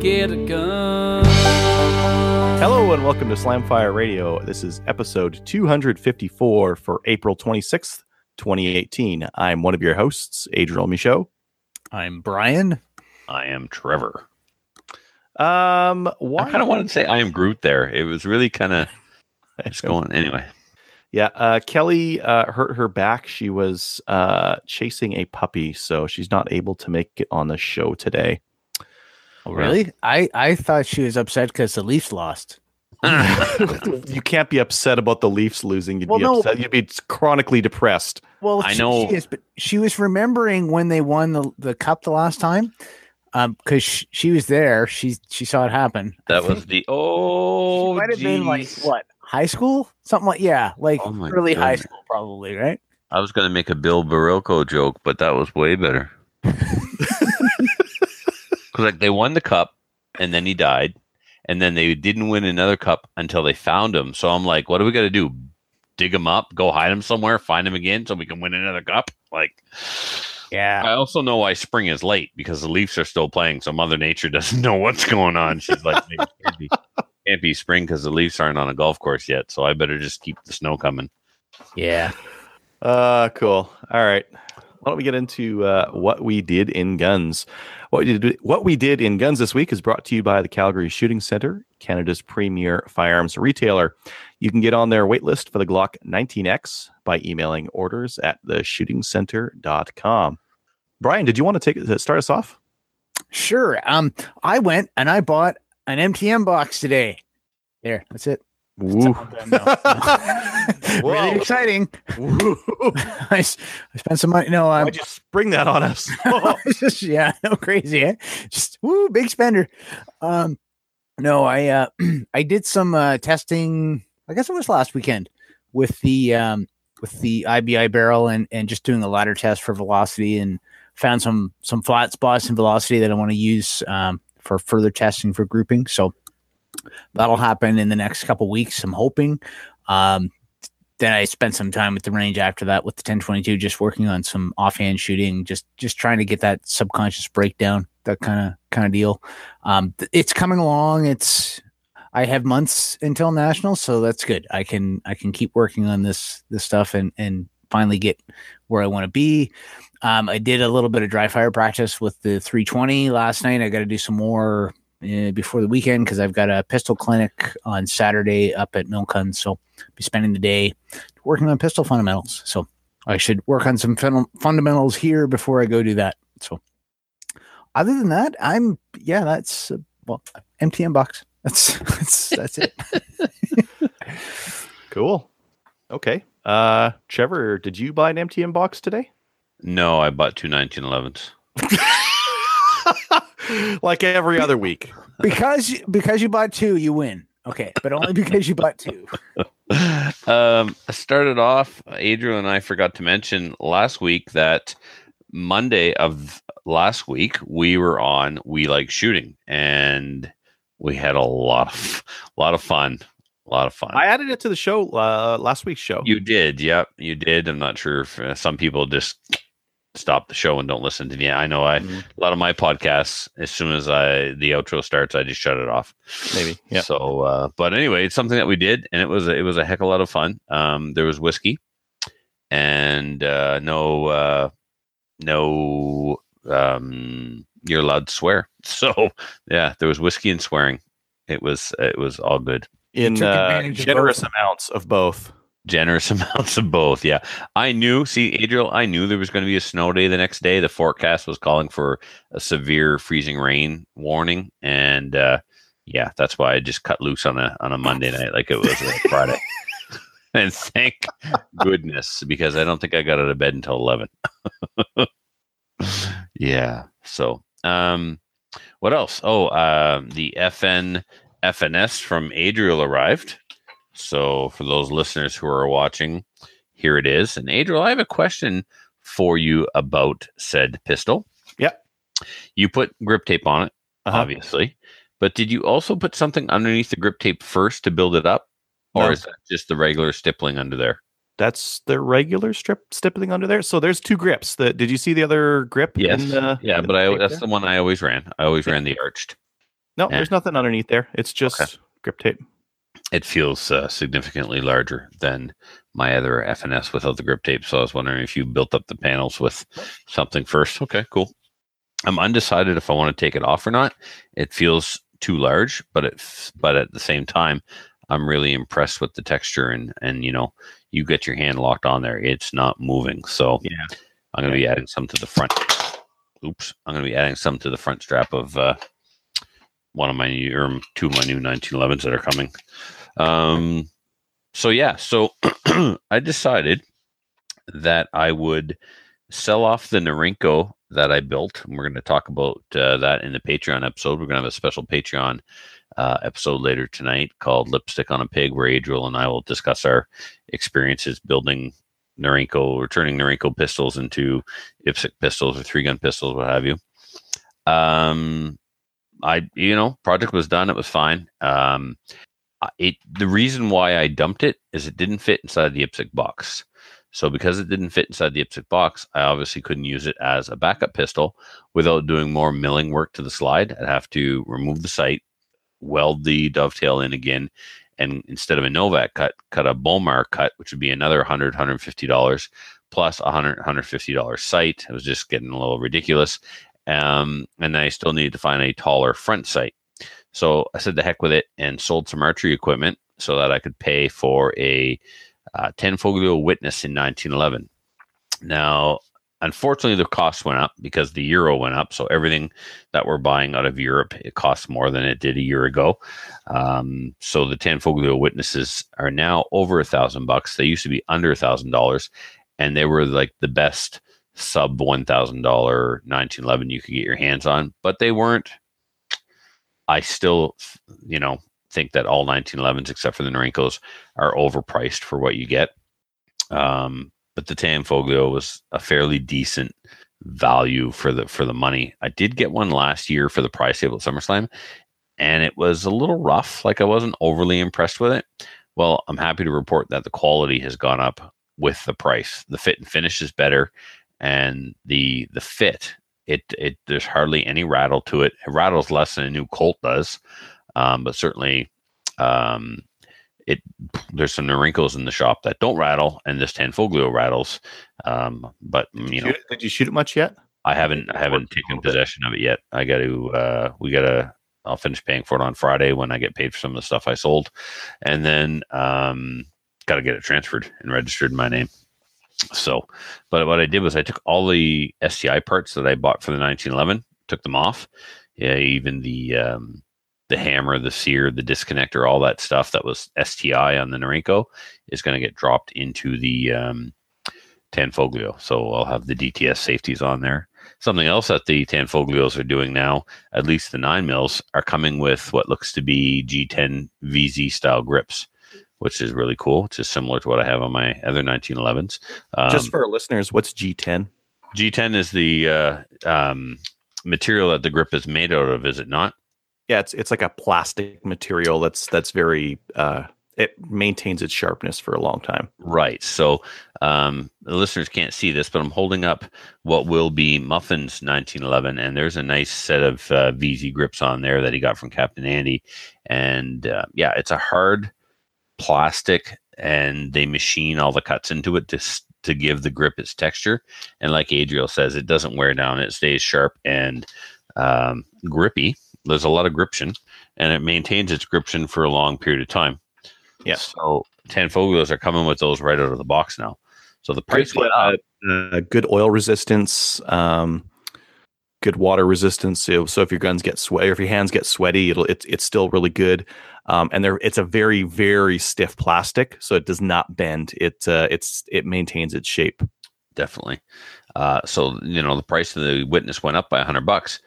Get a gun. Hello and welcome to Slamfire Radio. This is episode 254 for April 26th, 2018. I'm one of your hosts, Adriel Michaud. I'm Brian. I am Trevor. Um, why? I kind of wanted to say I am Groot there. It was really kind of just going anyway. Yeah, uh, Kelly uh, hurt her back. She was uh, chasing a puppy, so she's not able to make it on the show today. Oh, really? I, I thought she was upset because the Leafs lost. you can't be upset about the Leafs losing. You'd Well, be no. upset. You'd be chronically depressed. Well, I she- know- She is, but she was remembering when they won the, the cup the last time, um, because she, she was there. She she saw it happen. That think was the oh, might have been like what high school, something like yeah, like Oh my early high school probably, right? I was going to make a Bill Barilko joke, but that was way better. Because like they won the cup, and then he died, and then they didn't win another cup until they found him. So I'm like, what do we got to do? Dig him up, go hide him somewhere, find him again, so we can win another cup. Like, Yeah. I also know why spring is late because the Leafs are still playing, so Mother Nature doesn't know what's going on. She's like, "Hey, can't be, can't be spring because the Leafs aren't on a golf course yet, so I better just keep the snow coming. Yeah. Uh, cool. All right. Why don't we get into uh, what we did in guns? What we did, what we did in guns this week is brought to you by the Calgary Shooting Center, Canada's premier firearms retailer. You can get on their waitlist for the Glock 19X by emailing orders at theshootingcenter.com. Brian, did you want to take uh, start us off? Sure. Um, I went and I bought an MTM box today. There, that's it. Woo. No, no. Whoa. really exciting. I, s- I spent some money. No, I'm Why'd spring that on us? Just yeah, no crazy, eh? Just woo, big spender. Um, no, I uh, I did some uh, testing. I guess it was last weekend with the um with the IBI barrel and and just doing a ladder test for velocity and found some some flat spots in velocity that I want to use um for further testing for grouping. So that'll happen in the next couple weeks. I'm hoping. Um, then I spent some time at the range after that with the 1022, just working on some offhand shooting, just just trying to get that subconscious breakdown, that kind of kind of deal. Um, th- it's coming along. It's I have months until national, so that's good. I can I can keep working on this this stuff and and finally get where I want to be. Um, I did a little bit of dry fire practice with the 320 last night. I got to do some more uh, before the weekend because I've got a pistol clinic on Saturday up at Milcon. So be spending the day working on pistol fundamentals. So I should work on some fun- fundamentals here before I go do that. So other than that, I'm yeah, that's uh, well MTM box. That's that's that's it. cool. Okay. Uh, Trevor, did you buy an MTM box today? No, I bought two 1911s. like every other week. because because you bought two, you win. Okay, but only because you bought two. um, I started off, Adrian and I forgot to mention last week that Monday of last week we were on We Like Shooting and we had a lot of a lot of fun. A lot of fun. I added it to the show uh, last week's show. You did, yep, you did. I'm not sure if uh, some people just stop the show and don't listen to me. I know I Mhm. a lot of my podcasts. As soon as I the outro starts, I just shut it off. Maybe. Yeah. So, uh, but anyway, it's something that we did, and it was a, it was a heck of a lot of fun. Um, there was whiskey, and uh, no uh, no um, you're allowed to swear. So yeah, there was whiskey and swearing. It was it was all good. In uh, generous both. amounts of both. Generous amounts of both. Yeah, I knew. See, Adriel, I knew there was going to be a snow day the next day. The forecast was calling for a severe freezing rain warning, and uh, yeah, that's why I just cut loose on a on a Monday night like it was a Friday. and thank goodness because I don't think I got out of bed until 11. yeah. So, um, what else? Oh, uh, the FN FNS from Adriel arrived. So, for those listeners who are watching, here it is. And Adriel, I have a question for you about said pistol. Yep. You put grip tape on it, Uh-huh. obviously, but did you also put something underneath the grip tape first to build it up? Or No. is that just the regular stippling under there? That's the regular strip stippling under there. So there's two grips. That did you see the other grip? Yes. the- Yeah, but I that's there? the one I always ran. I always ran the arched. no. yeah. There's nothing underneath there. It's just Okay. grip tape. It feels uh, significantly larger than my other FNS without the grip tape. So I was wondering if you built up the panels with something first. Okay, cool. I'm undecided if I want to take it off or not. It feels too large, but it but at the same time, I'm really impressed with the texture and and you know you get your hand locked on there. It's not moving. So Yeah. I'm going to be adding some to the front. Oops, I'm going to be adding some to the front strap of uh, one of my new or two of my new 1911s that are coming. Um, so yeah, so I decided that I would sell off the Norinco that I built. And we're going to talk about uh, that in the Patreon episode. We're going to have a special Patreon uh, episode later tonight called Lipstick on a Pig, where Adriel and I will discuss our experiences building Norinco or turning Norinco pistols into IPSC pistols or three gun pistols, what have you. Um, I, you know, project was done. It was fine. Um, it the reason why I dumped it is it didn't fit inside the IPSC box. So because it didn't fit inside the IPSC box, I obviously couldn't use it as a backup pistol without doing more milling work to the slide. I'd have to remove the sight, weld the dovetail in again, and instead of a Novak cut, cut a Bomar cut, which would be another 100 $150 plus a 100 $150 sight. It was just getting a little ridiculous. Um, and I still needed to find a taller front sight. So I said the heck with it and sold some archery equipment so that I could pay for a uh, Tanfoglio Witness in 1911. Now, unfortunately, the cost went up because the euro went up. So everything that we're buying out of Europe, it costs more than it did a year ago. Um, so the Tanfoglio Witnesses are now over a thousand bucks. They used to be under a thousand dollars, and they were like the best sub one thousand dollar 1911 you could get your hands on, but they weren't. I still, you know, think that all 1911s except for the Norincos are overpriced for what you get. Um, but the Tanfoglio was a fairly decent value for the for the money. I did get one last year for the price table at SummerSlam, and it was a little rough. Like I wasn't overly impressed with it. Well, I'm happy to report that the quality has gone up with the price. The fit and finish is better, and the the fit it it there's hardly any rattle to it. It rattles less than a new Colt does, um, but certainly um, it there's some wrinkles in the shop that don't rattle, and this Tanfoglio rattles. Um, but Did you know, shoot it- did you shoot it much yet? I haven't I haven't taken possession of it yet. I got to uh, we got to I'll finish paying for it on Friday when I get paid for some of the stuff I sold, and then um, got to get it transferred and registered in my name. So, but what I did was I took all the STI parts that I bought for the 1911, took them off. Yeah, even the um, the hammer, the sear, the disconnector, all that stuff that was STI on the Norinco is going to get dropped into the um, Tanfoglio. So I'll have the DTS safeties on there. Something else that the Tanfoglios are doing now, at least the nine mils, are coming with what looks to be G10 VZ style grips, which is really cool. Which is similar to what I have on my other 1911s. Um, Just for our listeners, what's G10? G10 is the uh, um, material that the grip is made out of, is it not? Yeah, it's it's like a plastic material that's that's very uh it maintains its sharpness for a long time. Right. So um, the listeners can't see this, but I'm holding up what will be Muffin's 1911, and there's a nice set of uh, VZ grips on there that he got from Captain Andy. And uh, yeah, it's a hard plastic, and they machine all the cuts into it to to give the grip its texture. And like Adriel says, it doesn't wear down; it stays sharp and um, grippy. There's a lot of gription, and it maintains its gription for a long period of time. Yeah. So Tanfoglios are coming with those right out of the box now. So the price Good, went up. uh, uh, good oil resistance. Um, good water resistance. So, so if your guns get sweaty, or if your hands get sweaty, it'll it's it's still really good. Um, and there, it's a very very stiff plastic, so it does not bend. It uh, it's it maintains its shape. definitely. Uh, so you know the price of the witness went up by hundred bucks,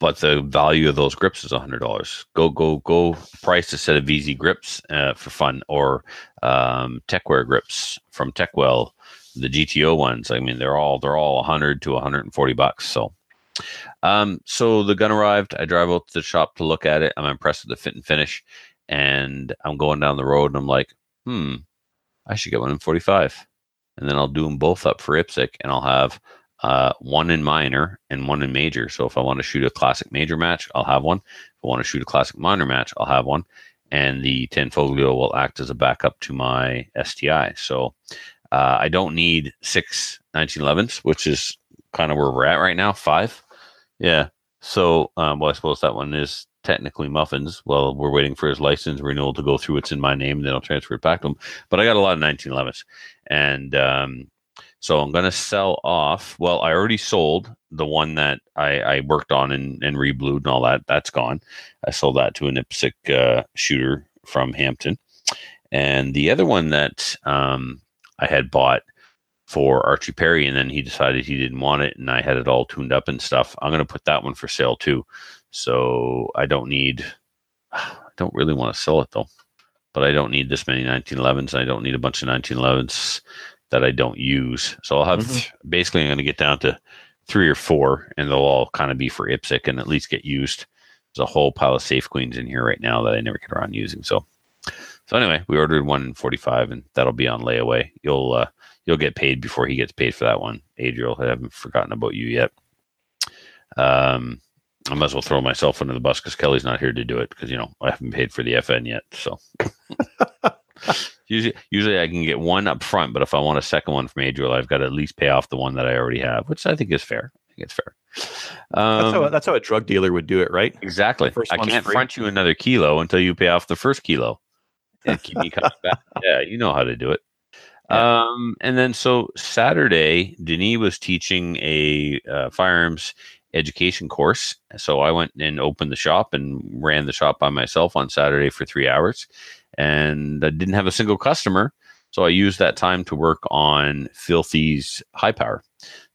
but the value of those grips is hundred dollars. Go go go! Price a set of VZ grips uh, for fun, or um, grips from Techwell, the GTO ones. I mean, they're all they're all hundred to a hundred and forty bucks. So. Um, so the gun arrived. I drive out to the shop to look at it. I'm impressed with the fit and finish, and I'm going down the road and I'm like, hmm, I should get one in 45 and then I'll do them both up for IPSC, and I'll have uh, one in minor and one in major. So if I want to shoot a classic major match, I'll have one. If I want to shoot a classic minor match, I'll have one. And the Tanfoglio will act as a backup to my STI. So uh, I don't need six 1911s, which is kind of where we're at right now. Five, yeah. So um, well, I suppose that one is technically muffins. Well, we're waiting for his license renewal to go through. It's in my name, and then I'll transfer it back to him. But I got a lot of 1911s, and um, so I'm going to sell off. Well, I already sold the one that I, I worked on and, and reblued and all that. That's gone. I sold that to an IPSC uh, shooter from Hampton, and the other one that um, I had bought for Archie Perry, and then he decided he didn't want it, and I had it all tuned up and stuff. I'm going to put that one for sale too. So I don't need, I don't really want to sell it though, but I don't need this many 1911s. I don't need a bunch of 1911s that I don't use. So I'll have Mhm. basically I'm going to get down to three or four, and they'll all kind of be for IPSC and at least get used. There's a whole pile of safe queens in here right now that I never get around using. So, so anyway, we ordered one in 45, and that'll be on layaway. You'll uh, you'll get paid before he gets paid for that one. Adriel, I haven't forgotten about you yet. Um, I might as well throw myself under the bus because Kelly's not here to do it because you know I haven't paid for the FN yet. So usually, usually I can get one up front, but if I want a second one from Adriel, I've got to at least pay off the one that I already have, which I think is fair. I think it's fair. That's, Um, how, that's how a drug dealer would do it, right? exactly. I can't free. front you another kilo until you pay off the first kilo and keep me coming back. Yeah, you know how to do it. Um, and then so Saturday, Denis was teaching a uh, firearms education course. So I went and opened the shop and ran the shop by myself on Saturday for three hours, and I didn't have a single customer. So I used that time to work on Filthy's high power.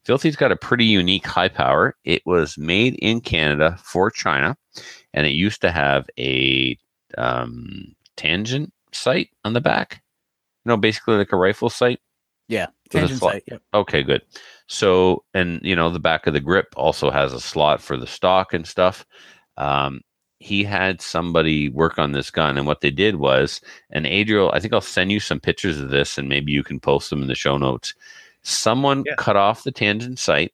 Filthy's got a pretty unique high power. It was made in Canada for China, and it used to have a um, tangent sight on the back. You know, basically like a rifle sight. Yeah. Tangent slot. sight. Yep. Okay, good. So, and you know, the back of the grip also has a slot for the stock and stuff. Um, he had somebody work on this gun, and what they did was, and Adriel, I think I'll send you some pictures of this, and maybe you can post them in the show notes. Someone Yeah. cut off the tangent sight,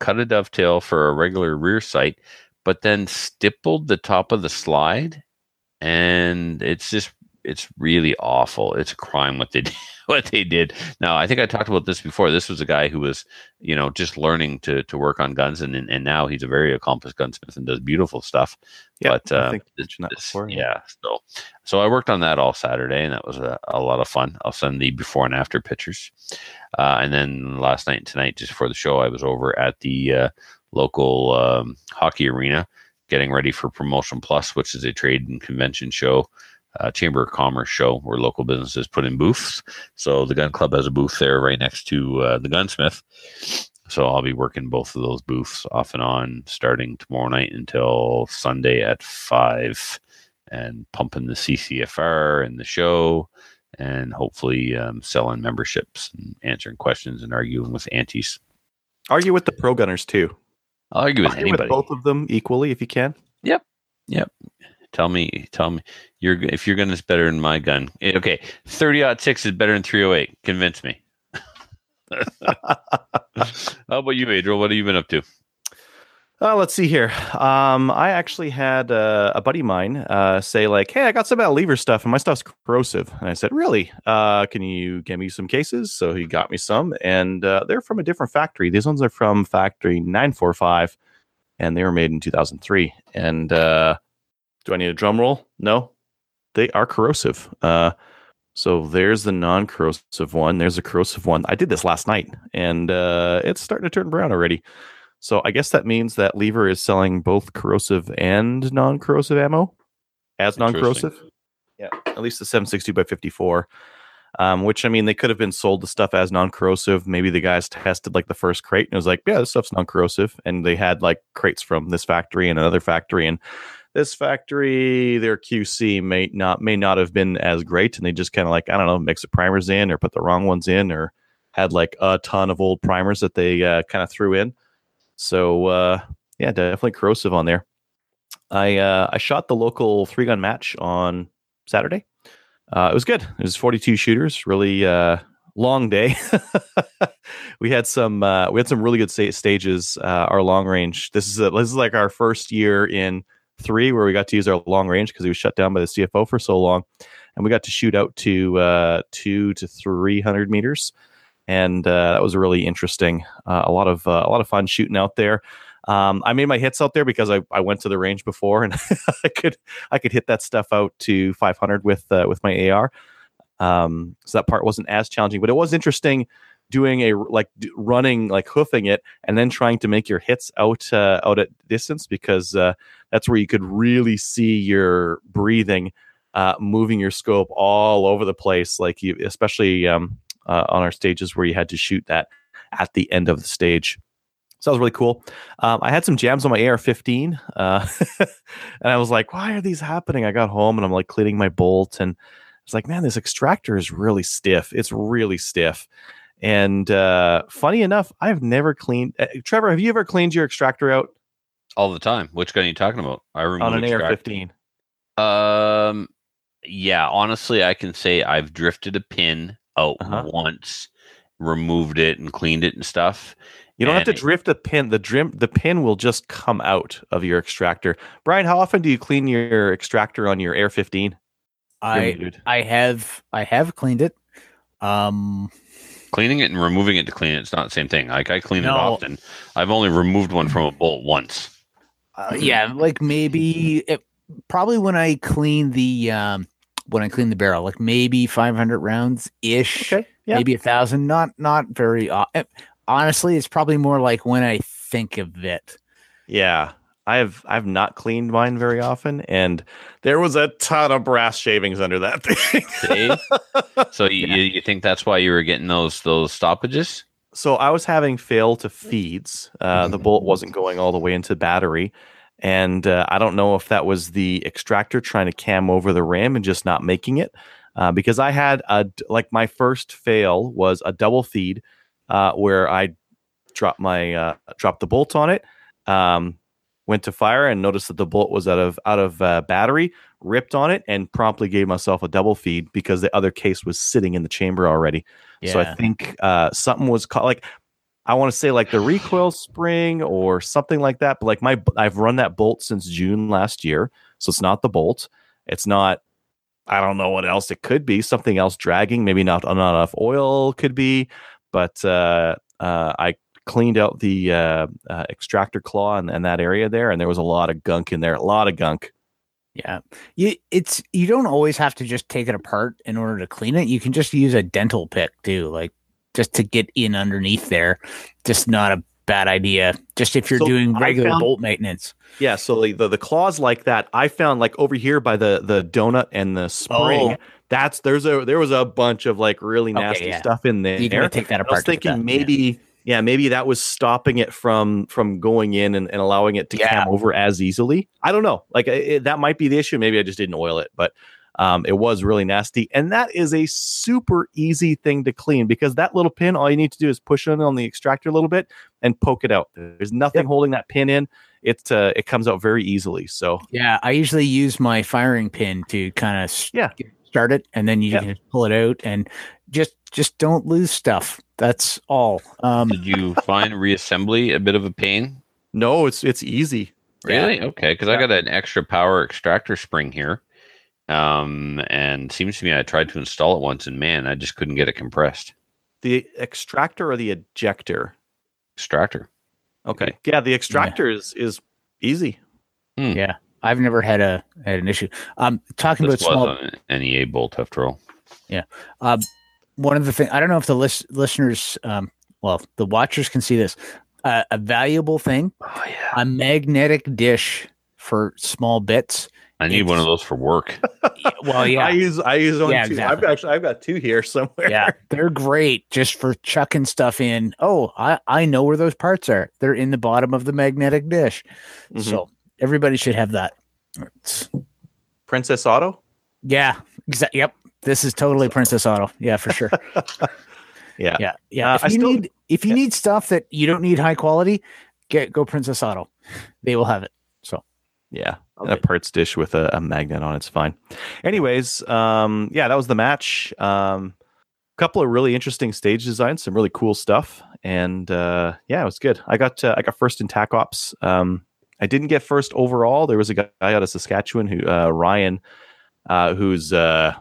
cut a dovetail for a regular rear sight, but then stippled the top of the slide, and it's just it's really awful. It's a crime what they did. What they did. Now, I think I talked about this before. This was a guy who was, you know, just learning to to work on guns, and and now he's a very accomplished gunsmith and does beautiful stuff. Yeah, but I uh, this- before, yeah. yeah. So, so I worked on that all Saturday, and that was a, a lot of fun. I'll send the before and after pictures. Uh, and then last night and tonight, just for the show, I was over at the uh, local um, hockey arena getting ready for Promotion Plus, which is a trade and convention show, uh, Chamber of Commerce show where local businesses put in booths. So the gun club has a booth there right next to uh, the gunsmith. So I'll be working both of those booths off and on starting tomorrow night until Sunday at five, and pumping the CCFR and the show, and hopefully um, selling memberships and answering questions and arguing with aunties. Argue with the pro gunners too. I'll argue with Argue anybody. with both of them equally if you can. Tell me, tell me, your if your gun is better than my gun. Eh, Okay, thirty six is better than three hundred eight. Convince me. How about you, Adriel? What have you been up to? Uh, let's see here. Um, I actually had uh, a buddy of mine uh, say like, "Hey, I got some lever stuff, and my stuff's corrosive." And I said, "Really? Uh, can you get me some cases?" So he got me some, and uh, they're from a different factory. These ones are from factory nine four five, and they were made in two thousand three. And uh, do I need a drum roll? No, they are corrosive. Uh, so there's the non-corrosive one. There's a corrosive one. I did this last night, and uh, it's starting to turn brown already. So I guess that means that Lever is selling both corrosive and non-corrosive ammo as non-corrosive. Yeah, at least the 760 by 54. Um, which I mean, they could have been sold the stuff as non-corrosive. Maybe the guys tested like the first crate and it was like, yeah, this stuff's non-corrosive, and they had like crates from this factory and another factory, and this factory, their QC may not may not have been as great, and they just kind of like I don't know, mix the primers in or put the wrong ones in, or had like a ton of old primers that they uh, kind of threw in. So uh, yeah, definitely corrosive on there. I uh, I shot the local three gun match on Saturday. Uh, it was good. It was 42 shooters. Really uh, long day. we had some uh, we had some really good sta- stages. Our long range. This is a, this is like our first year in three where we got to use our long range because he was shut down by the CFO for so long, and we got to shoot out to uh, two to three hundred meters, and uh, that was really interesting. Uh, a lot of uh, a lot of fun shooting out there. Um, I made my hits out there because I, I went to the range before and I could I could hit that stuff out to 500 with uh, with my AR. Um, so that part wasn't as challenging, but it was interesting doing a like running like hoofing it and then trying to make your hits out uh, out at distance because uh, that's where you could really see your breathing uh, moving your scope all over the place like you especially um, uh, on our stages where you had to shoot that at the end of the stage so that was really cool. Um, I had some jams on my AR-15, uh, and I was like, "Why are these happening?" I got home and I'm like cleaning my bolt, and it's like, "Man, this extractor is really stiff. It's really stiff." And uh, funny enough, I've never cleaned. Uh, Trevor, have you ever cleaned your extractor out all the time. Which gun are you talking about? I remember on an AR-15? Um, yeah, honestly, I can say I've drifted a pin out Uh-huh. once, removed it and cleaned it and stuff. You don't have to drift a pin. The drim, the pin will just come out of your extractor. Brian, how often do you clean your extractor on your AR-15? I. I have I have cleaned it. Um, Cleaning it and removing it to clean it, it's not the same thing. Like I clean No. it often. I've only removed one from a bolt once. uh, yeah, like maybe it, probably when I clean the um when I clean the barrel, like maybe 500 rounds ish, Okay, yeah. maybe a thousand. Not not very. Uh, eh, honestly, it's probably more like when I think of it. Yeah, I've I've not cleaned mine very often, and there was a ton of brass shavings under that thing. See? so you, you, you think that's why you were getting those those stoppages? so I was having fail to feeds. Uh, the bolt wasn't going all the way into battery, and uh, I don't know if that was the extractor trying to cam over the ram and just not making it. Uh, because I had a like my first fail was a double feed uh, where I dropped my uh, dropped the bolt on it, um, went to fire and noticed that the bolt was out of out of uh, battery, ripped on it, and promptly gave myself a double feed because the other case was sitting in the chamber already. So I think uh, something was caught. Like I want to say like the recoil spring or something like that. But like my I've run that bolt since June last year, so it's not the bolt. It's not. I don't know what else it could be. Something else dragging. Maybe not not enough oil could be. But uh, uh, I cleaned out the uh, uh, extractor claw and, and that area there, and there was a lot of gunk in there. A lot of gunk. Yeah. You it's you don't always have to just take it apart in order to clean it. You can just use a dental pick too, like just to get in underneath there. Just not a bad idea. Just if you're So doing regular found- bolt maintenance. Yeah, so like the, the claws like that, I found like over here by the the donut and the spring. Oh. That's there's a there was a bunch of like really Okay, nasty yeah. stuff in there. You can take that apart. I was thinking that, maybe yeah. Maybe that was stopping it from from going in and, and allowing it to Yeah. cam over as easily. I don't know. Like it, that might be the issue. Maybe I just didn't oil it, but um, it was really nasty. And that is a super easy thing to clean because that little pin, all you need to do is push it on the extractor a little bit and poke it out. There's nothing holding that pin in. It uh, it comes out very easily. So Yeah, I usually use my firing pin to kind of Yeah. start it, and then you Yeah. can pull it out, and just just don't lose stuff. That's all. Um, Did you find reassembly a bit of a pain? no, it's it's easy. Really? Okay, because I got an extra power extractor spring here. Um, and seems to me I tried to install it once, and man, I just couldn't get it compressed. The extractor or the ejector? Extractor. Okay. Yeah, the extractor is is easy. yeah, I've never had a had an issue. Um, talking This about was small on an NEA bolt after all. One of the things I don't know if the list, listeners, um, well, the watchers can see this. a, a valuable thing, Oh yeah. a magnetic dish for small bits. I need one of those for work. Well, yeah, I use I use one Yeah, too. exactly. I've got actually I've got two here somewhere. yeah, they're great just for chucking stuff in. Oh, I I know where those parts are. They're in the bottom of the magnetic dish. Mhm. So everybody should have that. Princess Auto. yeah, exactly. Yep, this is totally Princess Auto. Yeah, for sure. Yeah. Yeah, yeah. Uh, if you still- need if you yeah. need stuff that you don't need high quality, get go Princess Auto. They will have it. So Yeah. Okay. A parts dish with a, a magnet on it's fine. Anyways, um, yeah, that was the match. Um, couple of really interesting stage designs, some really cool stuff, and uh, yeah, it was good. I got uh, I got first in TAC Ops. Um, I didn't get first overall. There was a guy out of Saskatchewan who uh, Ryan, uh, who's uh,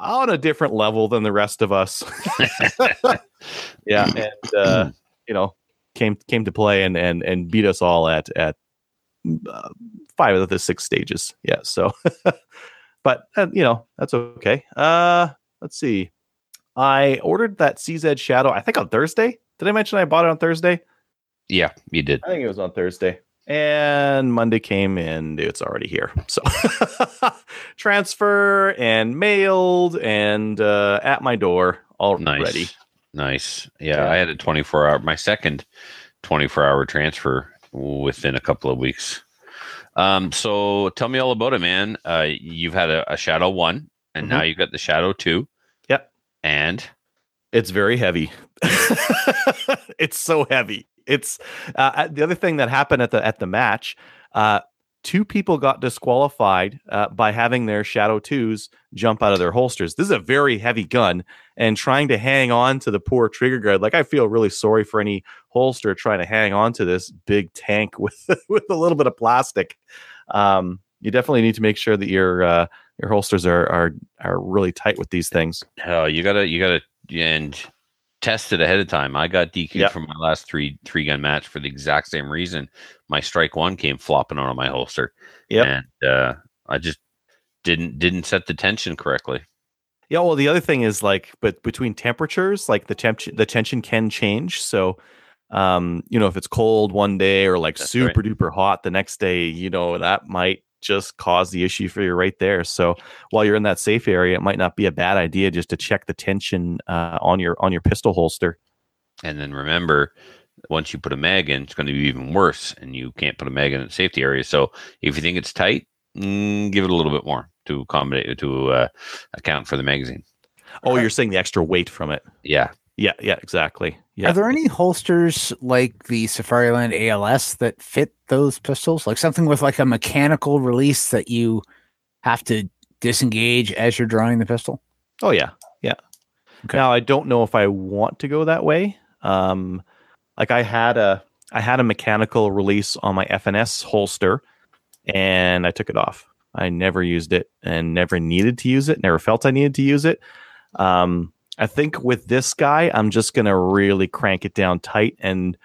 on a different level than the rest of us. yeah, and uh, you know came came to play and and and beat us all at at uh, five of the six stages. Yeah, so but uh, you know that's okay. Uh, let's see. I ordered that CZ Shadow. I think on Thursday. Did I mention I bought it on Thursday? Yeah, you did. I think it was on Thursday. And Monday came and it's already here. So transfer and mailed and uh, at my door already. Nice. Nice. Yeah, Yeah. I had a 24 hour, my second 24 hour transfer within a couple of weeks. Um, so tell me all about it, man. Uh, you've had a, a Shadow 1, and Mhm. now you've got the Shadow 2. Yep. And It's very heavy. it's so heavy. It's uh, the other thing that happened at the at the match. Uh, two people got disqualified uh, by having their Shadow Twos jump out of their holsters. This is a very heavy gun, and trying to hang on to the poor trigger guard. Like I feel really sorry for any holster trying to hang on to this big tank with with a little bit of plastic. Um, you definitely need to make sure that your uh, your holsters are are are really tight with these things. Oh, you gotta, you gotta, and test it ahead of time. I got DQ'd Yep. from my last three three gun match for the exact same reason. My strike one came flopping out of my holster, Yep. and uh, I just didn't didn't set the tension correctly. Yeah, well, the other thing is like, but between temperatures, like the temp, the tension can change. So, um, you know, if it's cold one day or like That's right. super duper hot the next day, you know, that might just cause the issue for you right there. So, while you're in that safe area, it might not be a bad idea just to check the tension uh, on your on your pistol holster. And then remember, once you put a mag in, it's going to be even worse, and you can't put a mag in the safety area. So if you think it's tight, mm, give it a little bit more to accommodate to uh, account for the magazine. Oh, you're saying the extra weight from it? Yeah, Yeah, yeah, exactly. Yeah. Are there any holsters like the Safariland ALS that fit those pistols? Like something with like a mechanical release that you have to disengage as you're drawing the pistol? Oh yeah, yeah. Okay. Now I don't know if I want to go that way. Um, like I had a I had a mechanical release on my FNS holster, and I took it off. I never used it and never needed to use it. Never felt I needed to use it. Um, I think with this guy, I'm just gonna really crank it down tight, and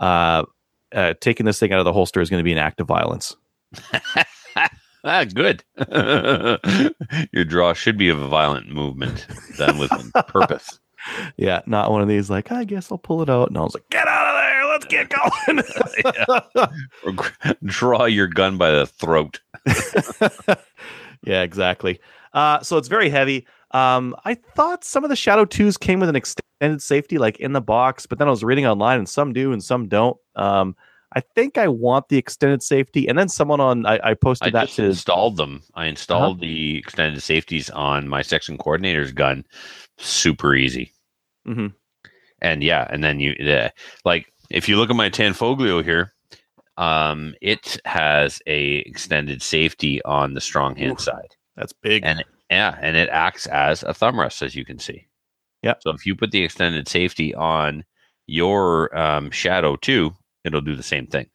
uh, uh, taking this thing out of the holster is going to be an act of violence. ah, good. Your draw should be of a violent movement done with purpose. Yeah, not one of these like I guess I'll pull it out, and I was like, get out of there, let's get going. Gr- draw your gun by the throat. yeah, exactly. Uh, so it's very heavy. Um, I thought some of the Shadow 2s came with an extended safety, like in the box, but then I was reading online and some do and some don't. Um, I think I want the extended safety. And then someone on, I, I posted I that just to, installed them. I installed the extended safeties on my section coordinator's gun. Super easy. Mm-hmm. And yeah, and then you uh, like if you look at my Tanfoglio here, um, it has a extended safety on the strong hand Oof. side. that's big. And yeah, and it acts as a thumb rest, as you can see. Yeah. So if you put the extended safety on your um, Shadow 2, it'll do the same thing.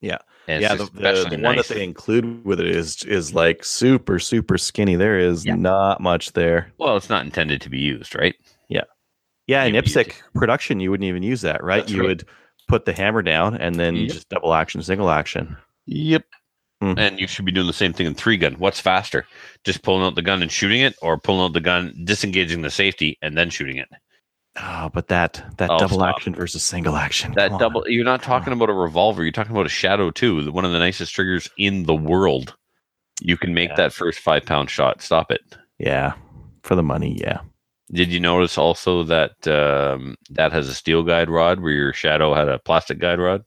Yeah. And yeah, the, the, the one that they include with it is is like super super skinny. There is Yeah. not much there. well, it's not intended to be used, right? Yeah, Yeah, in You would IPSC production, you wouldn't even use that, right? That's you right. would put the hammer down and then Yep. just double action, single action. Yep. Mhm. And you should be doing the same thing in three gun. What's faster? Just pulling out the gun and shooting it, or pulling out the gun, disengaging the safety, and then shooting it? Oh, but that that Oh, double stop. action versus single action. That come on. double. You're not talking about a revolver. You're talking about a Shadow Two, one of the nicest triggers in the world. You can make Yeah. that first five pound shot. Stop it. Yeah, for the money. Yeah. Did you notice also that um, that has a steel guide rod where your Shadow had a plastic guide rod?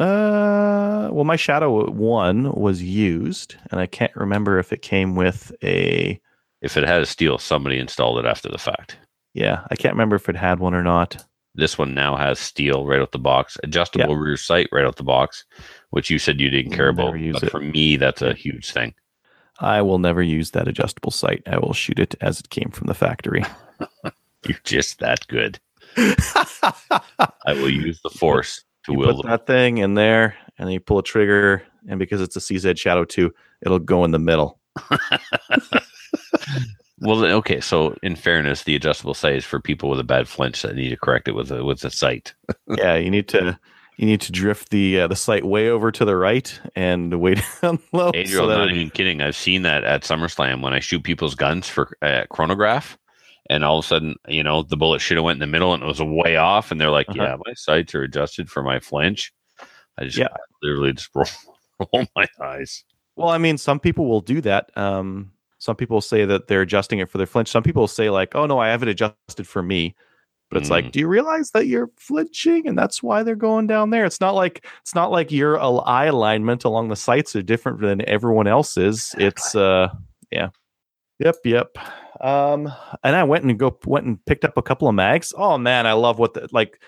Uh, well, my Shadow one was used, and I can't remember if it came with a. If it had a steel, somebody installed it after the fact. Yeah, I can't remember if it had one or not. This one now has steel right out the box, adjustable rear sight right out the box, which you said you didn't care about. But it. for me, that's a huge thing. I will never use that adjustable sight. I will shoot it as it came from the factory. You're just that good. I will use the force you put that thing in there, and then you pull a trigger, and because it's a CZ Shadow two, it'll go in the middle. Well, okay. So, in fairness, the adjustable sight is for people with a bad flinch that need to correct it with a with a sight. yeah, you need to you need to drift the uh, the sight way over to the right and way down low. Adriel, so not it- even kidding. I've seen that at SummerSlam when I shoot people's guns for uh, chronograph, and all of a sudden, you know, the bullet should have went in the middle and it was way off, and they're like, Uh-huh. "Yeah, my sights are adjusted for my flinch." I just Yeah. I literally just roll, roll my eyes. well, I mean, some people will do that. Um, some people say that they're adjusting it for their flinch. Some people say like, "Oh no, I have it adjusted for me." But it's Mm. like, do you realize that you're flinching, and that's why they're going down there? It's not like it's not like your eye alignment along the sights are different than everyone else's. It's uh, yeah, yep, yep. Um, and I went and go went and picked up a couple of mags. Oh man, I love what the like.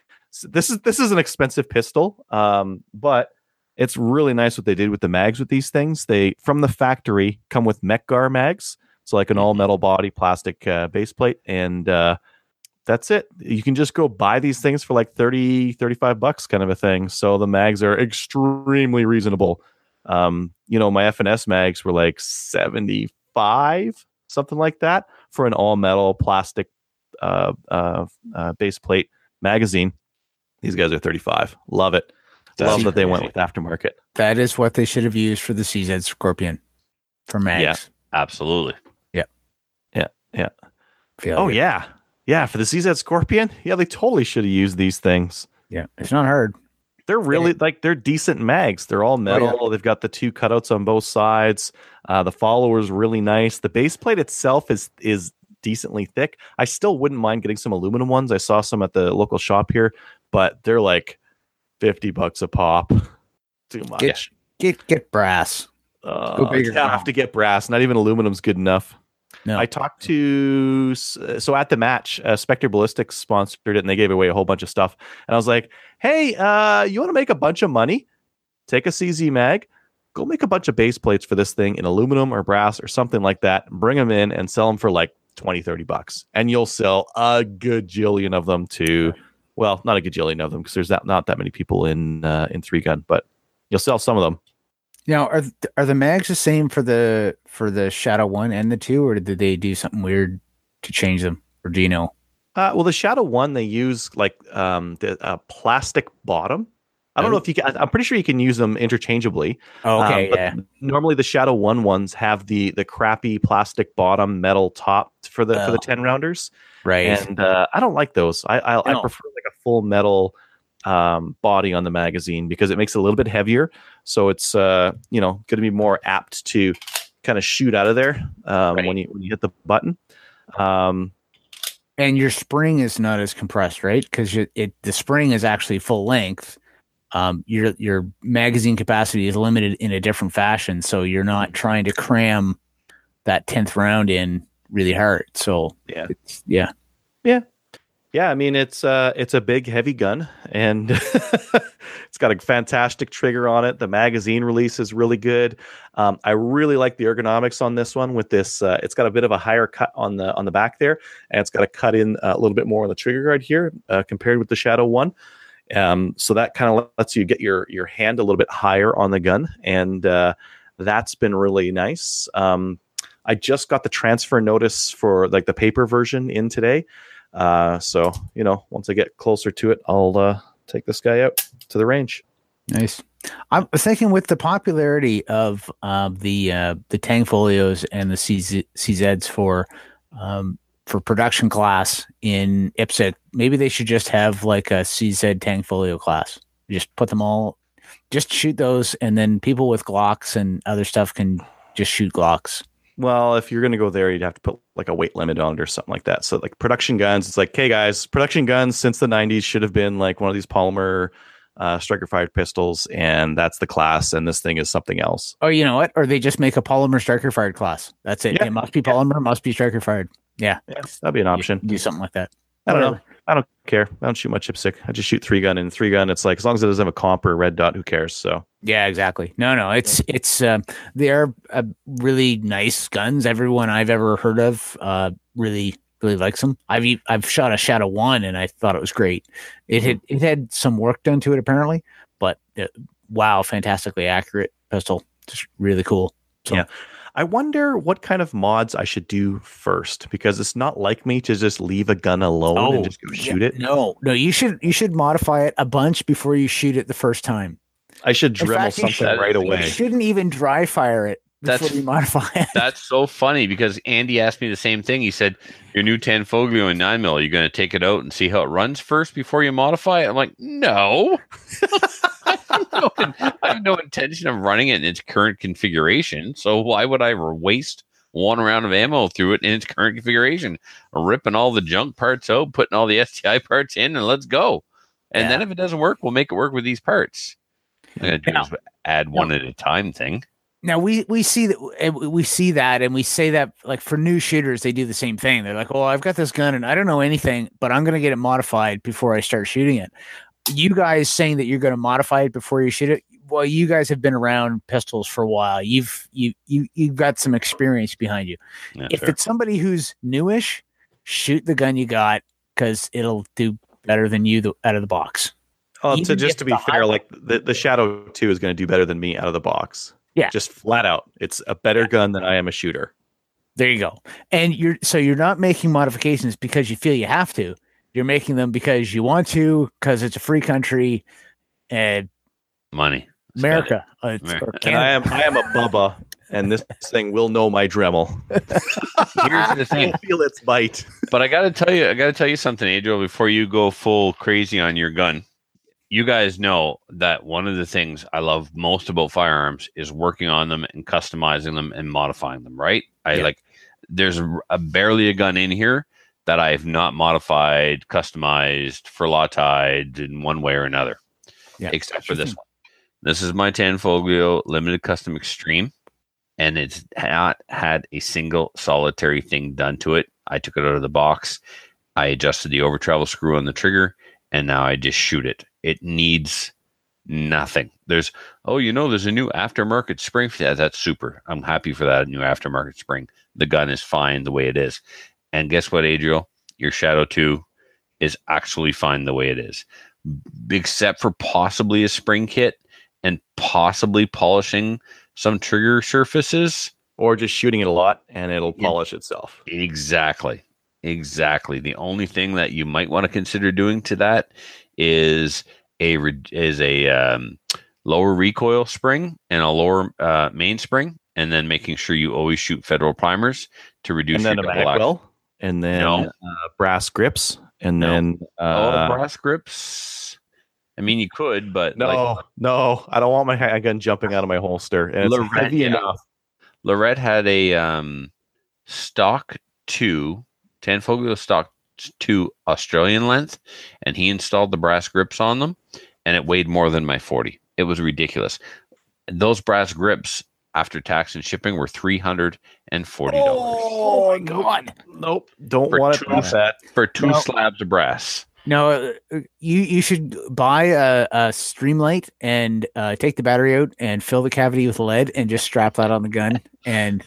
This is this is an expensive pistol, um, but it's really nice what they did with the mags with these things. They from the factory come with Mec-Gar mags, so like an all metal body plastic uh, base plate, and uh, that's it. You can just go buy these things for like 30, 35 bucks kind of a thing. So the mags are extremely reasonable. Um, you know, my FNS mags were like 75, something like that for an all metal plastic uh, uh, uh, base plate magazine. These guys are 35. Love it. That's Love that they went with aftermarket. That is what they should have used for the CZ Scorpion for mags. Yeah. Absolutely. Feel Oh yeah. Yeah, for the CZ Scorpion, yeah, they totally should have used these things. yeah. It's not hard. They're really like they're decent mags. They're all metal. They've got the two cutouts on both sides. Uh, the follower's really nice. The base plate itself is is decently thick. I still wouldn't mind getting some aluminum ones. I saw some at the local shop here, but they're like fifty bucks a pop. Too much. Get get get brass. Uh, go big or I have to get brass. Not even aluminum's good enough. No. I talked to so at the match, uh, Spectre Ballistics sponsored it, and they gave away a whole bunch of stuff. And I was like, "Hey, uh, you want to make a bunch of money? Take a CZ mag, go make a bunch of base plates for this thing in aluminum or brass or something like that. Bring them in and sell them for like 20, 30 bucks, and you'll sell a gajillion of them to, well, not a gajillion of them because there's not not that many people in uh, in three gun, but you'll sell some of them. Now, are are the mags the same for the for the Shadow One and the two, or did they do something weird to change them? Or do you know? Uh, well, the Shadow One they use like um, the uh, plastic bottom. I don't know if you can. I'm pretty sure you can use them interchangeably. Oh, okay, Um, yeah. Normally, the Shadow One ones have the the crappy plastic bottom, metal top for the for the Oh. ten rounders, Right. and uh, I don't like those. I I, I prefer like a full metal um, body on the magazine because it makes it a little bit heavier. So it's uh, you know going to be more apt to kind of shoot out of there um, Right. when you when you hit the button. Um, and your spring is not as compressed, right? Because it, it the spring is actually full length. Um, your your magazine capacity is limited in a different fashion, so you're not trying to cram that tenth round in really hard. So Yeah. it's, yeah, Yeah, I mean it's uh it's a big heavy gun and it's got a fantastic trigger on it. The magazine release is really good. Um, I really like the ergonomics on this one with this uh, it's got a bit of a higher cut on the on the back there and it's got a cut in uh, a little bit more on the trigger guard here uh, compared with the Shadow 1. Um, so that kind of lets you get your your hand a little bit higher on the gun and uh, that's been really nice. Um, I just got the transfer notice for like the paper version in today. Uh, so you know, once I get closer to it, I'll uh, take this guy out to the range. nice. I'm thinking with the popularity of uh, the uh, the Tanfoglios and the CZ, CZs for um, for production class in IPSC, maybe they should just have like a CZ Tanfoglio class. Just put them all, just shoot those, and then people with Glocks and other stuff can just shoot Glocks. Well, if you're going to go there, you'd have to put like a weight limit on it or something like that. So, like production guns, it's like, okay, guys, production guns since the 90s should have been like one of these polymer uh, striker fired pistols, and that's the class, and this thing is something else. Or you know what? Or they just make a polymer striker fired class. That's it. Yeah. It must be polymer, must be striker fired. Yeah, Yes, that'd be an option. Do something like that. I don't know. I don't care. I don't shoot much chipstick. I just shoot three gun, and three gun, it's like as long as it doesn't have a comp or a red dot, who cares? So, Yeah, exactly. No, no, it's it's um, they're uh, really nice guns. Everyone I've ever heard of uh, really really likes them. I've I've shot a Shadow One and I thought it was great. It had it had some work done to it apparently, but uh, wow, fantastically accurate pistol, just really cool. So, Yeah. I wonder what kind of mods I should do first because it's not like me to just leave a gun alone and oh, just go shoot it. No, no, you should you should modify it a bunch before you shoot it the first time. I should dremel fact, something should- right You away. shouldn't even dry fire it before That's- you modify it. That's so funny because Andy asked me the same thing. He said, "Your new Tanfoglio in nine mil, you're going to take it out and see how it runs first before you modify it." I'm like, "No, I, have no I have no intention of running it in its current configuration. So why would I waste one round of ammo through it in its current configuration, ripping all the junk parts out, putting all the STI parts in, and let's go." And then if it doesn't work, we'll make it work with these parts. I'm gonna do Yeah. add one at a time thing. now we we see that we see that and we say that like for new shooters they do the same thing they're like oh i've got this gun and i don't know anything but i'm going to get it modified before i start shooting it you guys saying that you're going to modify it before you shoot it well you guys have been around pistols for a while you've you you you've got some experience behind you Yeah, if fair. it's somebody who's newish shoot the gun you got because it'll do better than you the, out of the box Oh, to just to be fair, high- like the, the Shadow 2 is going to do better than me out of the box. Yeah. Just flat out. It's a better gun than I am a shooter. There you go. And you're so you're not making modifications because you feel you have to. You're making them because you want to, because it's a free country, and money. America. uh, it's- America. or And I am I am a Bubba, and this thing will know my Dremel. Here's the thing. I'll feel its bite. But I gotta tell you, I gotta tell you something, Adriel, before you go full crazy on your gun. You guys know that one of the things I love most about firearms is working on them and customizing them and modifying them. Right? I Yeah. like. There's a, a barely a gun in here that I have not modified, customized, furlotide in one way or another, Yeah. except for this one. This is my Tanfoglio Limited Custom Extreme, and it's not had a single solitary thing done to it. I took it out of the box. I adjusted the over travel screw on the trigger, and now I just shoot it. It needs nothing. There's oh, you know, there's a new aftermarket spring. Yeah, that's super. I'm happy for that new aftermarket spring. The gun is fine the way it is. And guess what, Adriel? Your Shadow 2 is actually fine the way it is. Except for possibly a spring kit and possibly polishing some trigger surfaces. Or just shooting it a lot and it'll Yeah. polish itself. Exactly. Exactly. The only thing that you might want to consider doing to that is a is a um, lower recoil spring and a lower uh, main spring, and then making sure you always shoot federal primers to reduce And then a your double action. magwell. And then No. uh, brass grips. And No. then Oh, uh, brass grips. I mean, you could, but no, like, no, I don't want my handgun jumping out of my holster. And it's Lorette, heavy yeah. enough. Lorette had a um, stock two, Tanfoglio stock two Australian length, and he installed the brass grips on them, and it weighed more than my 40. It was ridiculous. Those brass grips, after tax and shipping, were $340 oh my god! Nope. Don't For want two- it that for two No. slabs of brass. No, uh, you you should buy a, a Streamlight and uh, take the battery out and fill the cavity with lead and just strap that on the gun and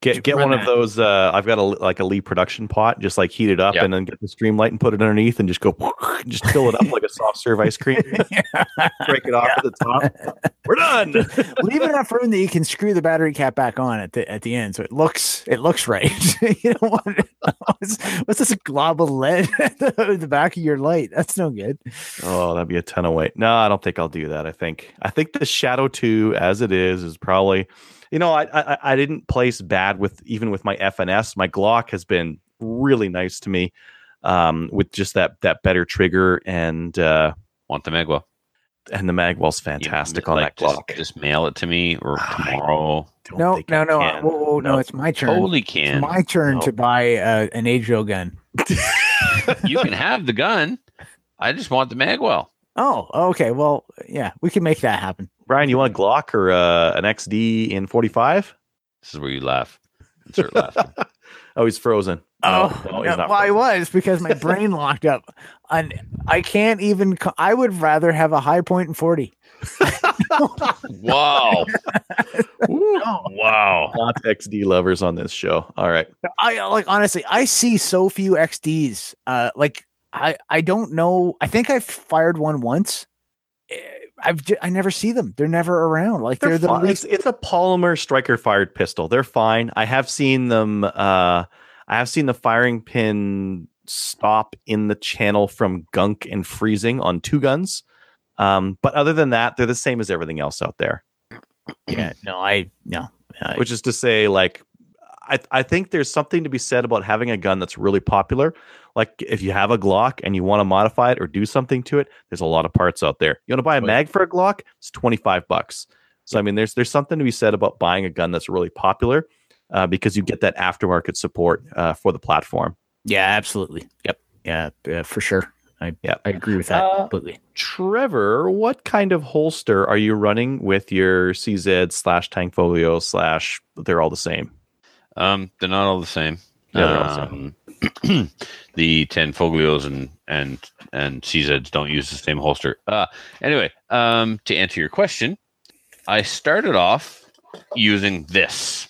Get get run one of those. Uh, I've got a like a Lee production pot. Just like heat it up Yeah. and then get the streamlight and put it underneath and just go. Just fill it up like a soft serve ice cream. Break it off at the top. We're done. leave enough room that you can screw the battery cap back on at the at the end, so it looks it looks right. you don't want what's, what's this glob of lead at the, the back of your light? That's no good. Oh, that'd be a ton of weight. No, I don't think I'll do that. I think I think the Shadow Two, as it is, is probably. You know, I I, I didn't place bad with even with my FNS. My Glock has been really nice to me um, with just that that better trigger and uh, Want the Magwell? And the magwell's You- fantastic on like, that Glock. Just, just mail it to me or tomorrow. No, no, no. can. Whoa, whoa, no, No. it's my turn. Totally It's can. my turn No. to buy uh, an Adro gun. you can have the gun. I just want the Magwell. Oh, okay. Well, yeah, we can make that happen. Brian, you want a Glock or uh, an XD in 45? This is where you laugh. Insert laugh. Oh, he's frozen. Oh, No, no, no, he's not well, I was because my brain locked up. And I can't even. I would rather have a Hi-Point in forty. wow. Woo. Wow. Not XD lovers on this show. All right. I like honestly, I see so few XDs. Uh, like I, I don't know. I think I've fired one once. I've, j- I never see them. They're never around. Like they're, They're the fine. least. It's, it's a polymer striker fired pistol. They're fine. I have seen them. Uh, I have seen the firing pin stop in the channel from gunk and freezing on two guns. Um, but other than that, they're the same as everything else out there. Yeah, no, I no. Uh, Which is to say, like, I I think there's something to be said about having a gun that's really popular. Like, if you have a Glock and you want to modify it or do something to it, there's a lot of parts out there. You want to buy a mag for a Glock? It's 25 bucks. So I mean, there's there's something to be said about buying a gun that's really popular uh, because you get that aftermarket support uh, for the platform. yeah, absolutely. Yep. Yeah, uh, for sure. I Yep. I agree with that Uh, completely. Trevor, what kind of holster are you running with your CZ slash Tanfoglio slash? They're all the same. Um, they're not all the same. Yeah, Um, the Tanfoglios and and and CZs don't use the same holster. Uh, anyway, um, to answer your question, I started off using this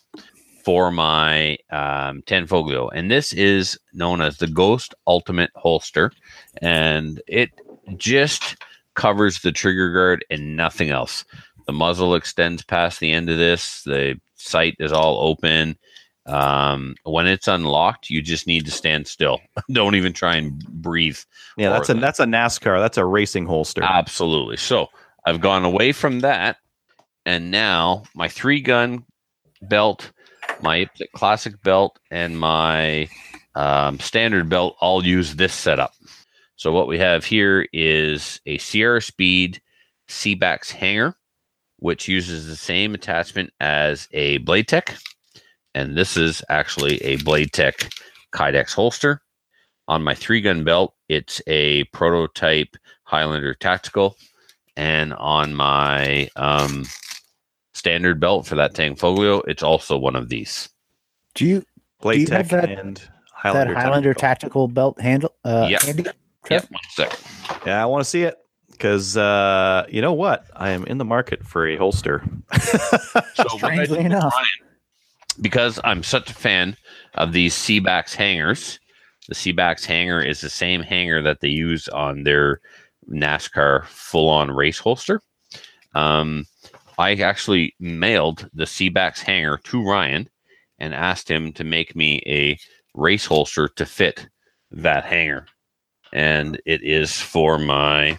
for my um, Tanfoglio, and this is known as the Ghost Ultimate Holster, and it just covers the trigger guard and nothing else. The muzzle extends past the end of this. The sight is all open. Um, when it's unlocked, you just need to stand still. Don't even try and breathe. Yeah, that's a that's a NASCAR. That's a racing holster. Absolutely. So I've gone away from that, and now my three gun belt, my classic belt, and my um, standard belt all use this setup. So what we have here is a CR Speed C-Bax hanger, which uses the same attachment as a Blade Tech, and this is actually a Blade Tech Kydex holster. On my three gun belt, it's a prototype Highlander Tactical, and on my um, standard belt for that Tanfoglio, it's also one of these. Do you Blade you Tech have that- and Highlander. that Highlander tactical. tactical belt handle? Uh, Yeah. handy? Yep, one. Yeah, I want to see it because uh, you know what? I am in the market for a holster. So Strangely did, enough. Because I'm such a fan of these C-Bax hangers, the C-Bax hanger is the same hanger that they use on their NASCAR full-on race holster. Um, I actually mailed the C-Bax hanger to Ryan and asked him to make me a race holster to fit that hanger, and it is for my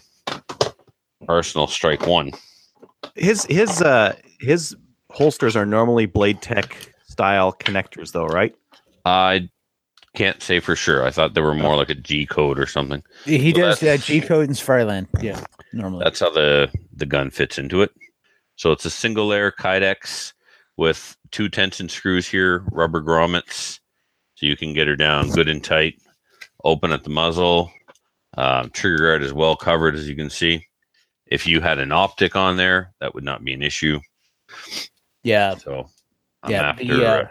Arsenal Strike One. his his uh his holsters are normally Blade Tech style connectors, though, right? I can't say for sure. I thought they were more like a G code or something. He So does uh, G code in Safariland. Yeah, normally. That's how the the gun fits into it. So it's a single layer Kydex with two tension screws here, rubber grommets, so you can get her down good and tight. Open at the muzzle. Um, trigger guard is well covered, as you can see. If you had an optic on there, that would not be an issue. yeah, So I'm yeah. after. the, uh, uh,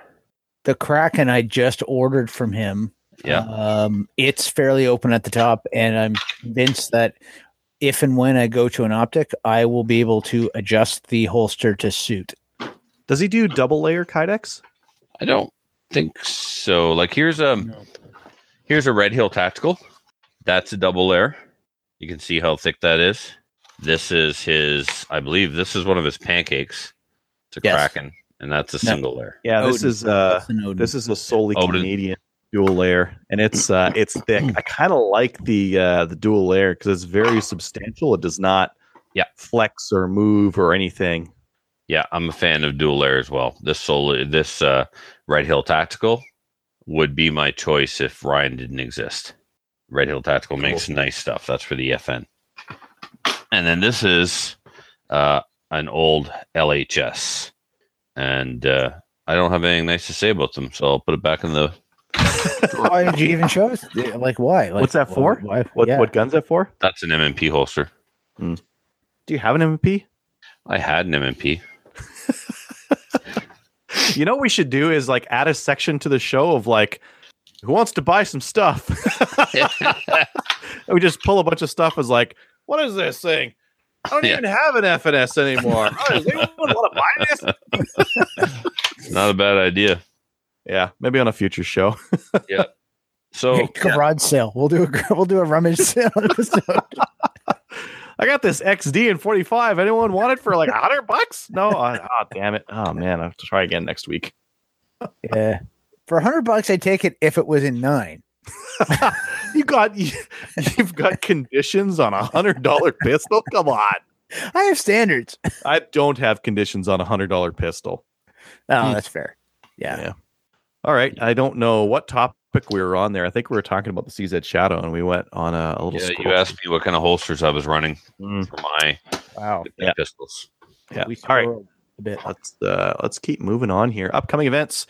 the Kraken I just ordered from him. yeah, Um, it's fairly open at the top, and I'm convinced that if and when I go to an optic, I will be able to adjust the holster to suit. Does he do double layer Kydex? I don't think so. Like here's a here's a Red Hill Tactical. That's a double layer. You can see how thick that is. This is his. I believe this is one of his pancakes. It's a Yes. Kraken, and that's a No. single layer. Yeah, this Odin. is uh an Odin. this is a solely Odin. Canadian dual layer, and it's uh it's thick. I kind of like the uh the dual layer because it's very substantial. It does not Yeah. flex or move or anything. Yeah, I'm a fan of dual layer as well. This soul, this uh, Red Hill Tactical would be my choice if Ryan didn't exist. Red Hill Tactical makes nice stuff. That's for the FN. And then this is uh, an old LHS, and uh, I don't have anything nice to say about them, so I'll put it back in the. why did you even show us? Like, why? Like, What's that for? Why, What yeah. what gun's that for? That's an MMP holster. Do you have an MP? I had an MMP. You know what we should do is like add a section to the show of like who wants to buy some stuff. and we just pull a bunch of stuff as like, what is this thing? I don't Yeah. even have an FNS anymore. Oh, does anyone want to buy this? Not a bad idea. Yeah, maybe on a future show. Yeah. So Hey, garage sale. We'll do a we'll do a rummage sale episode. I got this XD in 45. Anyone want it for like a hundred bucks? No. Oh, oh, damn it. Oh man, I have to try again next week. yeah, for a hundred bucks, I'd take it if it was in nine. You got you, you've got conditions on a hundred dollar pistol. Come on. I have standards. I don't have conditions on a hundred dollar pistol. Oh, Hmm. that's fair. Yeah. Yeah. All right. I don't know what topic we were on there. I think we were talking about the CZ Shadow, and we went on a, a little. yeah, you asked me what kind of holsters I was running Mm, for my Wow. Yeah. pistols. yeah. We All right. a bit. Let's uh, let's keep moving on here. Upcoming events.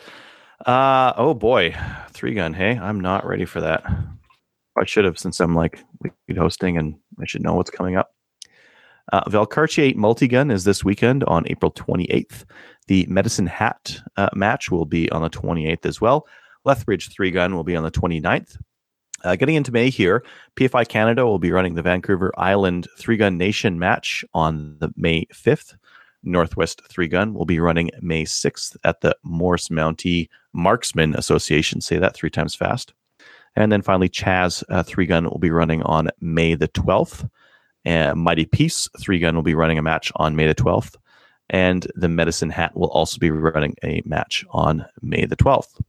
Uh oh boy, three gun. Hey, I'm not ready for that. I should have since I'm like lead hosting and I should know what's coming up. Uh, Valcartier Multigun is this weekend on April 28th. The Medicine Hat uh, match will be on the 28th as well. Lethbridge three gun will be on the 29th. Uh, getting into May here, PFI Canada will be running the Vancouver Island three gun nation match on the May 5th. Northwest Three Gun will be running May 6th at the Morse Mountie Marksman Association. Say that three times fast. And then finally, Chaz uh, Three Gun will be running on May the 12th. And Mighty Peace Three Gun will be running a match on May the 12th. And the Medicine Hat will also be running a match on May the 12th.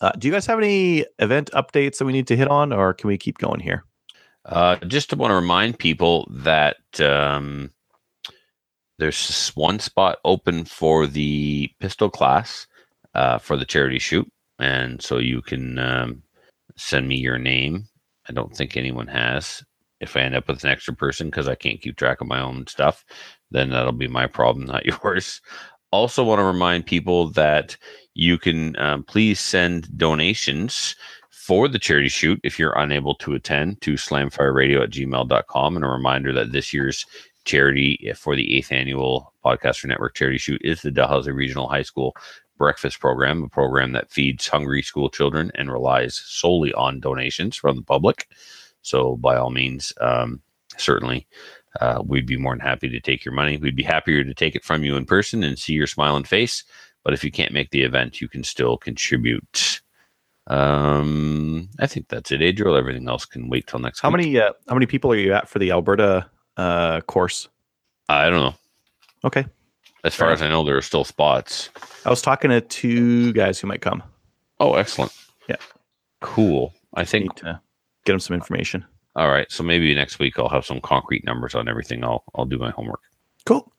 Uh, do you guys have any event updates that we need to hit on, or can we keep going here? Uh, just to want to remind people that um, there's one spot open for the pistol class uh, for the charity shoot, and so you can um, send me your name. I don't think anyone has. If I end up with an extra person because I can't keep track of my own stuff, then that'll be my problem, not yours. Also, want to remind people that you can um, please send donations for the charity shoot if you're unable to attend to slamfireradio at gmail.com. And a reminder that this year's charity for the eighth annual Podcaster Network charity shoot is the Dalhousie Regional High School Breakfast Program, a program that feeds hungry school children and relies solely on donations from the public. So, by all means, um, certainly uh, we'd be more than happy to take your money. We'd be happier to take it from you in person and see your smiling face. But if you can't make the event, you can still contribute. Um, I think that's it, Adriel. Everything else can wait till next. How week. many uh, how many people are you at for the Alberta uh, course? I don't know. Okay, As far Fair as I know, there are still spots. I was talking to two guys who might come. Oh, excellent. Yeah. Cool. I think. Get them some information. All right. So maybe next week I'll have some concrete numbers on everything. I'll I'll do my homework. Cool.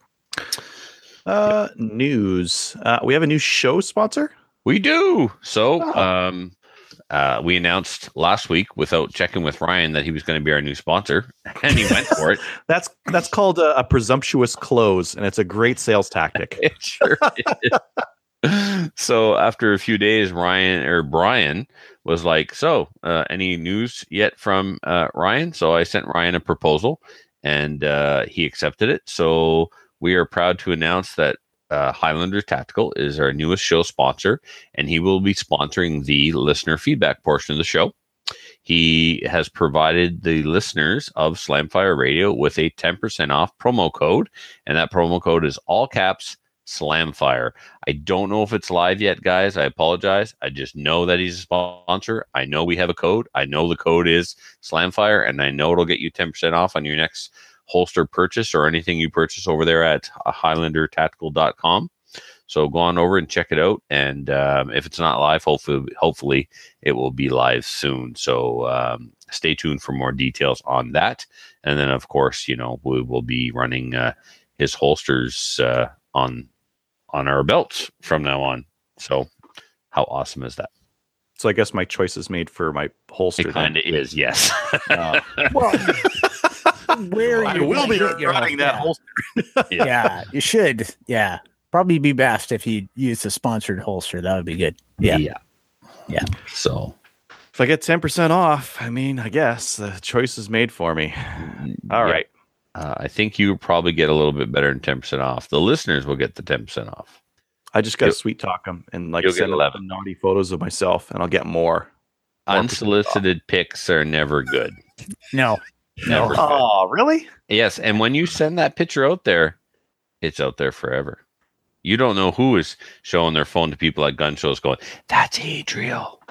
Uh, news. Uh, we have a new show sponsor. We do. So, Oh. um, uh, we announced last week without checking with Ryan that he was going to be our new sponsor, and he went for it. That's that's called a, a presumptuous close, and it's a great sales tactic. It sure so after a few days, Ryan or Brian was like, "So, uh, any news yet from uh, Ryan?" So I sent Ryan a proposal, and uh, he accepted it. So we are proud to announce that uh, Highlander Tactical is our newest show sponsor, and he will be sponsoring the listener feedback portion of the show. He has provided the listeners of Slamfire Radio with a 10% off promo code, and that promo code is all caps Slamfire. I don't know if it's live yet, guys. I apologize. I just know that he's a sponsor. I know we have a code. I know the code is Slamfire, and I know it'll get you 10% off on your next holster purchase or anything you purchase over there at highlandertactical.com. So go on over and check it out. And um, if it's not live, hopefully, hopefully it will be live soon. So um, stay tuned for more details on that. And then, of course, you know we will be running uh, his holsters uh, on on our belts from now on. So how awesome is that? So I guess my choice is made for my holster. It kind of is, yes. Uh, Well, where I you will be gonna get running that yeah. holster. Yeah. Yeah, you should. Yeah, probably be best if you use the sponsored holster. That would be good. Yeah. yeah. Yeah. So If I get ten percent off, I mean, I guess the choice is made for me. All yeah. right. uh, I think you probably get a little bit better than ten percent off. The listeners will get the ten percent off. I just got to sweet talk them and like you'll send 11. them naughty photos of myself, and I'll get more. More Unsolicited pics are never good. No. Never. Oh, really? Yes, and when you send that picture out there, it's out there forever. You don't know who is showing their phone to people at gun shows, going, "That's Adriel."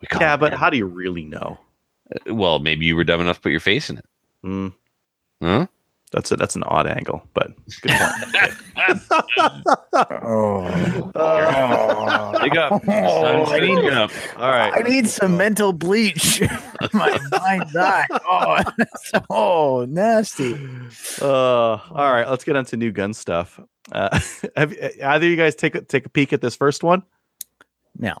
We call Yeah, him but that." how do you really know? well, maybe you were dumb enough to put your face in it. Mm, Huh? That's a that's an odd angle, but good point. Oh. Uh, Dig up. Oh, I need- up. all right. I need some mental bleach. My mind's eye. Oh, so nasty. Uh, all right, let's get on to new gun stuff. Uh, have either of you guys take a, take a peek at this first one? No.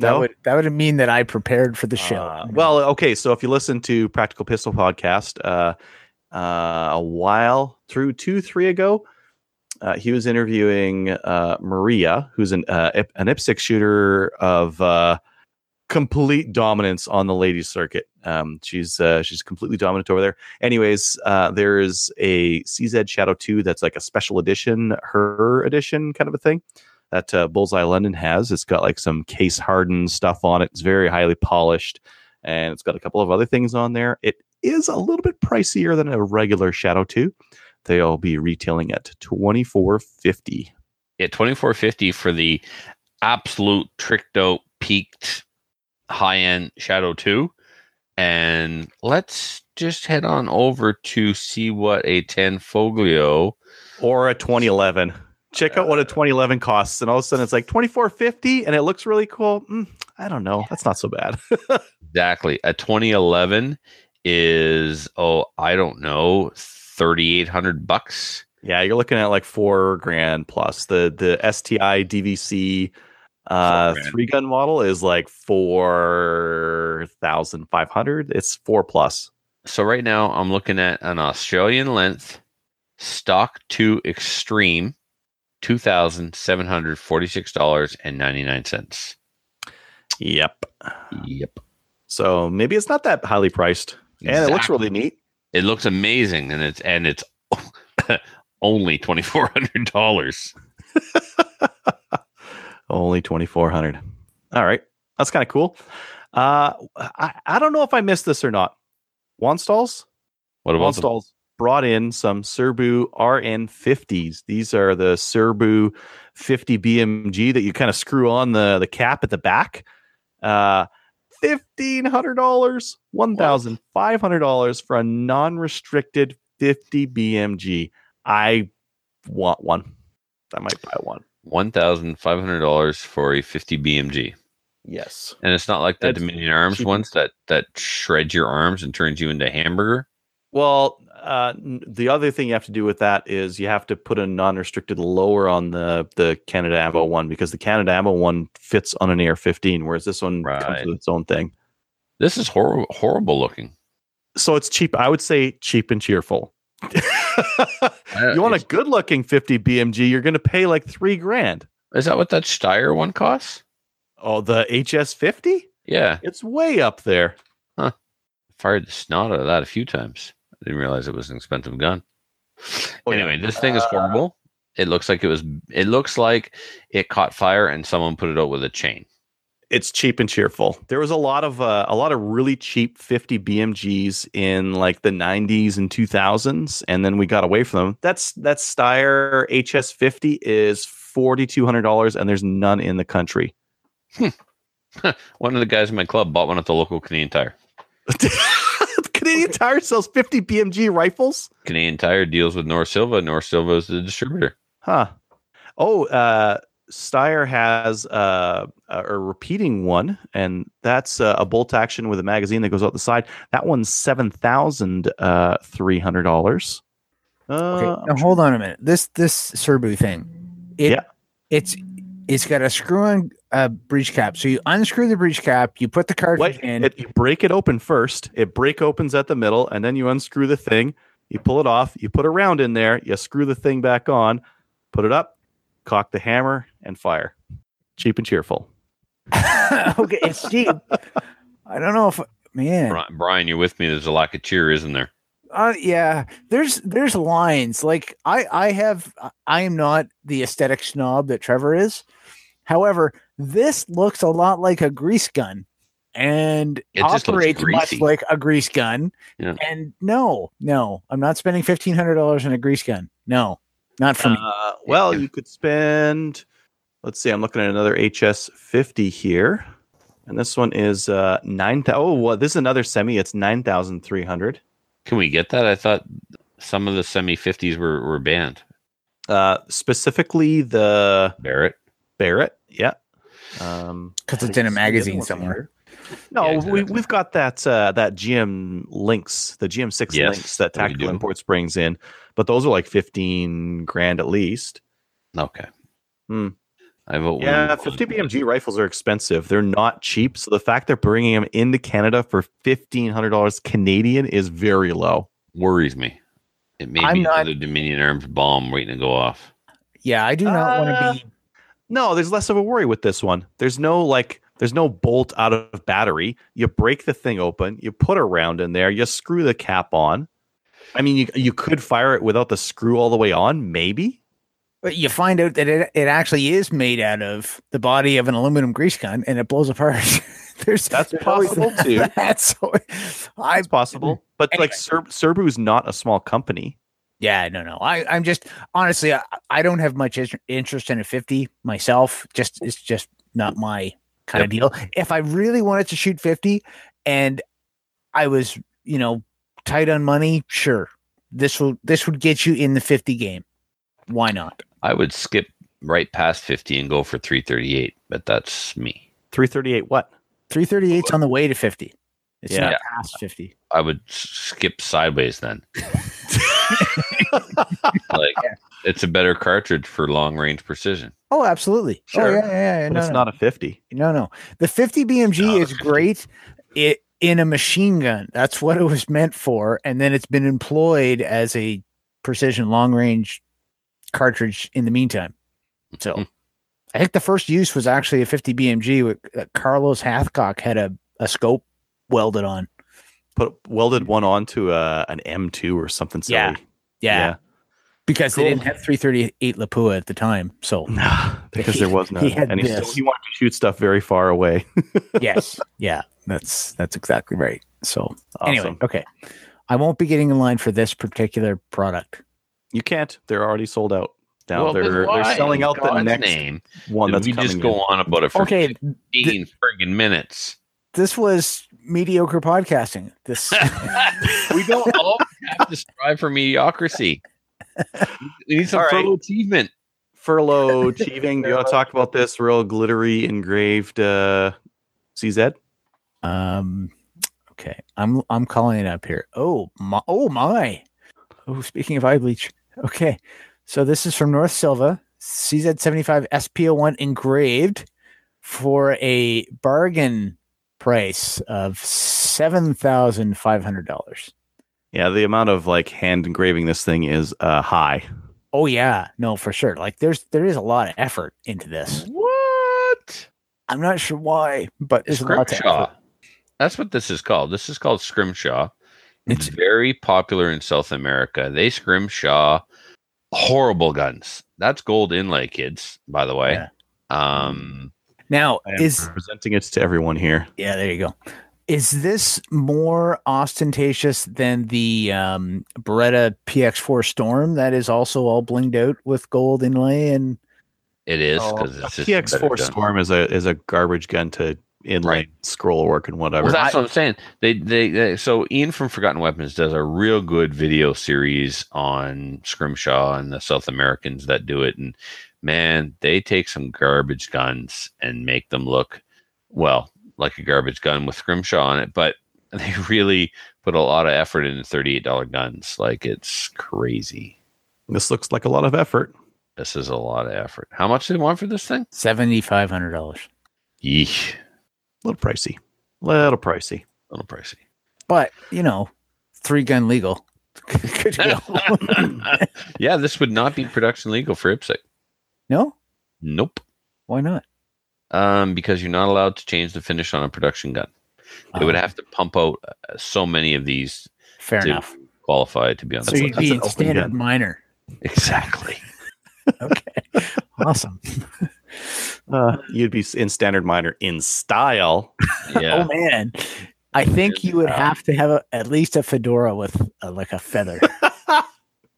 That No? would that would mean that I prepared for the show. Uh, well, okay. So if you listen to Practical Pistol podcast uh, uh, a while through two, three ago, uh, he was interviewing uh, Maria, who's an uh, an IPSC shooter of uh, complete dominance on the ladies circuit. Um, she's uh, she's completely dominant over there. Anyways, there is a CZ Shadow Two that's like a special edition, her edition kind of a thing that Bullseye London has. It's got like some case hardened stuff on it. It's very highly polished, and it's got a couple of other things on there. It is a little bit pricier than a regular Shadow Two. They'll be retailing at twenty four fifty. At twenty four fifty for the absolute tricked out, peaked, high end Shadow Two, and let's just head on over to see what a Tanfoglio. or a 2011. Check out what a 2011 costs, and all of a sudden it's like 2450, and it looks really cool. Mm, I don't know. That's not so bad. Exactly. A 2011 is oh I don't know 3800 bucks. yeah, you're looking at like four grand plus. The the STI DVC uh, three gun model is like four thousand five hundred. It's four plus. So right now I'm looking at an Australian length stock 2 extreme $2746.99. Yep. Yep. So maybe it's not that highly priced, and it looks really neat. It looks amazing and it's and it's only $2400. Only twenty four hundred. All right, that's kind of cool. Uh, I I don't know if I missed this or not. Wanstalls. What about? Wanstalls brought in some Serbu RN50s. These are the Serbu 50 BMG that you kind of screw on the the cap at the back. Uh, fifteen hundred dollars, one thousand five hundred dollars for a non-restricted 50 BMG. I want one. I might buy one. $1,500 for a 50 BMG. Yes. And it's not like the That's Dominion Arms cheap. ones that that shreds your arms and turns you into hamburger. Well, uh, the other thing you have to do with that is you have to put a non-restricted lower on the the Canada Ammo one because the Canada Ammo one fits on an AR-15, whereas this one comes with its own thing. This is hor- horrible looking. So it's cheap. I would say cheap and cheerful. you want a good-looking 50 BMG, you're going to pay like three grand. Is that what that Steyr one costs? Oh, the HS50? Yeah, It's way up there. Huh. Fired the snot out of that a few times. Didn't realize it was an expensive gun. Oh, yeah. anyway, this thing is horrible. It looks like it was. It looks like it caught fire and someone put it out with a chain. it's cheap and cheerful. There was a lot of uh, a lot of really cheap 50 BMGs in like the 90s and 2000s, and then we got away from them. That's that Steyr HS50 is forty two hundred dollars, and there's none in the country. One of the guys in my club bought one at the local Canadian Tire. Canadian Tire sells 50 BMG rifles, Canadian Tire deals with North Sylva. North Sylva is the distributor. huh? Oh, uh, Steyr has uh, a, a repeating one, and that's uh, a bolt action with a magazine that goes out the side. That one's seven thousand uh, three hundred dollars. Okay, Uh, now hold on a minute. This this Serbu thing, it Yeah. it's it's got a screw on a breech cap. So you unscrew the breech cap, you put the cartridge Wait, in. it, you break it open first. It break opens at the middle, and then you unscrew the thing. You pull it off. You put a round in there. You screw the thing back on. Put it up. Cock the hammer and fire. Cheap and cheerful. okay, it's cheap. I don't know if man. Bri- Brian, you're with me. There's a lack of cheer, isn't there? Uh, yeah, there's there's lines like I I have I am not the aesthetic snob that Trevor is. However, this looks a lot like a grease gun and It looks operates much like a grease gun. Yeah. And no, no, I'm not spending fifteen hundred dollars on a grease gun. No, not for me. Uh, well, you could spend. Let's see. I'm looking at another HS50 here, and this one is uh nine thousand. Oh, well, this is another semi. It's nine thousand three hundred. Can we get that? I thought some of the semi 50s were, were banned. Uh, specifically the Barrett. Barrett. Yeah. Um, Because I it's in a magazine somewhere. No, Yeah, we, exactly. we've got that uh, that GM Lynx, the GM6 Yes, links that that Tactical do. Imports brings in, but those are like 15 grand at least. Okay. Hmm. I vote. Yeah, move 50 on. BMG rifles are expensive. They're not cheap. So the fact they're bringing them into Canada for $1,500 Canadian is very low. worries me. It may I'm be not- another Dominion Arms bomb waiting to go off. Yeah, I do not want Uh, to be. No, there's less of a worry with this one. There's no like, there's no bolt out of battery. You break the thing open, you put a round in there, you screw the cap on. I mean, you you could fire it without the screw all the way on, maybe. But you find out that it, it actually is made out of the body of an aluminum grease gun and it blows apart. There's That's there's possible, too. That's I It's possible, but Anyway. like Ser- is not a small company. Yeah no no I I'm just honestly I, I don't have much interest in a 50 myself. Just it's just not my kind of deal. If I really wanted to shoot 50 and I was you know tight on money, sure this will this would get you in the 50 game. Why not? I would skip right past 50 and go for 338, but that's me. 338 what? 338's on the way to 50. It's Yeah. not past 50. I would skip sideways then. like it's a better cartridge for long range precision. Oh, absolutely. Oh, Sure. yeah, yeah, yeah. But No, it's no, not a 50. no, no. The 50 BMG No, is 50. great it, in a machine gun. That's what it was meant for. And then it's been employed as a precision long range cartridge in the meantime. So Mhm. I think the first use was actually a 50 BMG with uh, Carlos Hathcock had a, a scope welded on. Put welded one onto a, an M2 or something silly. Yeah. Yeah. Because Cool. they didn't have 338 Lapua at the time. So Nah, because there was He none. had And he, still, he wanted to shoot stuff very far away. yes, yeah, that's that's exactly right. So anyway, okay, I won't be getting in line for this particular product. You can't. They're already sold out. Now Well, they're they're selling in out the next name. one Did that's we just go in. on about it for Okay, 15 friggin' minutes. this was mediocre podcasting. This we don't all have to strive for mediocrity. We need some All right. furlough achievement. Furlough achieving. Do you want to talk about this real glittery engraved uh, CZ? um, okay, I'm I'm calling it up here. Oh my! Oh my! Oh, speaking of eye bleach. Okay, so this is from North Sylva CZ75 SPO1 engraved for a bargain price of seven thousand five hundred dollars. Yeah, the amount of like hand engraving this thing is uh, high. Oh yeah, no, for sure. Like there's there is a lot of effort into this. What? I'm not sure why, but there's a lot of Scrimshaw. That's what this is called. This is called Scrimshaw. It's It's very popular in South America. They scrimshaw horrible guns. That's gold inlay, kids, by the way. Yeah. Um, now is presenting it to everyone here. yeah, there you go. Is this more ostentatious than the um, Beretta PX4 Storm that is also all blinged out with gold inlay and it is Oh, because a it's just PX4. Storm is a is a garbage gun to inlay Right. scroll work and whatever. Well, that's what I'm saying. They, they, they, so Ian from Forgotten Weapons does a real good video series on Scrimshaw and the South Americans that do it, and man, they take some garbage guns and make them look well like a garbage gun with Scrimshaw on it, but they really put a lot of effort into $38 guns. Like it's crazy. this looks like a lot of effort. This is a lot of effort. How much do they want for this thing? seventy five hundred dollars. Yeesh. A little pricey. Little pricey. A little pricey. But you know, three gun legal. Good to go. yeah, this would not be production legal for IPSC. No, Nope. why not? Um, because you're not allowed to change the finish on a production gun. They would Oh, have to pump out uh, so many of these fair to enough. qualify to be on So the you'd that's be an in standard gun. minor. Exactly. Okay, awesome. Uh, you'd be in standard minor in style. Yeah. Oh man, I think you would have to have a, at least a fedora with uh, like a feather.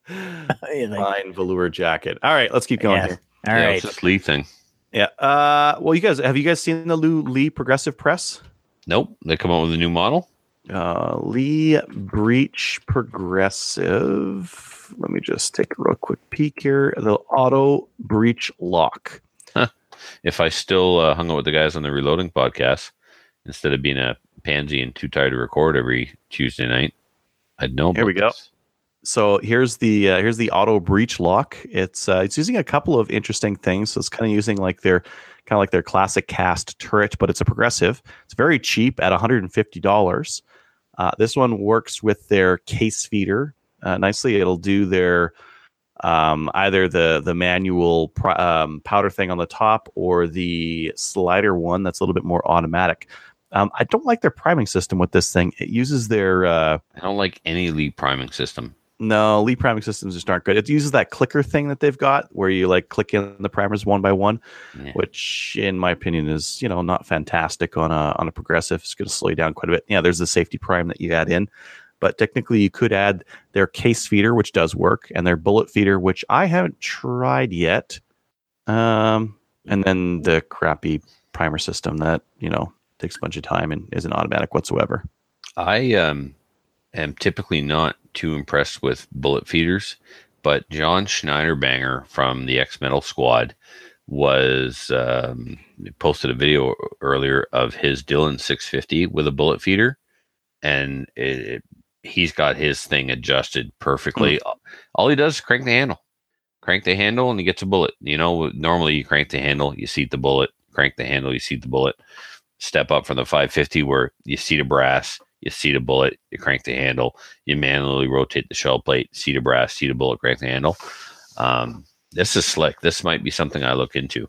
Like, Fine velour jacket. All right, let's keep going Yeah. here. All yeah, right. It's this Lee thing. Yeah. Uh, well, you guys, have you guys seen the Lou Lee Progressive Press? Nope. They come out with a new model. Uh, Lee Breech Progressive. Let me just take a real quick peek here. The auto Breech Lock. If I still uh, hung out with the guys on the Reloading podcast instead of being a pansy and too tired to record every Tuesday night, I'd know. Here we go. So here's the uh, here's the auto Breech Lock. It's uh, it's using a couple of interesting things. So it's kind of using like their kind of like their classic cast turret, but it's a progressive. It's very cheap at 150 dollars. Uh, this one works with their case feeder uh, nicely. It'll do their um, either the the manual pr- um, powder thing on the top or the slider one that's a little bit more automatic. Um, I don't like their priming system with this thing. It uses their uh, I don't like any lead priming system. No, lead priming systems just aren't good. It uses that clicker thing that they've got where you like click in the primers one by one, Yeah. which in my opinion is, you know, not fantastic on a on a progressive. It's going to slow you down quite a bit. Yeah, there's the safety prime that you add in, but technically you could add their case feeder, which does work, and their bullet feeder, which I haven't tried yet. Um, and then the crappy primer system that, you know, takes a bunch of time and isn't automatic whatsoever. I um, am typically not too impressed with bullet feeders, but John Schneiderbanger from the X Metal Squad was um, posted a video earlier of his Dillon 650 with a bullet feeder, and it, it- he's got his thing adjusted perfectly. All he does is crank the handle, crank the handle, and he gets a bullet. You know, normally you crank the handle, you seat the bullet, crank the handle, you seat the bullet. Step up from the 550 where you seat a brass, you seat a bullet, you crank the handle, you manually rotate the shell plate, seat a brass, seat a bullet, crank the handle. Um, this is slick. This might be something I look into.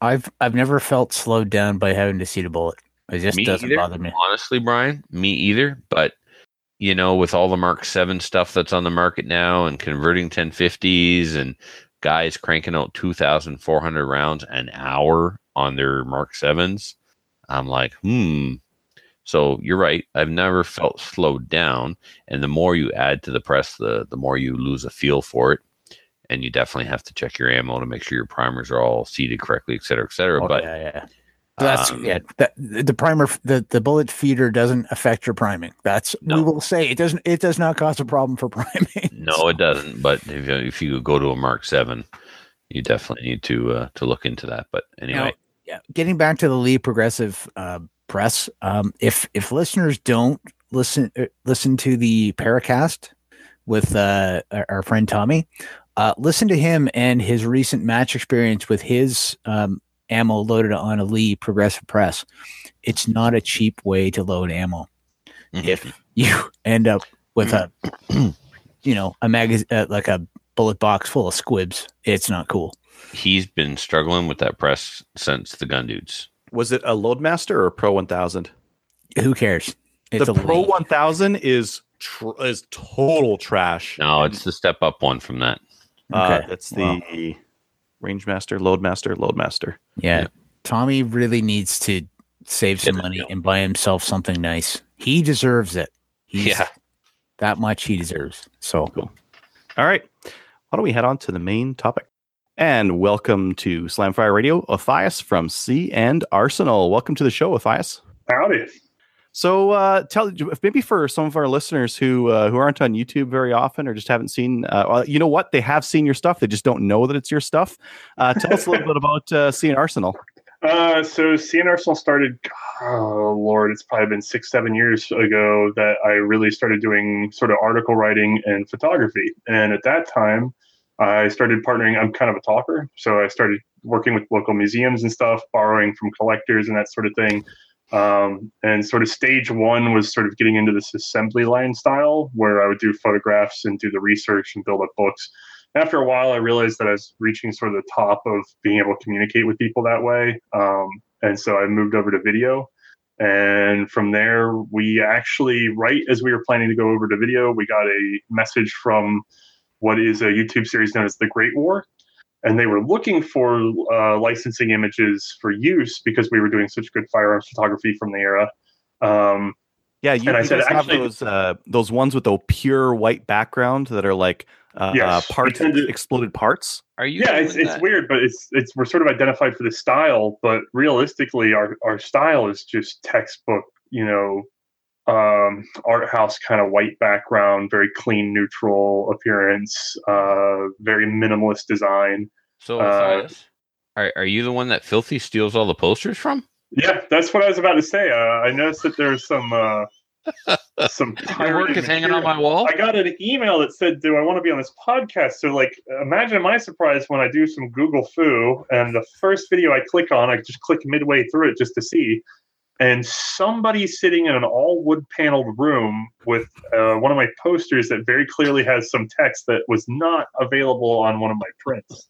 I've I've never felt slowed down by having to see the bullet. It just Me doesn't either. bother me. Honestly, Brian, me either. But you know, with all the Mark Seven stuff that's on the market now, and converting 1050s, and guys cranking out 2,400 rounds an hour on their Mark Sevens, I'm like, hmm. So you're right. I've never felt slowed down, and the more you add to the press, the the more you lose a feel for it. And you definitely have to check your ammo to make sure your primers are all seated correctly, et cetera, et cetera. Oh, but yeah, yeah. That's um, yeah. That, the primer, the, the bullet feeder doesn't affect your priming. That's we will say it doesn't. It does not cause a problem for priming. No, it doesn't. But if you, if you go to a Mark Seven, you definitely need to uh, to look into that. But anyway, Now, yeah. Getting back to the Lee Progressive uh, Press, um, if if listeners don't listen uh, listen to the Paracast with uh, our, friend Tommy, uh, listen to him and his recent match experience with his um, ammo loaded on a Lee Progressive Press. It's not a cheap way to load ammo. Mhm. If you end up with a, you know, a magazine uh, like a bullet box full of squibs, it's not cool. he's been struggling with that press since the gun dudes. Was it a Loadmaster or a Pro 1000? Who cares? It's the a Pro Lee. 1000 is tr- is total trash. No, it's the step up one from that. Uh, Okay. it's the Rangemaster, Loadmaster, Loadmaster. Yeah. Yeah. Tommy really needs to save some Get money and buy himself something nice. He deserves it. He's, Yeah. That much he deserves. So cool. All right. Why don't we head on to the main topic? And welcome to Slamfire Radio, Othais from C&Rsenal. Welcome to the show, Othais. Howdy. So, uh, tell if maybe for some of our listeners who uh, who aren't on YouTube very often or just haven't seen, uh, well, you know what, they have seen your stuff, they just don't know that it's your stuff. Uh, tell us a little bit about uh, C&Rsenal. Uh, so C&Rsenal started, oh Lord, it's probably been six, seven years ago that I really started doing sort of article writing and photography. And at that time, I started partnering. I'm kind of a talker, so I started working with local museums and stuff, borrowing from collectors and that sort of thing. Um, and sort of stage one was sort of getting into this assembly line style where I would do photographs and do the research and build up books. After a while, I realized that I was reaching sort of the top of being able to communicate with people that way. Um, and so I moved over to video. And from there, we actually, right as we were planning to go over to video, we got a message from what is a YouTube series known as The Great War. And they were looking for uh, licensing images for use because we were doing such good firearms photography from the era. Um, Yeah, you, And I you said, have actually- those uh, those ones with the pure white background that are like uh, Yes, uh, parts to- exploded parts. Are you? yeah, it's, it's weird, but it's it's we're sort of identified for the style, but realistically, our our style is just textbook, you know, um, art house kind of white background, very clean, neutral appearance, uh, very minimalist design. So, uh, are are you the one that Filthy steals all the posters from? Yeah, that's what I was about to say. Uh, I noticed that there's some uh, some My work pirated is hanging on my wall. I got an email that said, "Do I want to be on this podcast?" So, like, imagine my surprise when I do some Google foo, and the first video I click on, I just click midway through it just to see, and somebody sitting in an all wood paneled room with uh, one of my posters that very clearly has some text that was not available on one of my prints.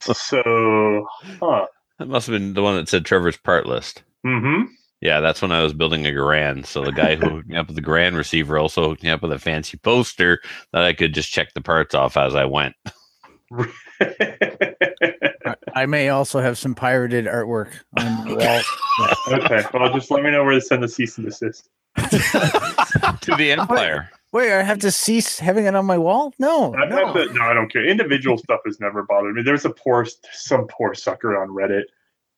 so, huh? That must have been the one that said Trevor's part list. Mm-hmm. Yeah, that's when I was building a Garand. So the guy who hooked me up with the Garand receiver also hooked me up with a fancy poster that I could just check the parts off as I went. I, I may also have some pirated artwork on the wall. okay. Well, just let me know where to send the cease and desist. to the Empire. Wait, I have to cease having it on my wall? No, I, no. no. no, I don't care. Individual stuff has never bothered me. There's a poor, some poor sucker on Reddit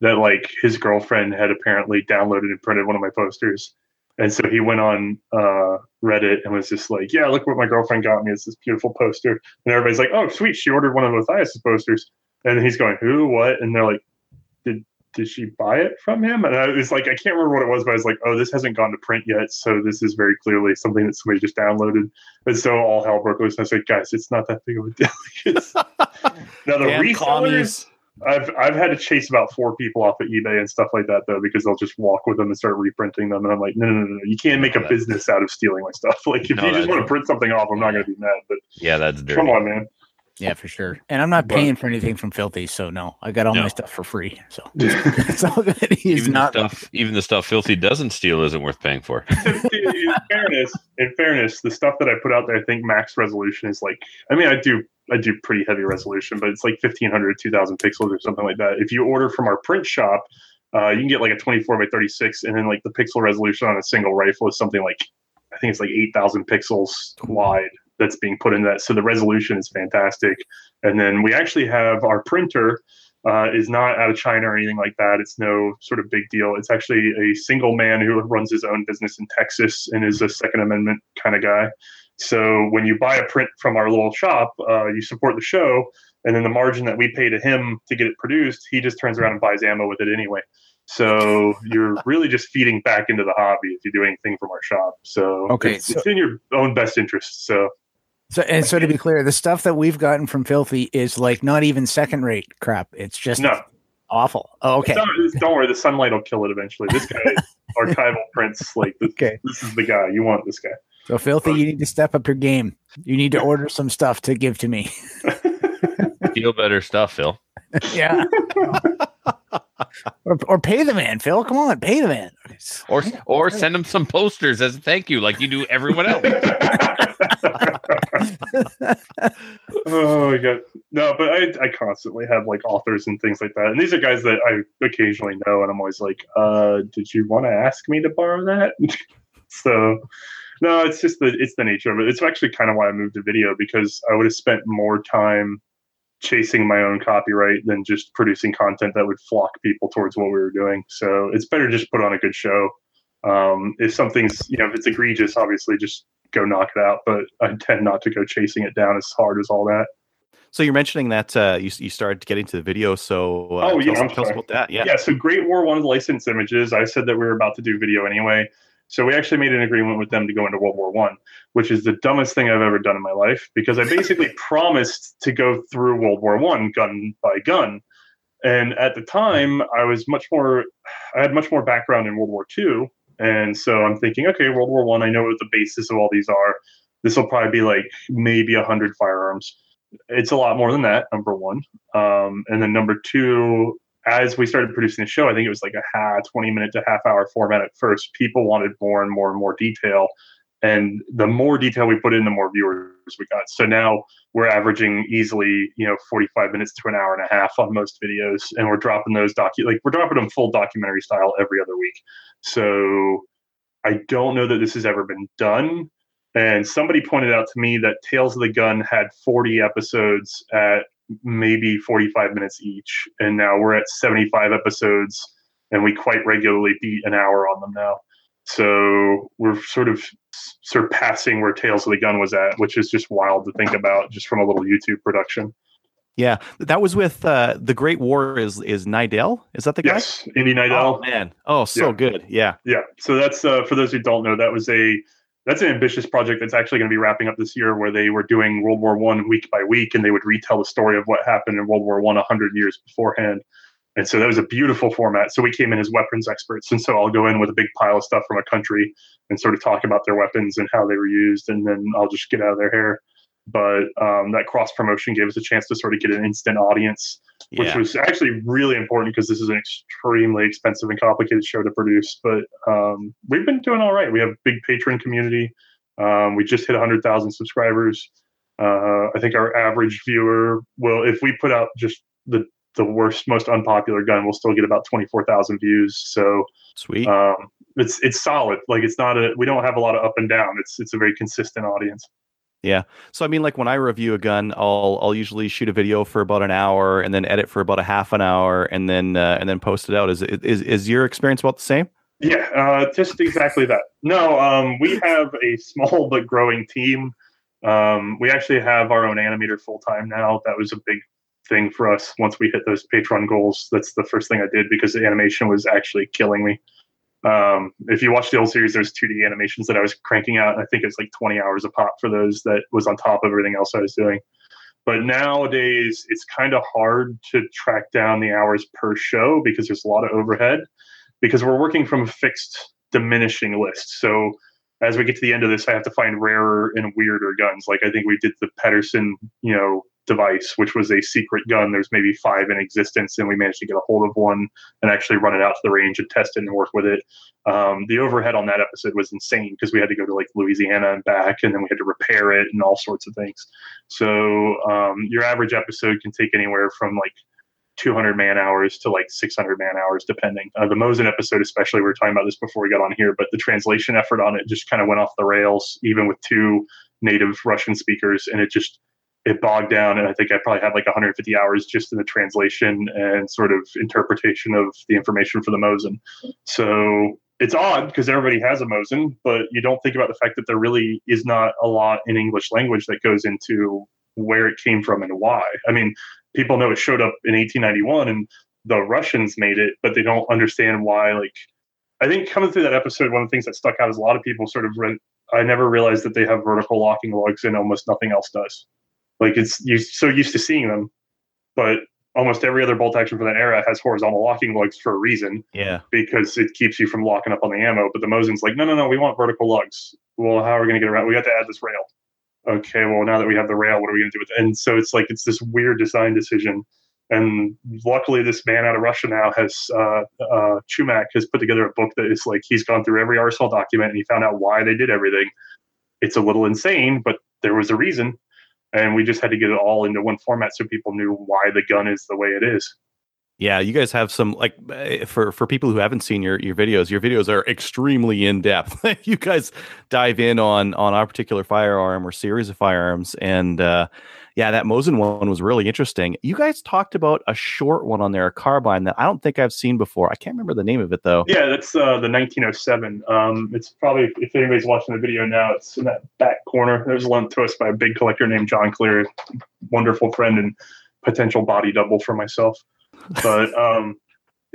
that like his girlfriend had apparently downloaded and printed one of my posters, and so he went on uh, Reddit and was just like, "Yeah, look what my girlfriend got me. It's this beautiful poster." And everybody's like, "Oh, sweet, she ordered one of Othais's posters." And he's going, "Who? What?" And they're like, "Did did she buy it from him?" And I was like, I can't remember what it was, but I was like, "Oh, this hasn't gone to print yet, so this is very clearly something that somebody just downloaded." And so all hell broke loose. I was like, "Guys, it's not that big of a deal." Now the Damn resellers, commies. I've I've had to chase about four people off of eBay and stuff like that though because they'll just walk with them and start reprinting them, and I'm like, no, no, no, no, you can't make a business out of stealing my stuff. Like if No, you just want to print something off, I'm not going to be mad. But Yeah, that's dirty. come on, man. Yeah, for sure. And I'm not But- paying for anything from Filthy, so no, I got all No. my stuff for free. So it's all good. He's Even not. the stuff, even the stuff Filthy doesn't steal isn't worth paying for. in fairness, in fairness, the stuff that I put out there, I think max resolution is like. I mean, I do I do pretty heavy resolution, but it's like 1500, 2000 pixels or something like that. If you order from our print shop, uh, you can get like a 24 by 36, and then like the pixel resolution on a single rifle is something like I think it's like 8,000 pixels wide that's being put into that. So the resolution is fantastic. And then we actually have our printer uh, is not out of China or anything like that. It's no sort of big deal. It's actually a single man who runs his own business in Texas and is a Second Amendment kind of guy. So when you buy a print from our little shop, uh, you support the show, and then the margin that we pay to him to get it produced, he just turns around and buys ammo with it anyway. So you're really just feeding back into the hobby if you do anything from our shop. So Okay, it's, so- it's in your own best interest. So So and so to be clear, the stuff that we've gotten from Filthy is like not even second rate crap. It's just no, awful. Oh, okay. don't, don't worry, the sunlight will kill it eventually. This guy is archival prints. Like this, Okay. this is the guy you want. This guy. So Filthy, you need to step up your game. You need to order some stuff to give to me. Feel better stuff, Phil. yeah. or, or pay the man, Phil. Come on, pay the man. Or or send him some posters as a thank you, like you do everyone else. Oh my god no but I, I constantly have like authors and things like that. And these are guys that i occasionally know and i'm always like uh did you want to ask me to borrow that? So no it's just the it's the nature of it. It's actually kind of why i moved to video because i would have spent more time chasing my own copyright than just producing content that would flock people towards what we were doing. So it's better just put on a good show. Um if something's you know if it's egregious obviously just go knock it out but i tend not to go chasing it down as hard as all that So you're mentioning that uh, you you started getting to the video. So uh, Oh, yeah, us, I'm tell us about that. Yeah. yeah. so Great War wanted license images. I said that we were about to do video anyway. So we actually made an agreement with them to go into World War One, which is the dumbest thing I've ever done in my life because I basically promised to go through World War One gun by gun. And at the time, I was much more, I had much more background in World War II. And so I'm thinking, okay, World War One, I, I know what the basis of all these are. This will probably be like maybe hundred firearms. It's a lot more than that. Number one, um, and then number two, as we started producing the show, I think it was like a half, 20 minute to half hour format at first. People wanted more and more and more detail. And the more detail we put in, the more viewers we got. So now we're averaging easily, you know, 45 minutes to an hour and a half on most videos. And we're dropping those docu like we're dropping them full documentary style every other week. So I don't know that this has ever been done. And somebody pointed out to me that Tales of the Gun had 40 episodes at maybe 45 minutes each. And now we're at 75 episodes and we quite regularly beat an hour on them now. So we're sort of surpassing where Tales of the Gun was at, which is just wild to think about just from a little YouTube production. Yeah, that was with uh, the Great War. Is is Neidell? Is that the guy? Yes, Indy Neidell. Oh man, oh so Yeah. good. Yeah, Yeah. So that's uh, for those who don't know, that was a that's an ambitious project that's actually going to be wrapping up this year, where they were doing World War One week by week, and they would retell the story of what happened in World War One a hundred years beforehand. And so that was a beautiful format. So we came in as weapons experts, and so I'll go in with a big pile of stuff from a country and sort of talk about their weapons and how they were used, and then I'll just get out of their hair. But um, that cross promotion gave us a chance to sort of get an instant audience which yeah. was actually really important because this is an extremely expensive and complicated show to produce. But um, we've been doing all right. We have a big patron community. Um, we just hit 100,000 subscribers. Uh, I think our average viewer will, if we put out just the the worst, most unpopular gun, we'll still get about 24,000 views. So Sweet. um, it's it's solid. Like it's not a we don't have a lot of up and down. It's it's a very consistent audience. Yeah. So I mean, like when I review a gun, I'll I'll usually shoot a video for about an hour and then edit for about a half an hour and then uh, and then post it out. Is it- is is your experience about the same? Yeah, uh, just exactly that. No, um, we have a small but growing team. Um, we actually have our own animator full time now. That was a big thing for us once we hit those Patreon goals. That's the first thing I did because the animation was actually killing me. Um, if you watch the old series, there's 2D animations that I was cranking out. And I think it's like 20 hours a pop for those that was on top of everything else I was doing. But nowadays, it's kind of hard to track down the hours per show because there's a lot of overhead because we're working from a fixed diminishing list. So as we get to the end of this, I have to find rarer and weirder guns. Like I think we did the Pedersen, you know, device, which was a secret gun. There's maybe five in existence, and we managed to get a hold of one and actually run it out to the range and test it and work with it. Um, the overhead on that episode was insane because we had to go to like Louisiana and back, and then we had to repair it and all sorts of things. So um, your average episode can take anywhere from like 200 man hours to like 600 man hours, depending. Uh, the Mosin episode, especially, we were talking about this before we got on here, but the translation effort on it just kind of went off the rails, even with two native Russian speakers, and it just it bogged down. And I think I probably had like 150 hours just in the translation and sort of interpretation of the information for the Mosin. So it's odd because everybody has a Mosin, but you don't think about the fact that there really is not a lot in English language that goes into where it came from and why. I mean, people know it showed up in 1891 and the Russians made it, but they don't understand why. Like, I think coming through that episode, one of the things that stuck out is a lot of people sort of read. I never realized that they have vertical locking lugs and almost nothing else does. Like it's you're so used to seeing them, but almost every other bolt action for that era has horizontal locking lugs for a reason Yeah. because it keeps you from locking up on the ammo. But the Mosin's like, no, no, no, we want vertical lugs. Well, how are we going to get around? We have to add this rail. Okay, well, now that we have the rail, what are we going to do with it? And so it's like it's this weird design decision. And luckily, this man out of Russia now has uh, uh, Chumak has put together a book that is like he's gone through every Arsenal document and he found out why they did everything. It's a little insane, but there was a reason, and we just had to get it all into one format so people knew why the gun is the way it is. Yeah, you guys have some like eh, for for people who haven't seen your your videos. Your videos are extremely in depth. you guys dive in on on our particular firearm or series of firearms, and uh, yeah, that Mosin one was really interesting. You guys talked about a short one on there, a carbine that I don't think I've seen before. I can't remember the name of it though. Yeah, that's uh, the 1907. Um, it's probably if anybody's watching the video now, it's in that back corner. There's lent to us by a big collector named John Clear, wonderful friend and potential body double for myself. But um,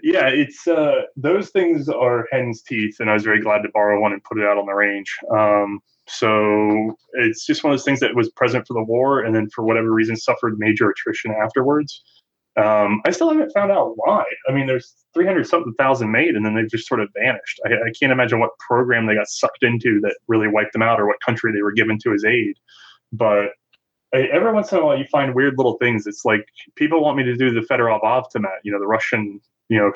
yeah, it's uh, those things are hen's teeth, and I was very glad to borrow one and put it out on the range. Um, so it's just one of those things that was present for the war, and then for whatever reason suffered major attrition afterwards. Um, I still haven't found out why. I mean, there's 300 something thousand made, and then they've just sort of vanished. I, I can't imagine what program they got sucked into that really wiped them out, or what country they were given to as aid. But every once in a while, you find weird little things. It's like people want me to do the Fedorov Avtomat, you know, the Russian, you know,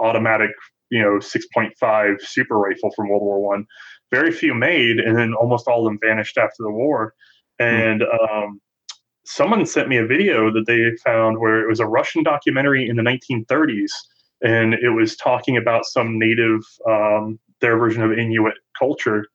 automatic, you know, 6.5 super rifle from World War One. Very few made, and then almost all of them vanished after the war. And um, someone sent me a video that they found where it was a Russian documentary in the 1930s, and it was talking about some native, um, their version of Inuit culture.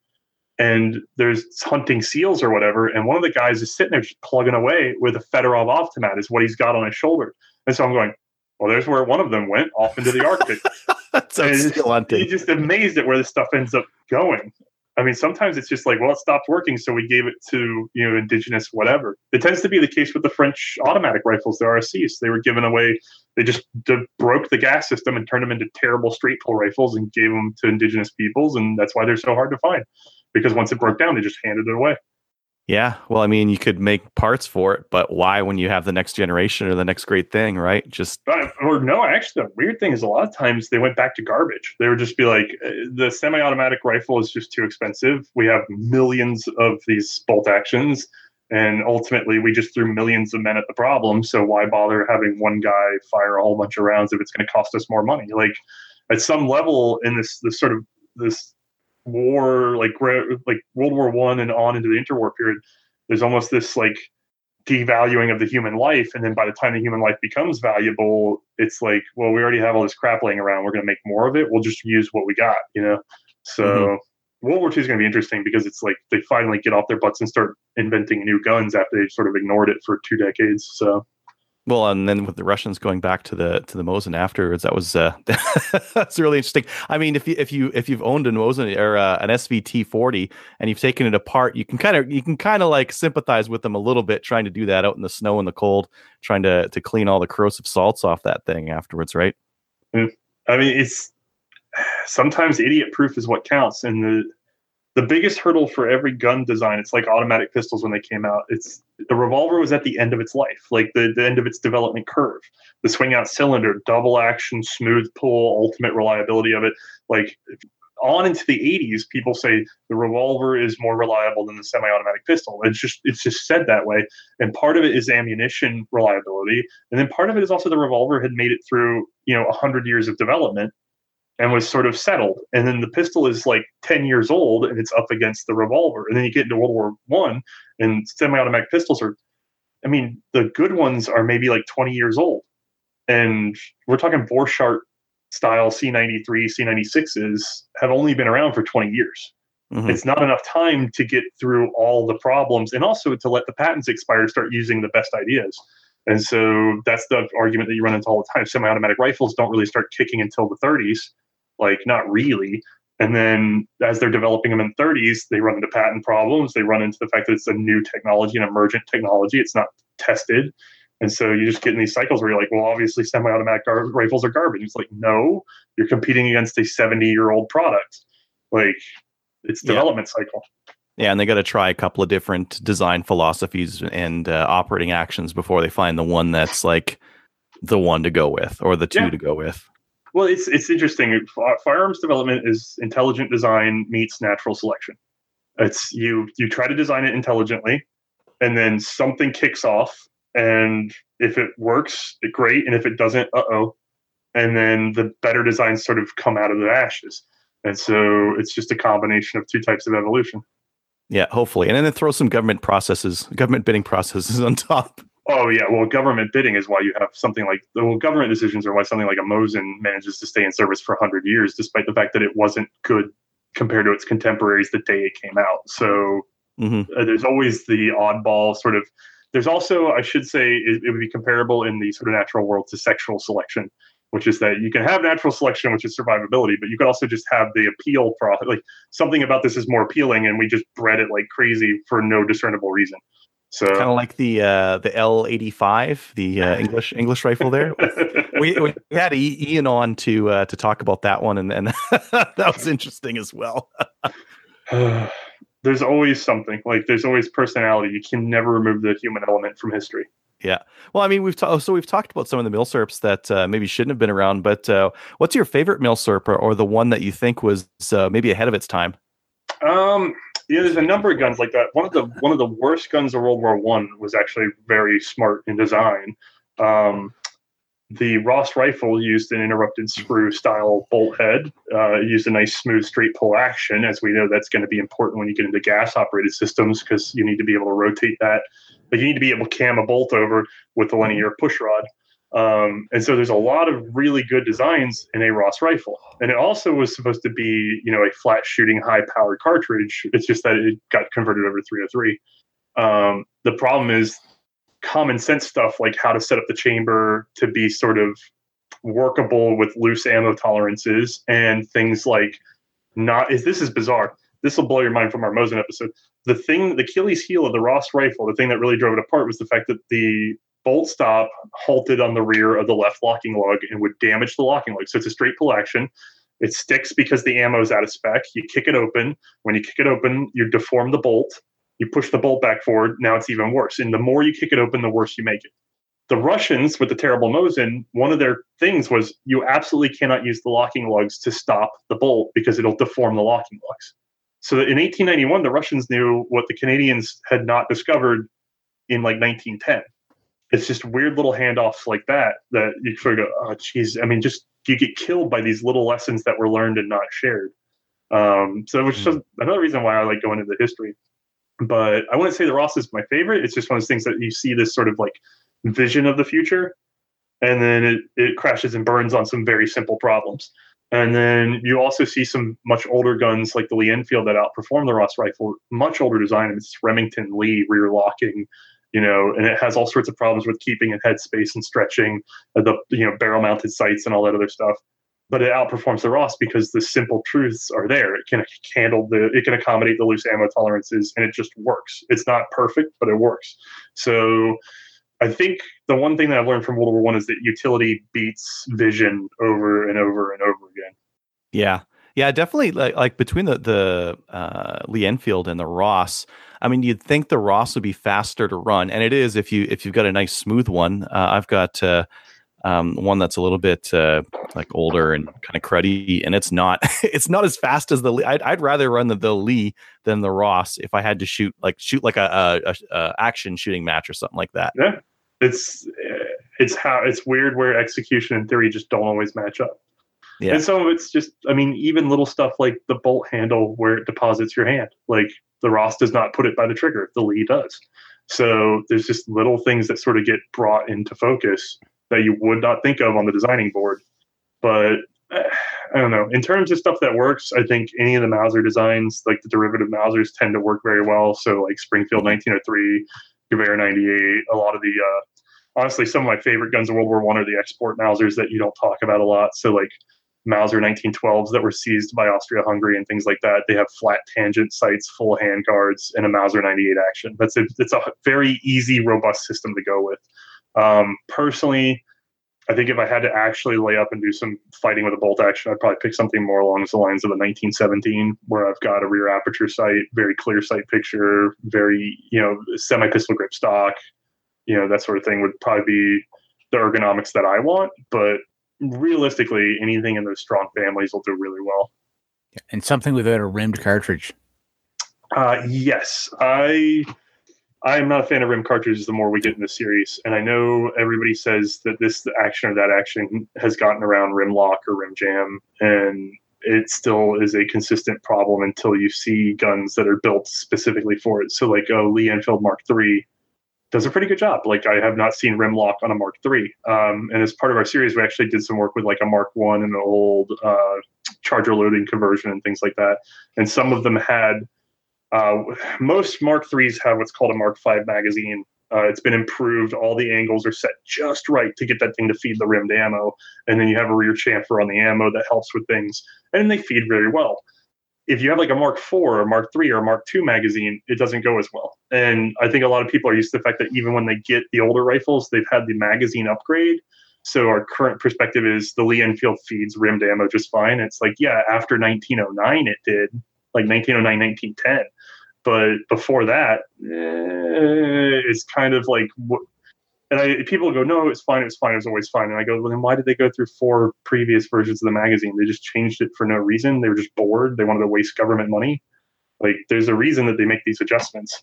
And there's hunting seals or whatever, and one of the guys is sitting there just plugging away with a Fedorov Avtomat, is what he's got on his shoulder. And so I'm going, well, there's where one of them went off into the Arctic. so And it's it's- hunting. You're just amazed at where this stuff ends up going. I mean, sometimes it's just like, well, it stopped working, so we gave it to you know indigenous whatever. It tends to be the case with the French automatic rifles, the RSCs. They were given away. They just broke the gas system and turned them into terrible straight pull rifles and gave them to indigenous peoples, and that's why they're so hard to find. Because once it broke down, they just handed it away. Yeah. Well, I mean, you could make parts for it, but why when you have the next generation or the next great thing, right? Just But, or no, actually, the weird thing is a lot of times they went back to garbage. They would just be like, uh, the semi-automatic rifle is just too expensive. We have millions of these bolt actions, and ultimately, we just threw millions of men at the problem. So why bother having one guy fire a whole bunch of rounds if it's going to cost us more money? Like, at some level in this this sort of this war, like like World War One and on into the interwar period, there's almost this like devaluing of the human life and then by the time the human life becomes valuable it's like well we already have all this crap laying around. We're going to make more of it. We'll just use what we got you know? So Mhm. world war Two is going to be interesting because it's like they finally get off their butts and start inventing new guns after they sort of ignored it for two decades so well, and then with the Russians going back to the to the Mosin afterwards, that was uh, that's really interesting. I mean, if you if you if you've owned a Mosin or uh, an SVT forty and you've taken it apart, you can kind of you can kind of like sympathize with them a little bit, trying to do that out in the snow and the cold, trying to to clean all the corrosive salts off that thing afterwards, right? i mean it's sometimes idiot proof is what counts and the the biggest hurdle for every gun design it's like automatic pistols when they came out it's the revolver was at the end of its life like the, the end of its development curve. The swing out cylinder double action smooth pull ultimate reliability of it. Like on into the 80s people say the revolver is more reliable than the semi-automatic pistol. It's just it's just said that way. And part of it is ammunition reliability and then part of it is also the revolver had made it through you know 100 years of development and was sort of settled. And then the pistol is like 10 years old and it's up against the revolver. And then you get into World War One and semi-automatic pistols are I mean, the good ones are maybe like 20 years old. And we're talking Borchardt style C93, C96s have only been around for 20 years. Mhm. It's not enough time to get through all the problems and also to let the patents expire, start using the best ideas. And so that's the argument that you run into all the time. Semi automatic rifles don't really start kicking until the 30s, like, not really. And then as they're developing them in 30s, they run into patent problems. They run into the fact that it's a new technology, an emergent technology. It's not tested. And so you just get in these cycles where you're like, well, obviously semi automatic gar- rifles are garbage. It's like, no, you're competing against a 70 year old product. Like, it's Yeah. development cycle. Yeah, and they got to try a couple of different design philosophies and uh, operating actions before they find the one that's like the one to go with or the two Yeah. to go with. Well, it's it's interesting. Firearms development is intelligent design meets natural selection. It's you you try to design it intelligently, and then something kicks off, and if it works, it great, and if it doesn't, uh oh, and then the better designs sort of come out of the ashes. And so it's just a combination of two types of evolution. Yeah, hopefully, and then it throw some government processes, government bidding processes on top. Oh yeah, well, government bidding is why you have something like well, government decisions are why something like a Mosin manages to stay in service for hundred years, despite the fact that it wasn't good compared to its contemporaries the day it came out. So hmm uh, there's always the oddball sort of. There's also, I should say, it, it would be comparable in the sort of natural world to sexual selection, which is that you can have natural selection, which is survivability, but you can also just have the appeal for like something about this is more appealing, and we just bred it like crazy for no discernible reason. So Kind of like the uh, the L eighty five, the uh, English English rifle there. we, we had Ian on to uh, to talk about that one, and, and that was interesting as well. there's always something like there's always personality. You can never remove the human element from history. Yeah. Well, I mean, we've ta- so we've talked about some of the milsurps that uh, maybe shouldn't have been around, but uh, what's your favorite milsurp or, or the one that you think was uh, maybe ahead of its time? Um, yeah, there's a number of guns like that. One of the one of the worst guns of World War One was actually very smart in design. Um, the Ross rifle used an interrupted screw style bolt head. Uh, used a nice smooth straight pull action. As we know, that's going to be important when you get into gas operated systems because you need to be able to rotate that. But you need to be able to cam a bolt over with a linear push rod. Um, and so there's a lot of really good designs in a Ross rifle. And it also was supposed to be, you know, a flat shooting, high powered cartridge. It's just that it got converted over to 303. Um, the problem is common sense stuff like how to set up the chamber to be sort of workable with loose ammo tolerances and things like not is this is bizarre. This will blow your mind from our Mosin episode. The thing, the Achilles heel of the Ross rifle, the thing that really drove it apart was the fact that the bolt stop halted on the rear of the left locking lug and would damage the locking lug. So it's a straight pull action. It sticks because the ammo is out of spec. You kick it open. When you kick it open, you deform the bolt. You push the bolt back forward. Now it's even worse. And the more you kick it open, the worse you make it. The Russians, with the terrible Mosin, one of their things was you absolutely cannot use the locking lugs to stop the bolt because it'll deform the locking lugs. So in 1891, the Russians knew what the Canadians had not discovered in like 1910. It's just weird little handoffs like that that you sort of go, oh, geez. I mean, just you get killed by these little lessons that were learned and not shared. Um, so which is Mm. another reason why I like going into the history. But I wouldn't say the Ross is my favorite. It's just one of those things that you see this sort of like vision of the future, and then it, it crashes and burns on some very simple problems. And then you also see some much older guns like the Lee Enfield that outperform the Ross rifle, much older design. It's Remington Lee rear locking, you know, and it has all sorts of problems with keeping in headspace and stretching uh, the you know barrel mounted sights and all that other stuff. But it outperforms the Ross because the simple truths are there. It can handle the, it can accommodate the loose ammo tolerances, and it just works. It's not perfect, but it works. So I think the one thing that I've learned from World War One is that utility beats vision over and over and over again. Yeah. Yeah, definitely. Like, like between the the uh, Lee Enfield and the Ross, I mean, you'd think the Ross would be faster to run, and it is if you if you've got a nice smooth one. Uh, I've got uh, um, one that's a little bit uh, like older and kind of cruddy, and it's not it's not as fast as the Lee. I'd, I'd rather run the, the Lee than the Ross if I had to shoot like shoot like a, a, a, a action shooting match or something like that. Yeah, it's it's how it's weird where execution and theory just don't always match up. Yeah. And some of it's just, I mean, even little stuff like the bolt handle where it deposits your hand. Like the Ross does not put it by the trigger, the Lee does. So there's just little things that sort of get brought into focus that you would not think of on the designing board. But I don't know. In terms of stuff that works, I think any of the Mauser designs, like the derivative Mausers, tend to work very well. So like Springfield 1903, Gewehr 98, a lot of the uh, honestly, some of my favorite guns of World War One are the export Mausers that you don't talk about a lot. So like Mauser 1912s that were seized by Austria-Hungary and things like that. They have flat tangent sights, full hand guards, and a Mauser 98 action. That's a, it's a very easy, robust system to go with. Um, personally, I think if I had to actually lay up and do some fighting with a bolt action, I'd probably pick something more along the lines of a 1917, where I've got a rear aperture sight, very clear sight picture, very you know semi pistol grip stock, you know that sort of thing would probably be the ergonomics that I want. But realistically, anything in those strong families will do really well. and something without a rimmed cartridge. Uh, yes, I I am not a fan of rim cartridges. The more we get in the series, and I know everybody says that this action or that action has gotten around rim lock or rim jam, and it still is a consistent problem until you see guns that are built specifically for it. So, like a Lee Enfield Mark III does a pretty good job. Like I have not seen rim lock on a Mark III. Um, and as part of our series, we actually did some work with like a Mark One and an old uh, charger loading conversion and things like that. And some of them had uh, most Mark threes have what's called a Mark Five magazine. Uh, it's been improved. All the angles are set just right to get that thing to feed the rimmed ammo, and then you have a rear chamfer on the ammo that helps with things, and they feed very well. If you have like a Mark IV or Mark III or Mark II magazine, it doesn't go as well. And I think a lot of people are used to the fact that even when they get the older rifles, they've had the magazine upgrade. So our current perspective is the Lee Enfield feeds rimmed ammo just fine. It's like, yeah, after 1909 it did, like 1909, 1910. But before that, eh, it's kind of like, and I people go, no, it's fine, it's fine, it was always fine. And I go, well, then why did they go through four previous versions of the magazine? They just changed it for no reason. They were just bored. They wanted to waste government money. Like, there's a reason that they make these adjustments.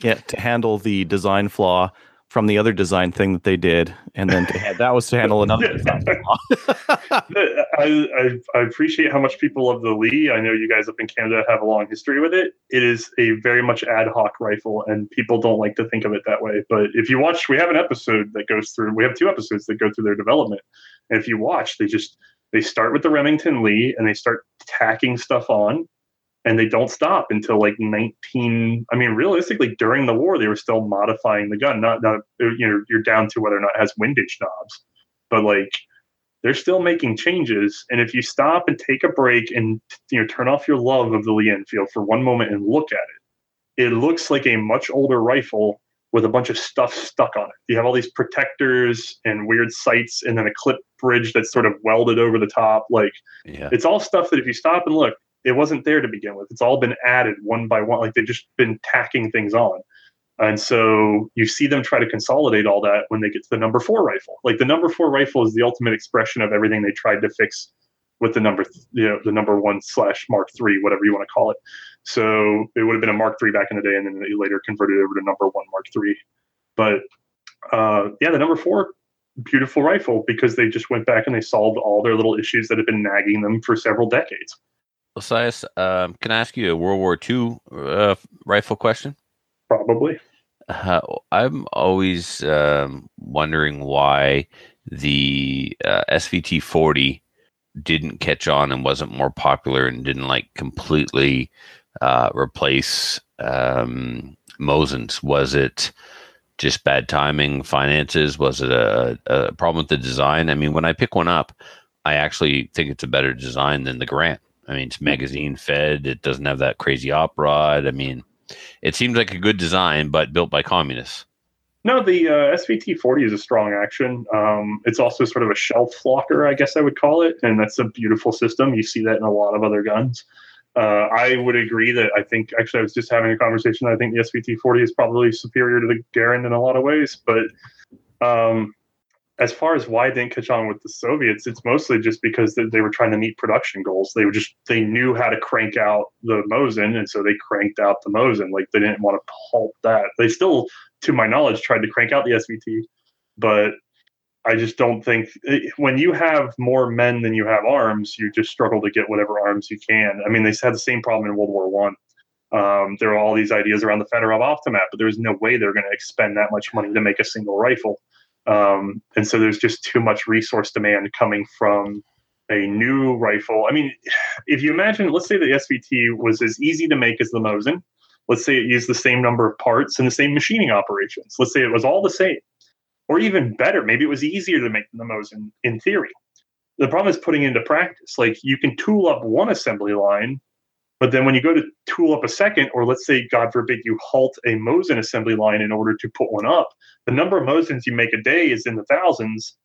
Yeah, to handle the design flaw from the other design thing that they did, and then to, that was to handle another design. I, I, I appreciate how much people love the Lee. I know you guys up in Canada have a long history with it. It is a very much ad hoc rifle, and people don't like to think of it that way. But if you watch, we have an episode that goes through. We have two episodes that go through their development, and if you watch, they just they start with the Remington Lee and they start tacking stuff on, and they don't stop until like 19 i mean realistically during the war they were still modifying the gun not not you know you're down to whether or not it has windage knobs but like they're still making changes and if you stop and take a break and you know turn off your love of the lee enfield for one moment and look at it it looks like a much older rifle with a bunch of stuff stuck on it you have all these protectors and weird sights and then a clip bridge that's sort of welded over the top like Yeah. it's all stuff that if you stop and look it wasn't there to begin with. It's all been added one by one. Like they've just been tacking things on. And so you see them try to consolidate all that when they get to the number four rifle. Like the number four rifle is the ultimate expression of everything they tried to fix with the number, th- you know, the number one slash Mark three, whatever you want to call it. So it would have been a Mark three back in the day, and then they later converted over to number one Mark three. But uh, yeah, the number four, beautiful rifle because they just went back and they solved all their little issues that had been nagging them for several decades. Othais, um, can I ask you a World War II uh, rifle question? Probably. Uh, I'm always um, wondering why the uh, SVT 40 didn't catch on and wasn't more popular and didn't like completely uh, replace um, Mosin's. Was it just bad timing, finances? Was it a, a problem with the design? I mean, when I pick one up, I actually think it's a better design than the Garand. I mean, it's magazine fed. It doesn't have that crazy op rod. I mean, it seems like a good design, but built by communists. No, the uh, SVT 40 is a strong action. Um, it's also sort of a shelf locker, I guess I would call it. And that's a beautiful system. You see that in a lot of other guns. Uh, I would agree that I think, actually, I was just having a conversation. I think the SVT 40 is probably superior to the Garand in a lot of ways. But um, as far as why it didn't catch on with the Soviets, it's mostly just because they, they were trying to meet production goals. They were just they knew how to crank out the Mosin, and so they cranked out the Mosin. Like they didn't want to halt that. They still, to my knowledge, tried to crank out the SVT, but I just don't think when you have more men than you have arms, you just struggle to get whatever arms you can. I mean, they had the same problem in World War One. Um, there are all these ideas around the Fedorov Avtomat, but there's no way they're going to expend that much money to make a single rifle. Um, and so there's just too much resource demand coming from a new rifle. I mean, if you imagine, let's say the SVT was as easy to make as the Mosin. Let's say it used the same number of parts and the same machining operations. Let's say it was all the same, or even better, maybe it was easier to make than the Mosin in theory. The problem is putting into practice. Like you can tool up one assembly line, but then when you go to tool up a second, or let's say, God forbid, you halt a Mosin assembly line in order to put one up, the number of Mosins you make a day is in the thousands.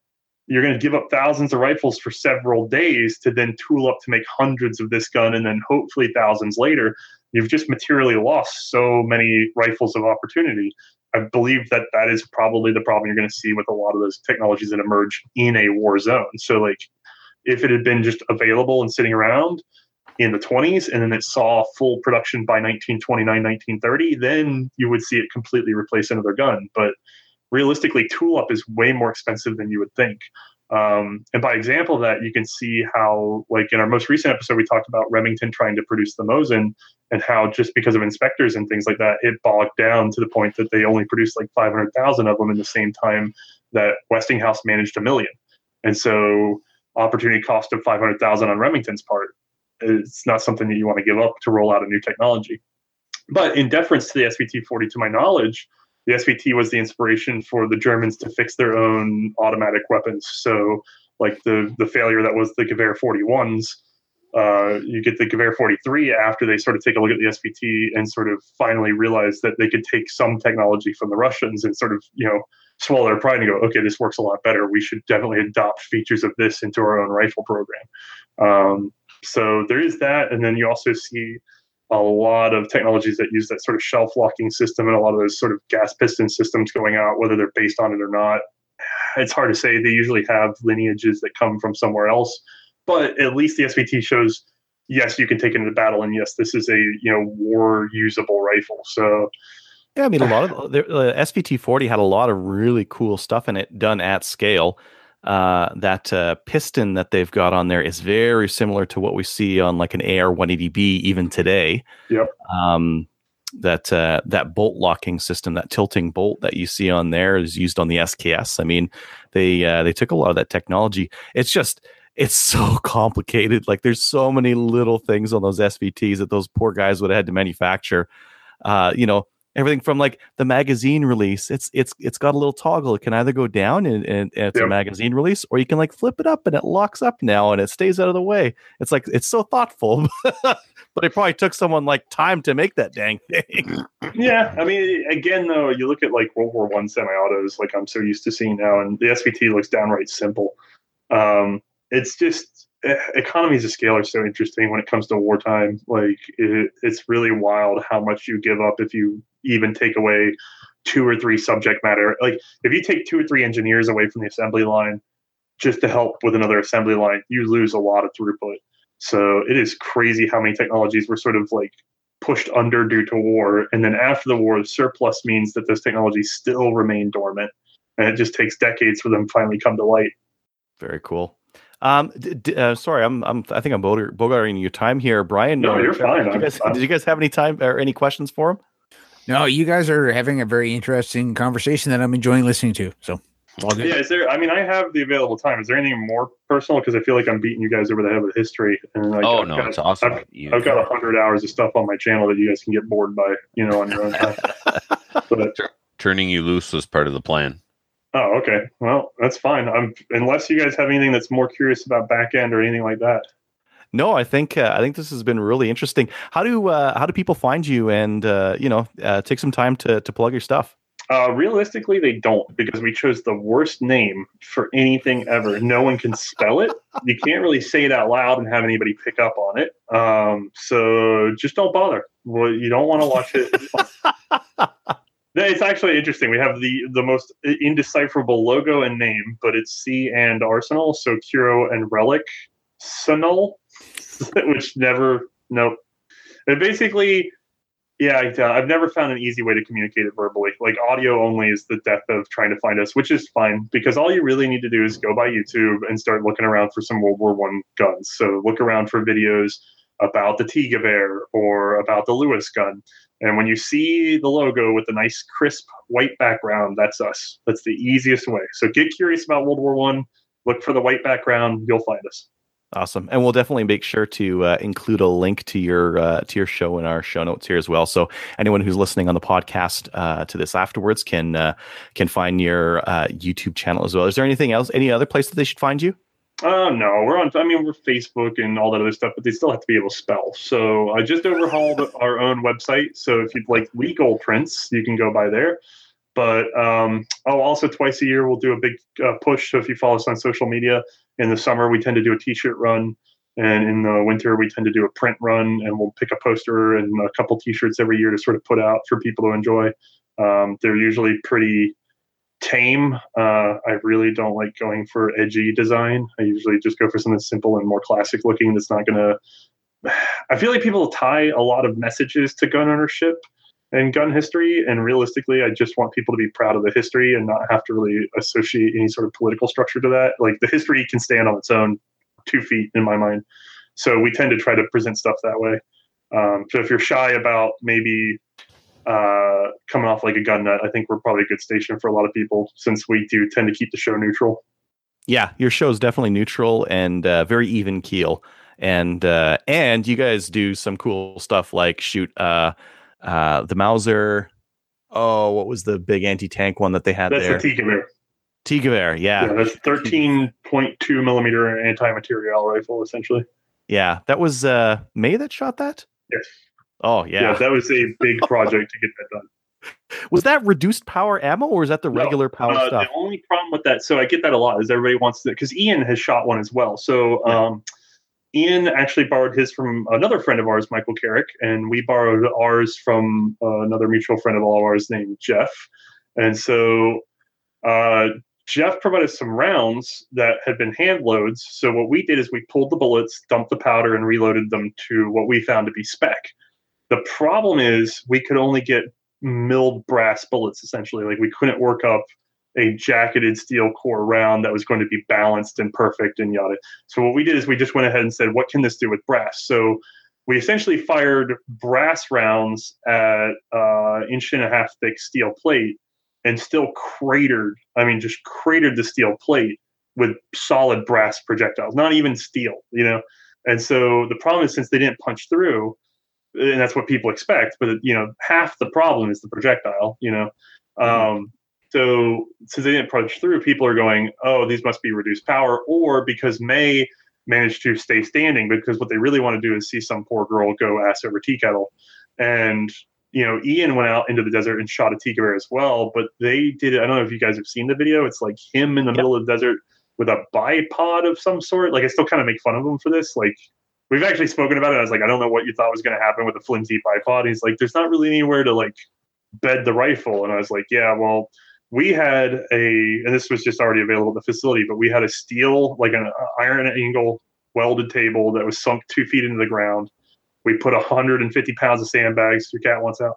You're going to give up thousands of rifles for several days to then tool up to make hundreds of this gun, and then hopefully thousands later. You've just materially lost so many rifles of opportunity. I believe that that is probably the problem you're going to see with a lot of those technologies that emerge in a war zone. So, like, if it had been just available and sitting around, in the 20s and then it saw full production by 1929 1930 then you would see it completely replace another gun. But realistically tool up is way more expensive than you would think. Um, and by example of that you can see how like in our most recent episode we talked about remington trying to produce the mosin and how just because of inspectors and things like that it bogged down to the point that they only produced like 500000 of them in the same time that westinghouse managed a million. And so opportunity cost of 500000 on remington's part it's not something that you want to give up to roll out a new technology. But in deference to the SVT 40, to my knowledge, the SVT was the inspiration for the Germans to fix their own automatic weapons. So, like the the failure that was the Gewehr 41s, uh, you get the Gewehr 43 after they sort of take a look at the SVT and sort of finally realize that they could take some technology from the Russians and sort of you know swallow their pride and go, okay, this works a lot better. We should definitely adopt features of this into our own rifle program. Um, so there is that, and then you also see a lot of technologies that use that sort of shelf locking system and a lot of those sort of gas piston systems going out, whether they're based on it or not. It's hard to say. They usually have lineages that come from somewhere else, but at least the SVT shows yes, you can take it into battle, and yes, this is a you know war usable rifle. So Yeah, I mean, a lot of the uh, SVT 40 had a lot of really cool stuff in it done at scale. Uh, that uh, piston that they've got on there is very similar to what we see on like an AR 180B even today. Yep. Um, that uh, that bolt locking system, that tilting bolt that you see on there, is used on the SKS. I mean, they uh, they took a lot of that technology. It's just it's so complicated. Like there's so many little things on those SVTs that those poor guys would have had to manufacture. Uh, you know, everything from like the magazine release it's it's it's got a little toggle it can either go down and, and, and it's a magazine release or you can like flip it up and it locks up now and it stays out of the way it's like it's so thoughtful but it probably took someone like time to make that dang thing Yeah, I mean, again, though, you look at like World War One semi-autos, like I'm so used to seeing now, and the SVT looks downright simple. Um, it's just eh, economies of scale are so interesting when it comes to wartime. Like it, it's really wild how much you give up if you even take away two or three subject matter. Like if you take two or three engineers away from the assembly line just to help with another assembly line, you lose a lot of throughput. So it is crazy how many technologies were sort of like pushed under due to war. And then after the war, the surplus means that those technologies still remain dormant. And it just takes decades for them to finally come to light. very cool um d- d- uh, sorry i'm i'm i think i'm bogarting your time here brian No, you're fine. did you, I'm guys, fine. did you guys have any time or any questions for him No, you guys are having a very interesting conversation that I'm enjoying listening to. So all good. Yeah, is there? I mean, I have the available time. Is there anything more personal? Because I feel like I'm beating you guys over the head with history. And like, oh I've no, got, it's awesome. I've, You- I've got a hundred hours of stuff on my channel that you guys can get bored by, you know, on your own time. but turning you loose was part of the plan. oh, okay. Well, that's fine. I'm unless you guys have anything that's more curious about back end or anything like that. No, I think uh, I think this has been really interesting. How do uh, how do people find you and uh, you know uh, take some time to to plug your stuff? Uh, realistically, they don't because we chose the worst name for anything ever. No one can spell it. You can't really say it out loud and have anybody pick up on it. Um, so just don't bother. Well, you don't want to watch it. It's It's actually interesting. We have the the most indecipherable logo and name, but it's C&Rsenal, so Curio and Relic Sonol, which never nope. And basically, yeah, uh, I've never found an easy way to communicate it verbally. Like audio only is the death of trying to find us, which is fine because all you really need to do is go by YouTube and start looking around for some World War One guns. So look around for videos about the T Gewehr or about the Lewis gun. And when you see the logo with the nice crisp white background, that's us. That's the easiest way. So get curious about World War One. Look for the white background. You'll find us. Awesome, and we'll definitely make sure to uh, include a link to your uh, to your show in our show notes here as well. So anyone who's listening on the podcast uh, to this afterwards can uh, can find your uh, YouTube channel as well. Is there anything else? Any other place that they should find you? Oh no, we're on. I mean, we're Facebook and all that other stuff, but they still have to be able to spell. So I just overhauled our own website. So if you'd like legal prints, you can go by there. But um, oh, also twice a year we'll do a big push. So if you follow us on social media, in the summer we tend to do a T-shirt run, and in the winter we tend to do a print run, and we'll pick a poster and a couple T-shirts every year to sort of put out for people to enjoy. Um, they're usually pretty tame. Uh, I really don't like going for edgy design. I usually just go for something simple and more classic looking. That's not gonna. I feel like people tie a lot of messages to gun ownership and gun history, and realistically, I just want people to be proud of the history and not have to really associate any sort of political structure to that. Like the history can stand on its own, two feet in my mind. So we tend to try to present stuff that way. Um, so if you're shy about maybe uh, coming off like a gun nut, I think we're probably a good station for a lot of people since we do tend to keep the show neutral. Yeah, your show is definitely neutral and uh, very even keel, and uh, and you guys do some cool stuff like shoot uh, the Mauser. Oh, what was the big anti tank one that they had That's there? the T Gewehr. Tigaver, Yeah. yeah. that's 13.2 millimeter anti-material rifle, essentially. Yeah, that was uh May that shot that. Yes. Oh Yeah. yeah. that was a big project to get that done. was that reduced power ammo or is that the No, regular power Uh, stuff? The only problem with that, so I get that a lot, is everybody wants to, because Ian has shot one as well. So Yeah. um, Ian actually borrowed his from another friend of ours, Michael Carrick, and we borrowed ours from uh, another mutual friend of all of ours named Jeff. And so uh, Jeff provided some rounds that had been hand loads. So what we did is we pulled the bullets, dumped the powder, and reloaded them to what we found to be spec. The problem is we could only get milled brass bullets essentially. Like we couldn't work up a jacketed steel core round that was going to be balanced and perfect and yada. So what we did is we just went ahead and said, what can this do with brass? So we essentially fired brass rounds at uh, inch and a half thick steel plate and still cratered. I mean, just cratered the steel plate with solid brass projectiles, not even steel, you know. And so the problem is since they didn't punch through, and that's what people expect, but you know, half the problem is the projectile, you know. Um, so since they didn't punch through, people are going, "Oh, these must be reduced power," or because May managed to stay standing because what they really want to do is see some poor girl go ass over tea kettle. And you know, Ian went out into the desert and shot a T Gewehr as well, but they did it. I don't know if you guys have seen the video. It's like him in the middle of the desert with a bipod of some sort. Like I still kind of make fun of him for this. Like we've actually spoken about it. I was like, I don't know what you thought was going to happen with a flimsy bipod. He's like, there's not really anywhere to like bed the rifle. And I was like, yeah, well, we had a, and this was just already available at the facility, but we had a steel, like an iron angle welded table that was sunk two feet into the ground. We put 150 pounds of sandbags. Your cat wants out.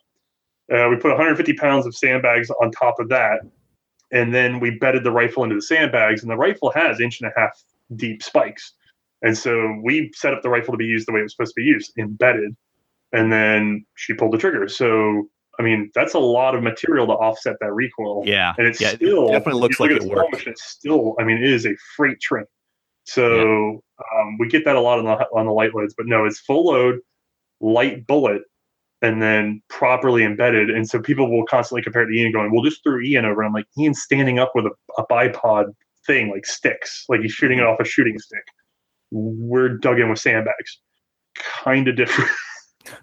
Uh, we put 150 pounds of sandbags on top of that, and then we bedded the rifle into the sandbags. And the rifle has inch and a half deep spikes, and so we set up the rifle to be used the way it was supposed to be used, embedded. And then she pulled the trigger. So I mean, that's a lot of material to offset that recoil. Yeah, and it's yeah, it still definitely looks look like it slow It's still, I mean, it is a freight train. So um, we get that a lot on the on the light loads, but no, it's full load, light bullet, and then properly embedded. And so people will constantly compare it to Ian, going, "Well, just threw Ian over." And I'm like, Ian's standing up with a, a bipod thing, like sticks, like he's shooting it off a shooting stick. We're dug in with sandbags, kind of different.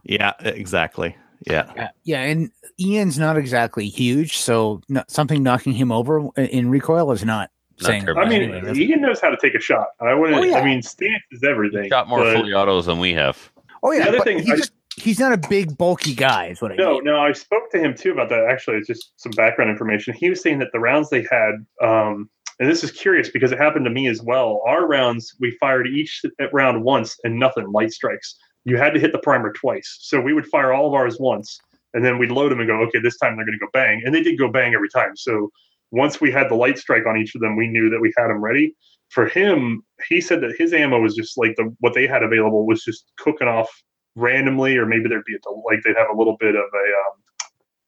Yeah, exactly. Yeah. Yeah, yeah, and Ian's not exactly huge, so no, something knocking him over in recoil is not Not saying. terrible. I mean, anything. That's- Ian knows how to take a shot. I wouldn't. Oh, yeah. I mean, stance is everything. Shot more but- fully autos than we have. oh yeah, the other thing, he's, I- just, he's not a big bulky guy. Is what I No, mean. no, I spoke to him too about that. Actually, it's just some background information. He was saying that the rounds they had, um, and this is curious because it happened to me as well. Our rounds, we fired each round once and nothing, light strikes. You had to hit the primer twice. So we would fire all of ours once, and then we'd load them and go, okay, this time they're going to go bang. And they did go bang every time. So once we had the light strike on each of them, we knew that we had them ready. For him, he said that his ammo was just like the what they had available was just cooking off randomly, or maybe there'd be a like they'd have a little bit of a. Um,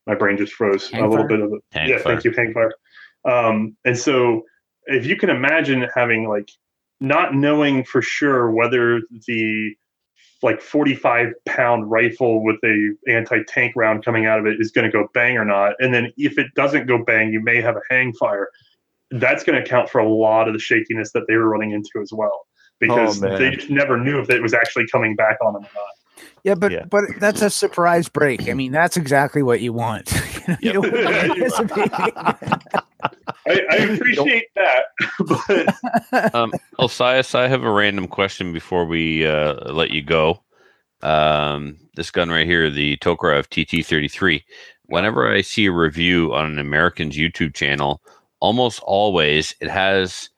my brain just froze. Hang a little fire? bit of a Hang yeah. fire. Thank you, hang fire. Um, and so, if you can imagine having like not knowing for sure whether the like 45 pound rifle with a anti-tank round coming out of it is going to go bang or not and then if it doesn't go bang you may have a hang fire that's going to account for a lot of the shakiness that they were running into as well because Oh, they just never knew if it was actually coming back on them or not Yeah, but Yeah. but that's a surprise break. I mean, that's exactly what you want. you know, you don't want I, I appreciate that but Um, Othais, I have a random question before we uh, let you go. Um, this gun right here, the Tokarev TT33. Whenever I see a review on an American's YouTube channel, almost always it has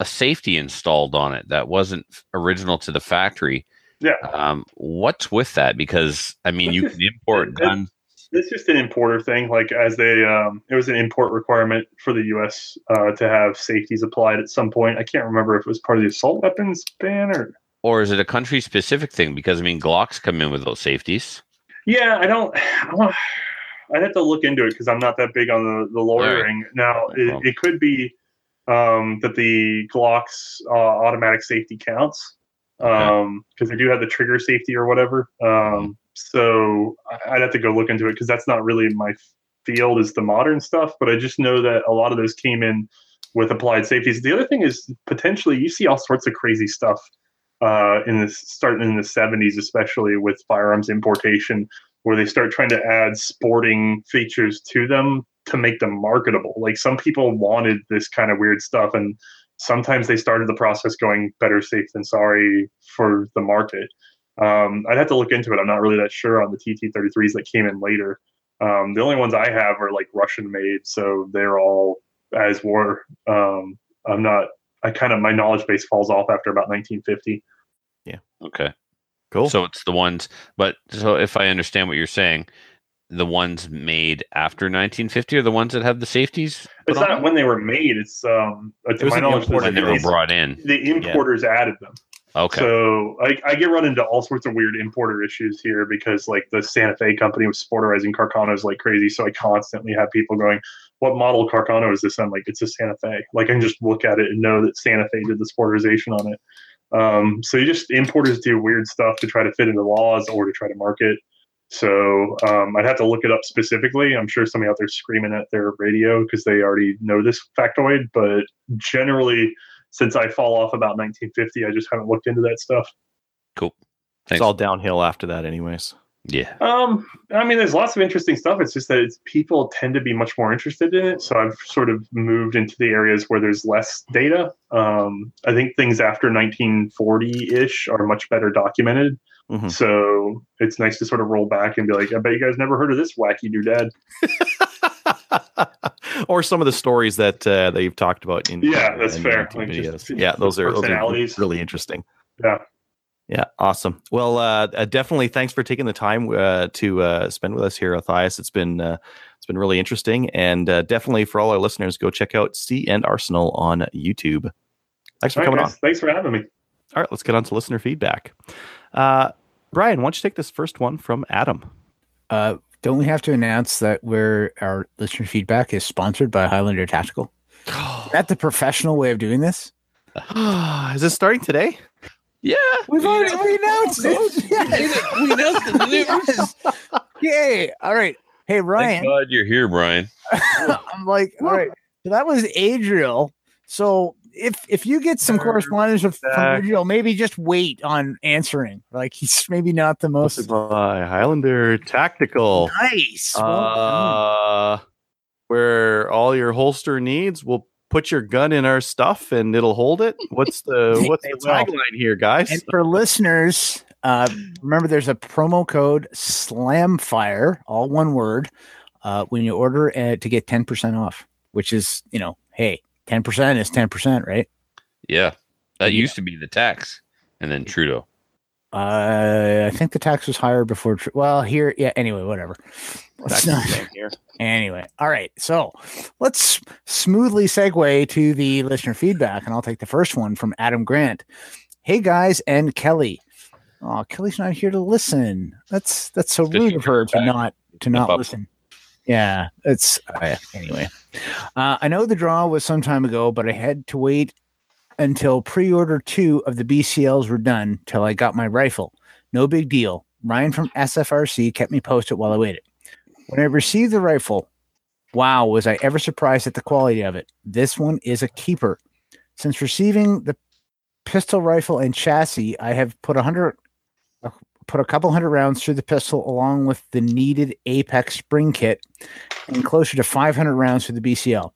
a safety installed on it that wasn't original to the factory. Yeah. Um, what's with that? Because I mean, you can import guns. It's just an importer thing. Like as they, um, it was an import requirement for the U.S. Uh, to have safeties applied at some point. I can't remember if it was part of the assault weapons ban or. Or is it a country specific thing? Because I mean, Glocks come in with those safeties. Yeah, I don't. I don't I'd have to look into it because I'm not that big on the, the lawyering. Now, it, it could be um, that the Glock's uh, automatic safety counts because they do have the trigger safety or whatever. Um, so I'd have to go look into it because that's not really my field is the modern stuff. But I just know that a lot of those came in with applied safeties. The other thing is potentially you see all sorts of crazy stuff uh, in this starting in the 70s, especially with firearms importation, where they start trying to add sporting features to them to make them marketable. Like some people wanted this kind of weird stuff, and sometimes they started the process going better safe than sorry for the market. Um, I'd have to look into it. I'm not really that sure on the TT33s that came in later. Um, the only ones I have are like Russian made, so they're all as war. Um, I'm not. I kind of my knowledge base falls off after about 1950. Yeah. Okay. Cool. So it's the ones, but so if I understand what you're saying, the ones made after 1950 are the ones that have the safeties. It's not them? when they were made. It's um. To was my knowledge, when they were brought in. the importers added them. Okay. So I, I get run into all sorts of weird importer issues here because like the Santa Fe company was sporterizing Carcanos like crazy. So I constantly have people going, "What model Carcano is this?" I'm like, "It's a Santa Fe." Like I can just look at it and know that Santa Fe did the sporterization on it. Um, so you just importers do weird stuff to try to fit into laws or to try to market. So um, I'd have to look it up specifically. I'm sure somebody out there screaming at their radio because they already know this factoid. But generally, since I fall off about 1950, I just haven't looked into that stuff. cool. it's all downhill after that, anyways. yeah. Um, I mean, there's lots of interesting stuff. It's just that it's, people tend to be much more interested in it. So I've sort of moved into the areas where there's less data. Um, I think things after 1940-ish are much better documented. Mhm. So it's nice to sort of roll back and be like, I bet you guys never heard of this wacky doodad. or some of the stories that uh, that you've talked about in Yeah, that's in fair. YouTube Like just yeah, those are, those are really interesting. Yeah. Yeah, awesome. Well, uh, uh, definitely thanks for taking the time uh, to uh, spend with us here, Matthias. It's been uh, it's been really interesting, and uh, definitely for all our listeners, go check out C&Rsenal on YouTube. Thanks for All right, coming guys, on. Thanks for having me. All right, let's get on to listener feedback. Uh, Brian, why don't you take this first one from Adam? Don't we have to announce that we're our listener feedback is sponsored by Highlander Tactical? Is that the professional way of doing this? Is this starting today? Yeah. We've already we announced it. Yes. We announced it. Yes. Yay! All right. Hey Thank Ryan, God you're here, Brian. I'm like, all right. So that was Adriel. So if if you get some correspondence with, from back. Maybe just wait on answering. Like he's maybe not the most by Highlander Tactical. nice. Well. Uh, where all your holster needs, we'll put your gun in our stuff and it'll hold it. What's the what's the will. tagline here, guys? And for listeners, uh, remember there's a promo code SLAMFIRE, all one word, uh, when you order uh, to get 10% off, which is, you know, hey, 10% is 10%, right? Yeah. That used to be the tax. And then Trudeau. Uh, I think the tax was higher before. Tr- well, here, yeah. Anyway, whatever. Let's That's not- here. anyway, all right. So let's smoothly segue to the listener feedback, and I'll take the first one from Adam Grant. Hey guys, and Kelly. Oh, Kelly's not here to listen. That's that's so rude of her to not to not listen. Yeah, it's uh, anyway. Uh, I know the draw was some time ago, but I had to wait until pre-order two of the BCLs were done till I got my rifle. No big deal. Ryan from SFRC kept me posted while I waited. When I received the rifle, wow, was I ever surprised at the quality of it. This one is a keeper. Since receiving the pistol rifle and chassis, I have put a hundred uh, put a couple hundred rounds through the pistol along with the needed Apex spring kit and closer to 500 rounds through the BCL.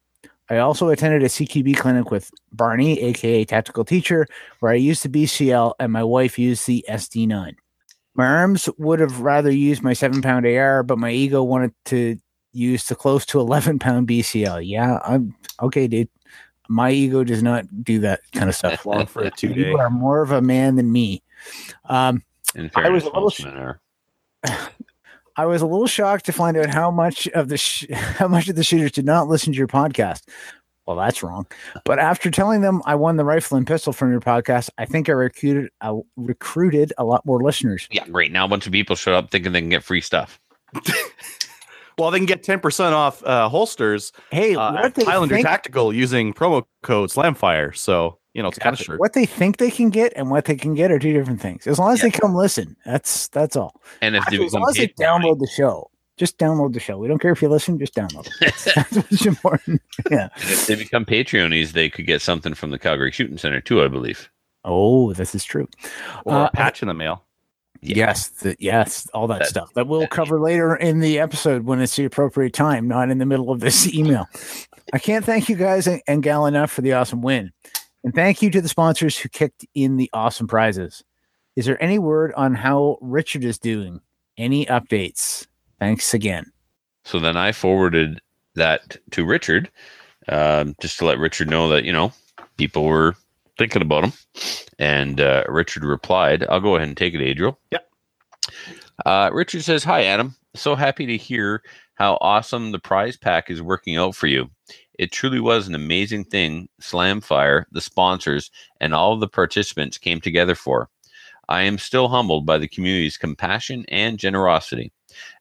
I also attended a CQB clinic with Barney, aka Tactical Teacher, where I used the BCL and my wife used the SD9. My arms would have rather used my seven pound AR, but my ego wanted to use the close to 11 pound BCL. Yeah, I'm okay, dude. My ego does not do that kind of stuff. Long for a two day. You are more of a man than me. Um, In I was a little sh- I was a little shocked to find out how much of the sh- how much of the shooters did not listen to your podcast. Well, that's wrong. But after telling them I won the rifle and pistol from your podcast, I think I recruited I recruited a lot more listeners. Yeah, great. Now a bunch of people showed up thinking they can get free stuff. Well, they can get 10% off uh, holsters Hey, uh, what Highlander think, Tactical using promo code Slamfire. So, you know, it's kind of sure. what they think they can get and what they can get are two different things. As long as they come listen, that's that's all. And if they as long as they Patreon- download the show, just download the show. We don't care if you listen, just download it. That's what's important. Yeah. if they become Patreonies, they could get something from the Calgary Shooting Center too, I believe. Oh, this is true. Or Uh, a patch in the mail. Yes, the, yes, all that, That- stuff that we'll that- cover later in the episode when it's the appropriate time, not in the middle of this email. I can't thank you guys and, and gal enough for the awesome win. And thank you to the sponsors who kicked in the awesome prizes. Is there any word on how Richard is doing? Any updates? Thanks again. So then I forwarded that to Richard, um, just to let Richard know that you know people were thinking about him. And uh, Richard replied, "I'll go ahead and take it, Adriel." Yep. Uh, Richard says, "Hi, Adam. So happy to hear how awesome the prize pack is working out for you. It truly was an amazing thing. Slamfire, the sponsors, and all of the participants came together for. I am still humbled by the community's compassion and generosity."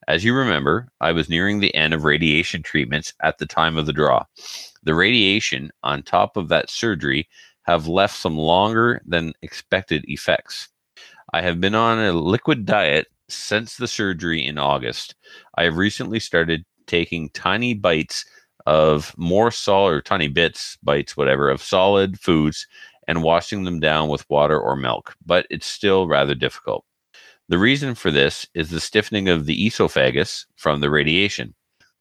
As you remember, I was nearing the end of radiation treatments at the time of the draw. The radiation, on top of that surgery, have left some longer than expected effects. I have been on a liquid diet since the surgery in August. I have recently started taking tiny bites of more solid or tiny bits, bites, whatever, of solid foods and washing them down with water or milk, but it's still rather difficult. The reason for this is the stiffening of the esophagus from the radiation.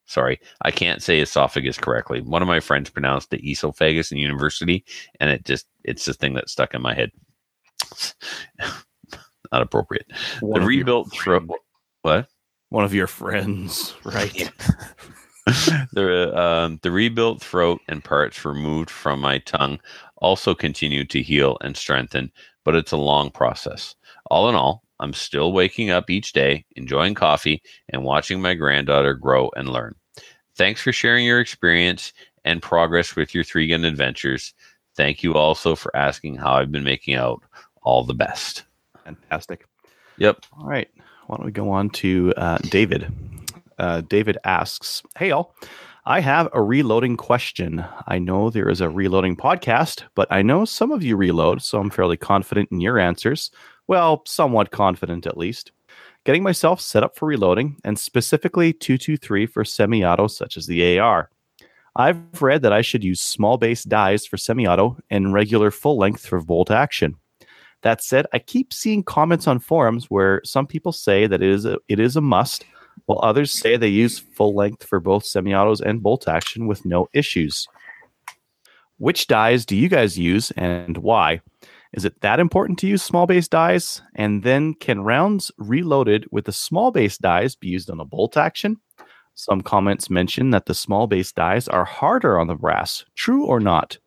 Sorry, I can't say esophagus correctly. One of my friends pronounced it esophagus in university, and it just it's the thing that stuck in my head. Not appropriate. One the rebuilt throat. What? One of your friends, right? the um, the rebuilt throat and parts removed from my tongue also continue to heal and strengthen, but it's a long process. All in all, I'm still waking up each day, enjoying coffee, and watching my granddaughter grow and learn. Thanks for sharing your experience and progress with your three gun adventures. Thank you also for asking how I've been making out. All the best. Fantastic. Yep. All right. Why don't we go on to uh, David? Uh, David asks, Hey, all. I have a reloading question. I know there is a reloading podcast, but I know some of you reload, so I'm fairly confident in your answers. Well, somewhat confident at least. Getting myself set up for reloading, and specifically 223 for semi auto, such as the AR. I've read that I should use small base dies for semi auto and regular full length for bolt action. That said, I keep seeing comments on forums where some people say that it is a, it is a must, while others say they use full length for both semi autos and bolt action with no issues. Which dies do you guys use and why? Is it that important to use small base dies? And then can rounds reloaded with the small base dies be used on a bolt action? Some comments mention that the small base dies are harder on the brass. True or not?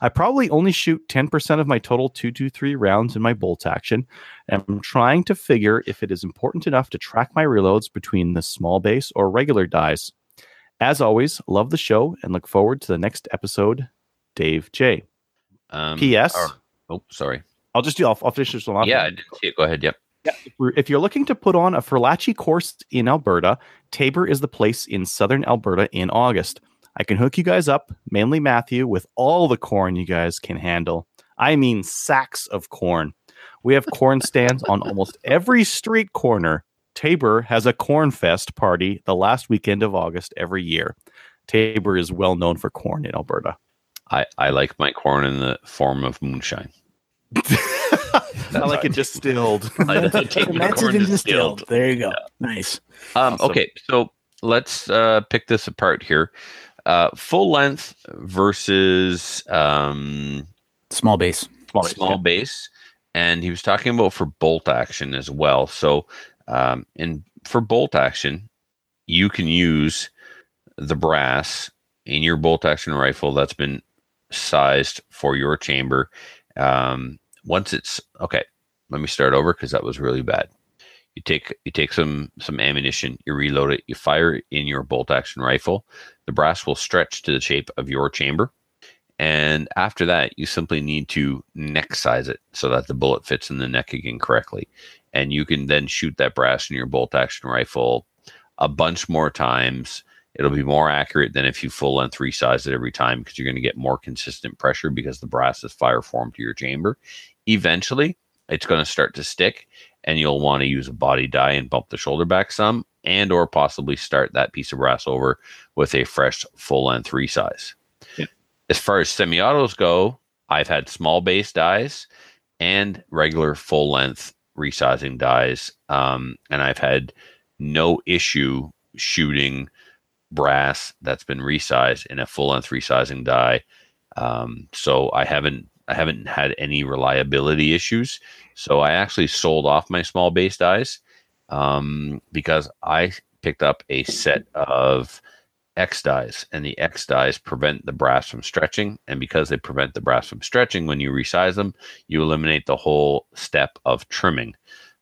I probably only shoot 10% of my total 223 rounds in my bolt action, and I'm trying to figure if it is important enough to track my reloads between the small base or regular dies. As always, love the show and look forward to the next episode. Dave J. Um, P.S. or- oh, sorry. I'll just do. I'll, I'll finish this one off. Yeah, I didn't see it. Go ahead. Yep. If, if you're looking to put on a Furlachi course in Alberta, Taber is the place in southern Alberta in August. I can hook you guys up, mainly Matthew, with all the corn you guys can handle. I mean, sacks of corn. We have corn stands on almost every street corner. Taber has a corn fest party the last weekend of August every year. Taber is well known for corn in Alberta. I, I like my corn in the form of moonshine. I like it distilled. I take my Fermented corn and distilled. distilled. There you go. Nice. Um, Awesome. Okay, so let's uh, pick this apart here. Uh, full length versus um, Small base. small base, and he was talking about for bolt action as well. So, um, in for bolt action, you can use the brass in your bolt action rifle that's been sized for your chamber. Um, once it's okay, let me start over because that was really bad. You take you take some some ammunition, you reload it, you fire it in your bolt action rifle. The brass will stretch to the shape of your chamber. And after that, you simply need to neck size it so that the bullet fits in the neck again correctly. And you can then shoot that brass in your bolt action rifle a bunch more times. It'll be more accurate than if you full length resize it every time because you're going to get more consistent pressure because the brass is fire formed to your chamber. Eventually, it's going to start to stick and you'll want to use a body die and bump the shoulder back some and or possibly start that piece of brass over with a fresh full length resize. As far as semi-autos go, I've had small base dies and regular full length resizing dies, um, and I've had no issue shooting brass that's been resized in a full length resizing die. Um, so I haven't I haven't had any reliability issues. So I actually sold off my small base dies um, because I picked up a set of X dies, and the X dies prevent the brass from stretching. And because they prevent the brass from stretching, when you resize them, you eliminate the whole step of trimming.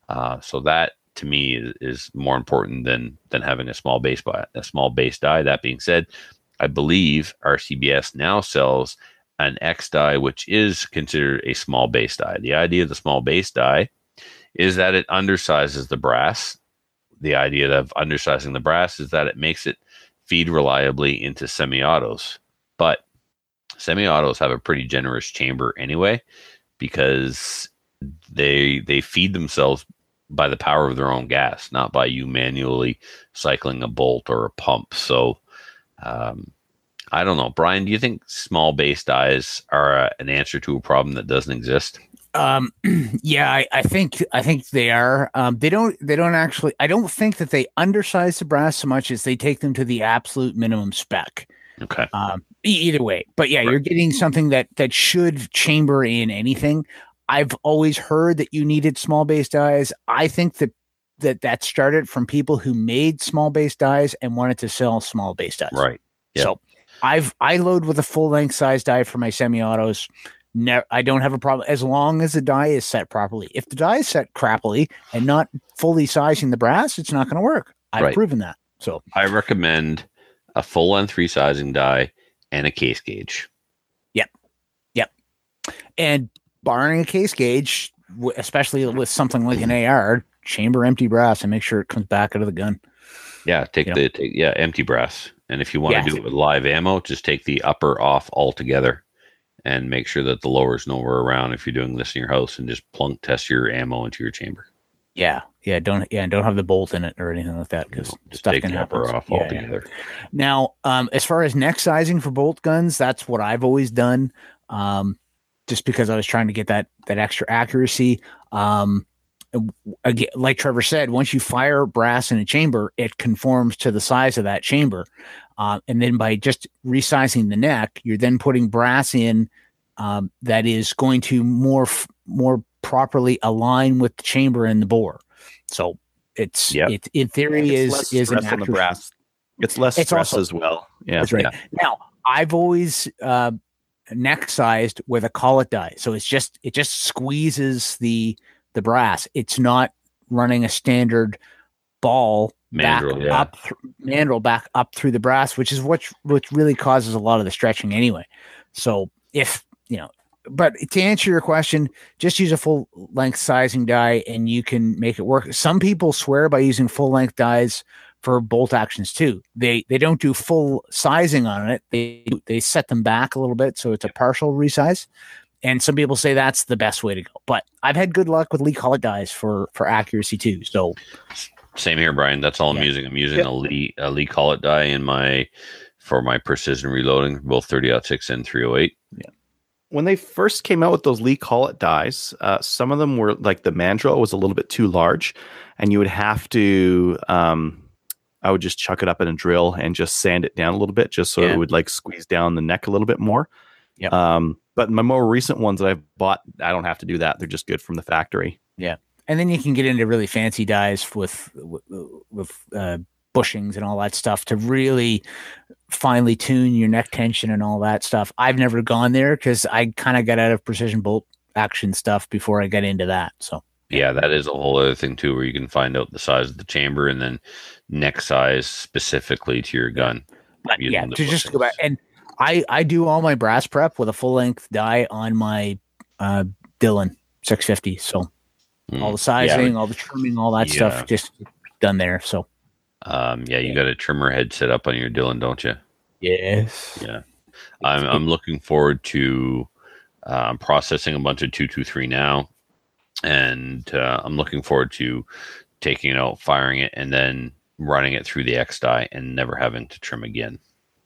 Uh, so that to me is, is more important than than having a small base by a small base die. That being said, I believe RCBS now sells an X die, which is considered a small base die. The idea of the small base die is that it undersizes the brass. The idea of undersizing the brass is that it makes it feed reliably into semi-autos. But semi-autos have a pretty generous chamber anyway because they they feed themselves by the power of their own gas, not by you manually cycling a bolt or a pump. So um, I don't know, Brian. Do you think small base dies are an answer to a problem that doesn't exist? Um, yeah, I, I, think I think they are. Um, they don't they don't actually. I don't think that they undersize the brass so much as they take them to the absolute minimum spec. Okay. Um, either way, but yeah, right. you're getting something that that should chamber in anything. I've always heard that you needed small base dies. I think that that that started from people who made small base dies and wanted to sell small base dies. Right. Yep. So I've I load with a full length size die for my semi autos. Ne- I don't have a problem as long as the die is set properly. If the die is set crappily and not fully sizing the brass, it's not going to work. I've right. proven that. So I recommend a full length resizing die and a case gauge. Yep. Yep. And barring a case gauge, especially with something like an AR, chamber empty brass and make sure it comes back out of the gun. Yeah, take you the take, yeah empty brass. And if you want to do it with live ammo, just take the upper off altogether and make sure that the lower is nowhere around if you're doing this in your house and just plunk test your ammo into your chamber. Yeah, yeah, don't yeah, don't have the bolt in it or anything like that because no, stuff can happen. off yeah, altogether. Yeah. Now, um, as far as neck sizing for bolt guns, that's what I've always done. Um, just because I was trying to get that that extra accuracy. Um, again, like Trevor said, once you fire brass in a chamber, it conforms to the size of that chamber. Uh, and then by just resizing the neck, you're then putting brass in um, that is going to more f- more properly align with the chamber and the bore. So it's yep. it in theory it's is is an on the brass. It's less it's stress also, as well. Yeah, that's right. Yeah. Now I've always uh, neck sized with a collet die, so it's just it just squeezes the the brass. It's not running a standard ball mandrel, back yeah. up mandrel back up through the brass, which is what which really causes a lot of the stretching anyway. So if you know, but to answer your question, just use a full length sizing die and you can make it work. Some people swear by using full length dies for bolt actions too. They they don't do full sizing on it. They they set them back a little bit so it's a partial resize. And some people say that's the best way to go. But I've had good luck with Lee Collet dies for for accuracy too. So same here, Brian. That's all I'm using. I'm using yep. a Lee a Lee Collet die in my for my precision reloading, both 30 six and 308. Yeah. When they first came out with those Lee Collet dies, uh, some of them were like the mandrel was a little bit too large, and you would have to. Um, I would just chuck it up in a drill and just sand it down a little bit, just so yeah. it would like squeeze down the neck a little bit more. Yeah. Um, but my more recent ones that I've bought, I don't have to do that. They're just good from the factory. Yeah and then you can get into really fancy dies with with, with uh, bushings and all that stuff to really finely tune your neck tension and all that stuff. I've never gone there because I kind of got out of precision bolt action stuff before I got into that. So yeah, that is a whole other thing too, where you can find out the size of the chamber and then neck size specifically to your gun. But yeah, to bushings. just go back and I I do all my brass prep with a full length die on my uh, Dillon 650. So Mm, all the sizing, yeah. all the trimming, all that yeah. stuff just done there. So, um, yeah, you got a trimmer head set up on your Dillon, don't you? Yes. Yeah. I'm, I'm looking forward to um, processing a bunch of 223 now. And uh, I'm looking forward to taking it out, firing it, and then running it through the X die and never having to trim again.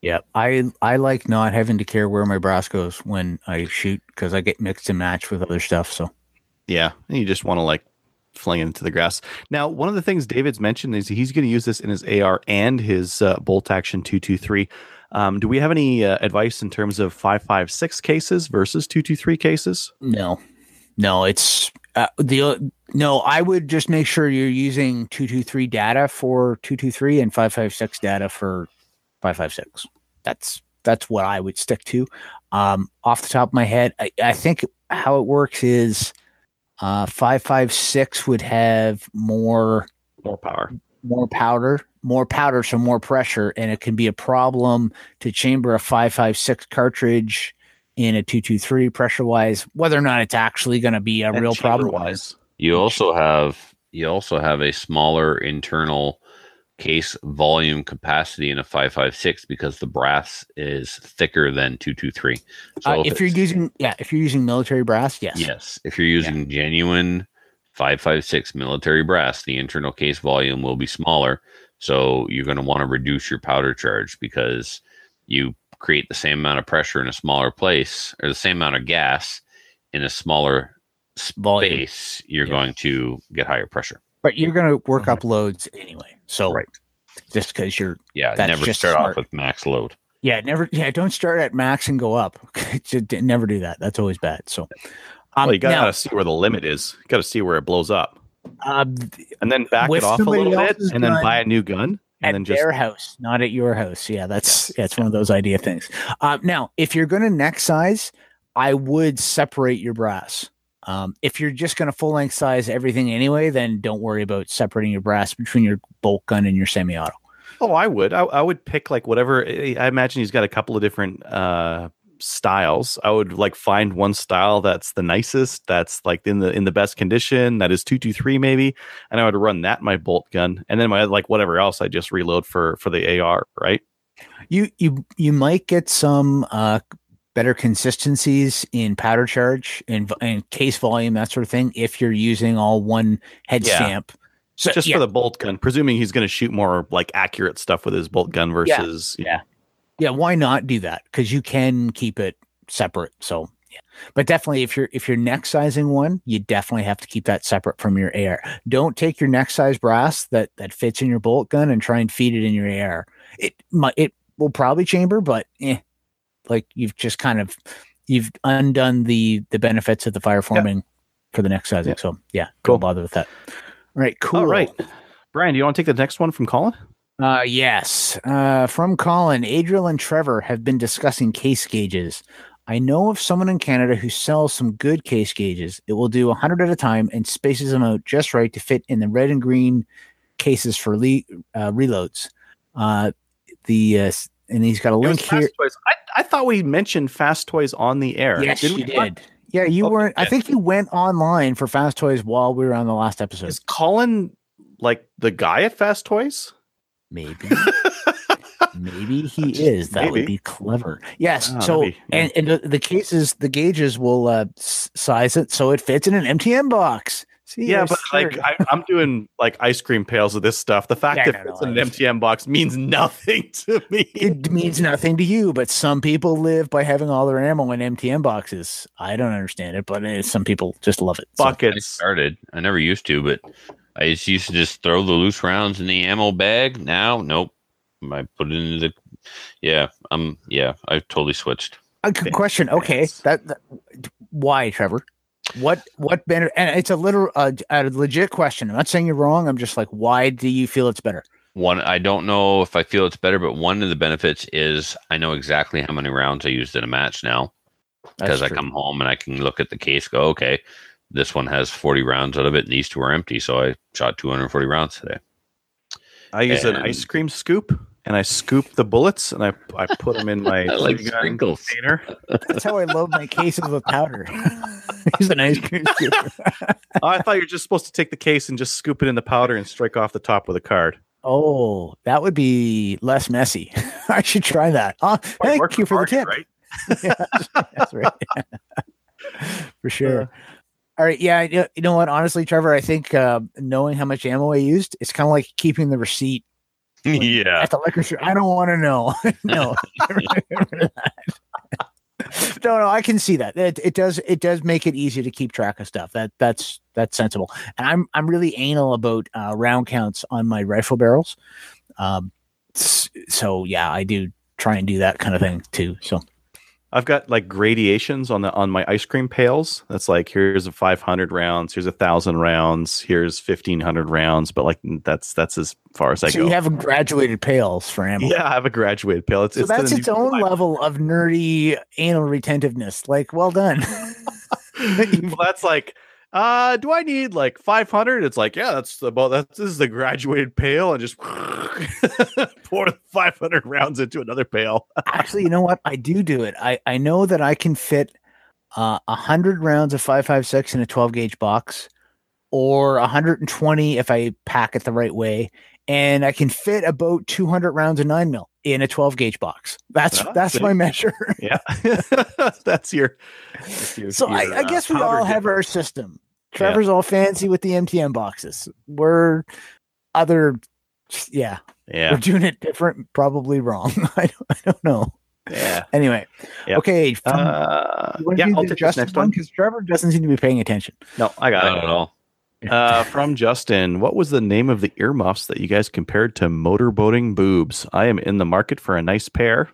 Yeah, I I like not having to care where my brass goes when I shoot because I get mixed and matched with other stuff. So yeah, and you just want to like fling it into the grass. Now, one of the things David's mentioned is he's going to use this in his AR and his uh, bolt action 223. Um, do we have any uh, advice in terms of 556 cases versus 223 cases? No, no, it's uh, the uh, no. I would just make sure you're using two two three data for two two three and five five six data for five five six. That's that's what I would stick to. Um, off the top of my head, I, I think how it works is uh, five five six would have more More power. more powder, more powder, so more pressure, and it can be a problem to chamber a five five six cartridge in a two two three pressure wise. Whether or not it's actually going to be a And real problem, chamber-wise. You also have you also have a smaller internal case volume capacity in a 556 because the brass is thicker than 223. So uh, if you're using yeah, if you're using military brass, yes, yes, if you're using genuine 556 military brass, the internal case volume will be smaller. So you're going to want to reduce your powder charge because you create the same amount of pressure in a smaller place or the same amount of gas in a smaller volume. space, you're Yeah. going to get higher pressure. But you're going to work up loads anyway. So Right. just because you're Yeah, never start smart. off with max load. yeah, never yeah, don't start at max and go up. Never do that. That's always bad. So um, well, you got now, to see where the limit is. You got to see where it blows up, um, and then back it off a little bit, and then buy a new gun, and at then just their house, not at your house. Yeah, that's yeah, it's one of those idea things. Uh, now, if you're going to neck size, I would separate your brass. Um, if you're just going to full length size everything anyway, then don't worry about separating your brass between your bolt gun and your semi-auto. Oh, I would. I, I would pick like whatever. I I imagine he's got a couple of different uh styles. I would like find one style that's the nicest, that's like in the in the best condition, that is two two three maybe, and I would run that in my bolt gun, and then my like whatever else I just reload for for the AR. Right? You you you might get some uh, better consistencies in powder charge and, and case volume, that sort of thing, if you're using all one head Yeah. stamp. So just yeah, for the bolt gun, presuming he's going to shoot more like accurate stuff with his bolt gun Yeah. versus Yeah. yeah, why not do that? Because you can keep it separate. So yeah, but definitely if you're if you're neck sizing one, you definitely have to keep that separate from your AR. Don't take your neck size brass that that fits in your bolt gun and try and feed it in your AR. It might it will probably chamber, but eh, like you've just kind of you've undone the the benefits of the fire forming for the next sizing. Yeah. So yeah, Cool. don't bother with that. All right, cool. All right, Brian, do you want to take the next one from Colin? Uh, yes. Uh, from Colin, Adriel and Trevor have been discussing case gauges. I know of someone in Canada who sells some good case gauges. It will do 100 at a time and spaces them out just right to fit in the red and green cases for le- uh, reloads. Uh, the uh, and he's got a link here. I, I thought we mentioned Fast Toys on the air. Yes, Didn't you we not? did. Yeah, you Okay, weren't. I think you went online for Fast Toys while we were on the last episode. Is Colin like the guy at Fast Toys? Maybe. Maybe he is. That would be clever. Yes. Ah, so be- yeah. and and the, the cases, the gauges will uh, size it so it fits in an MTM box. See, Yeah, but started- like I, I'm doing like ice cream pails of this stuff. The fact Yeah, that no, it's no, in an MTM box means nothing to me. it means nothing to you, but some people live by having all their ammo in MTM boxes. I don't understand it, but uh, some people just love it. So- I started. I never used to, but I just used to just throw the loose rounds in the ammo bag. Now, nope. I put it in the. Yeah, um, yeah. I totally switched. A good question. Okay, that, that why, Trevor? What what better? And it's a little uh, a legit question. I'm not saying you're wrong. I'm just like, why do you feel it's better? One, I don't know if I feel it's better, but one of the benefits is I know exactly how many rounds I used in a match now because I come home and I can look at the case, go, okay, this one has 40 rounds out of it, and these two are empty. So I shot 240 rounds today. I use an ice cream scoop and I scoop the bullets and I I put them in my I like BB gun sprinkles. container. That's how I load my cases with powder. He's an ice cream scoop. Oh, I thought you were just supposed to take the case and just scoop it in the powder and strike off the top with a card. Oh, that would be less messy. I should try that. Might thank you for the tip. right? That's right. for sure. All right. Yeah. You you know what? Honestly, Trevor, I think uh, knowing how much ammo I used, it's kind of like keeping the receipt yeah. at the liquor store. I don't want to know. no. no, no, I can see that. It, it does. It does make it easy to keep track of stuff. That that's that's sensible. And I'm I'm really anal about uh, round counts on my rifle barrels. Um, so yeah, I do try and do that kind of thing too. So I've got like gradations on the on my ice cream pails. That's like here's a 500 rounds, here's a thousand rounds, here's 1500 rounds, but like that's that's as far as I go. so go. you have graduated pails for ammo. yeah, I have a graduated pail. It's, So it's that's its own level of nerdy anal retentiveness. Like, well done. well, that's like, uh, do I need like 500? It's like, yeah, that's about that's this is the graduated pail, and just pour 500 rounds into another pail. Actually, you know what? I do do it. I, I know that I can fit uh, a hundred rounds of five five six in a twelve gauge box, or 120 if I pack it the right way, and I can fit about 200 rounds of nine mil in a 12 gauge box. That's Ah, that's see? my measure. Yeah, that's your. that's your- so I, your, I uh, guess we powder all dip. have our system. Trevor's all fancy with the MTM boxes. We're other, yeah, Yeah, we're doing it different, probably wrong. I don't, I don't know. yeah. Anyway, Yep. okay. From, Uh, yeah, I'll the take this next one. because Trevor doesn't seem to be paying attention. No, I got Not it. at all. Uh, from Justin, what was the name of the earmuffs that you guys compared to motorboating boobs? I am in the market for a nice pair.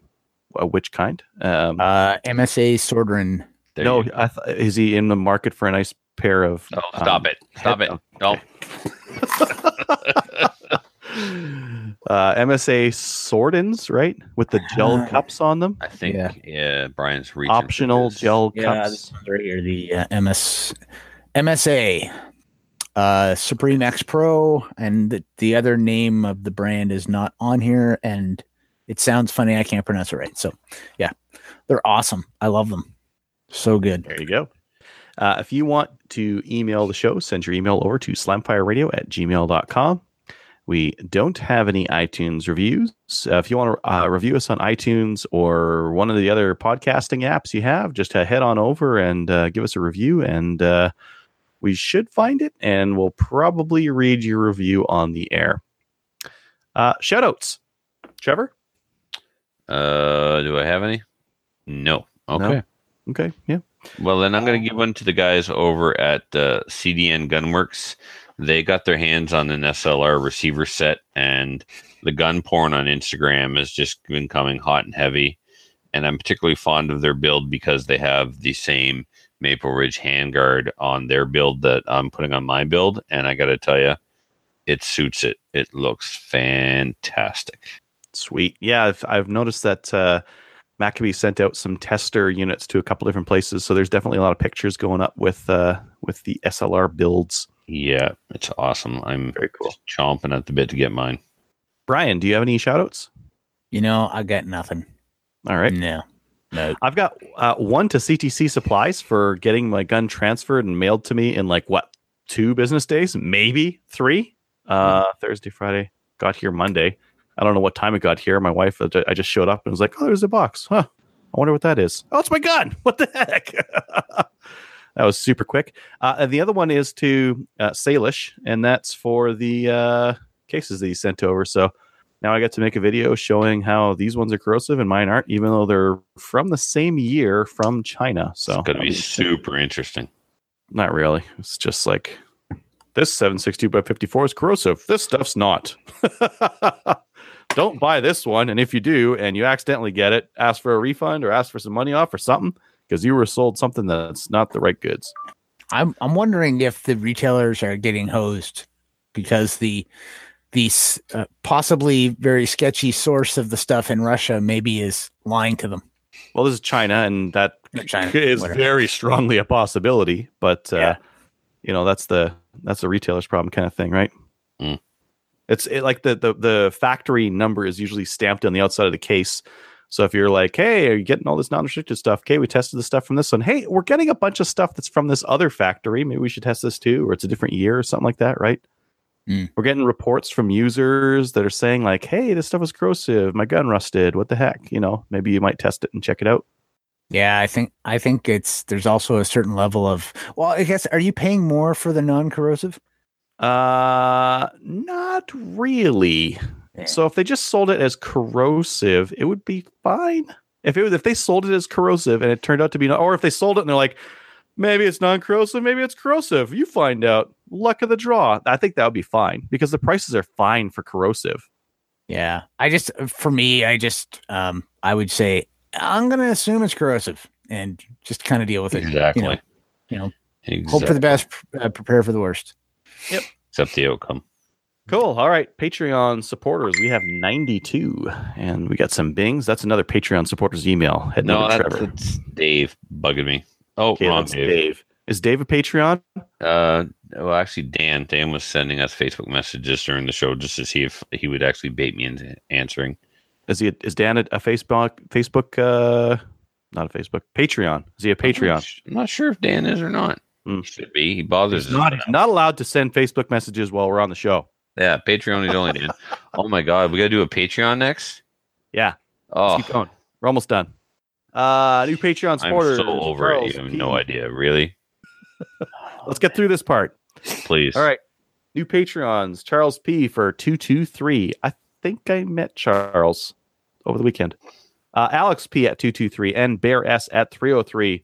Uh, which kind? Um, Uh, MSA Sordin. No. I th- is he in the market for a nice pair of? Oh, stop um, it. Stop head- it. No. uh, MSA Sordins, right? With the gel Uh, cups on them. I think Yeah. yeah, Brian's reaching. for Optional this. gel Yeah, cups. this one's right here. The uh, MS MSA uh, Supreme X Pro, and the, the other name of the brand is not on here, and it sounds funny. I can't pronounce it right. So, yeah, they're awesome. I love them. So good. There you go. Uh, if you want to email the show, send your email over to slamfireradio at gmail.com. We don't have any iTunes reviews. Uh, if you want to uh, review us on iTunes or one of the other podcasting apps you have, just uh, head on over and uh, give us a review, and uh, we should find it, and we'll probably read your review on the air. Uh, shoutouts, Trevor. Uh, do I have any? No. Okay. No. Okay, yeah. Well, then I'm going to give one to the guys over at uh, CDN Gunworks. They got their hands on an SLR receiver set, and the gun porn on Instagram has just been coming hot and heavy. And I'm particularly fond of their build because they have the same Maple Ridge handguard on their build that I'm putting on my build. And I got to tell you, it suits it. It looks fantastic. Sweet. Yeah, I've, I've noticed that uh, Maccabee sent out some tester units to a couple different places, so there's definitely a lot of pictures going up with uh, with the SLR builds. Yeah, it's awesome. I'm Very cool. chomping at the bit to get mine. Brian, do you have any shoutouts? You know, I got nothing. All right. No, no. I've got uh, one to CTC Supplies for getting my gun transferred and mailed to me in like what two business days, maybe three. Uh, Thursday, Friday. Got here Monday. I don't know what time it got here. My wife, uh, I just showed up and was like, "Oh, there's a box. Huh? I wonder what that is. Oh, it's my gun. What the heck?" that was super quick. Uh, and the other one is to uh, Salish, and that's for the uh, cases that he sent over. So now I get to make a video showing how these ones are corrosive and mine aren't, even though they're from the same year from China. So it's going to be I mean, super interesting. Not really. It's just like this 762 by 54 is corrosive. This stuff's not. Don't buy this one, and if you do, and you accidentally get it, ask for a refund or ask for some money off or something because you were sold something that's not the right goods. I'm I'm wondering if the retailers are getting hosed because the the uh, possibly very sketchy source of the stuff in Russia maybe is lying to them. Well, this is China, and that China, is whatever. very strongly a possibility. But uh, Yeah. you know, that's the that's the retailer's problem, kind of thing, right? Mm. It's it, like the, the the factory number is usually stamped on the outside of the case. So if you're like, "Hey, are you getting all this non-restricted stuff?" Okay, we tested the stuff from this one. Hey, we're getting a bunch of stuff that's from this other factory. Maybe we should test this too, or it's a different year or something like that, right? Mm. We're getting reports from users that are saying like, "Hey, this stuff was corrosive. My gun rusted. What the heck?" You know, maybe you might test it and check it out. Yeah, I think I think it's there's also a certain level of well, I guess are you paying more for the non-corrosive? Uh, not really. Yeah. So if they just sold it as corrosive, it would be fine. If it was, if they sold it as corrosive and it turned out to be, not, or if they sold it and they're like, maybe it's non-corrosive, maybe it's corrosive. You find out. Luck of the draw. I think that would be fine because the prices are fine for corrosive. Yeah. I just for me, I just um I would say I'm gonna assume it's corrosive and just kind of deal with it. you know, Exactly. you know, Exactly. Hope for the best, uh, prepare for the worst. Yep. Except the outcome. Cool. All right. Patreon supporters. We have 92 and we got some bings. That's another Patreon supporters email. Heading No, over to that's Dave bugging me. Oh, Okay, wrong Dave. Dave. Is Dave a Patreon? Uh, well, actually, Dan. Dan was sending us Facebook messages during the show just to see if he would actually bait me into answering. Is he? A, is Dan a, a Facebook? Facebook? Uh, not a Facebook. Patreon. Is he a I'm not, Patreon? sh- I'm not sure if Dan is or not. Hmm. He should be. He bothers He's us. not, not allowed to send Facebook messages while we're on the show. Yeah, Patreon is only Dan. oh my God, we got to do a Patreon next. Yeah. Oh, Let's keep going. We're almost done. Uh, new Patreon I'm supporters. so over Charles it. You have P. no idea. Really? Let's get through this part. Please. All right. New Patreons. Charles P for 223. I think I met Charles over the weekend. Uh, Alex P at 223 and Bear S at 303.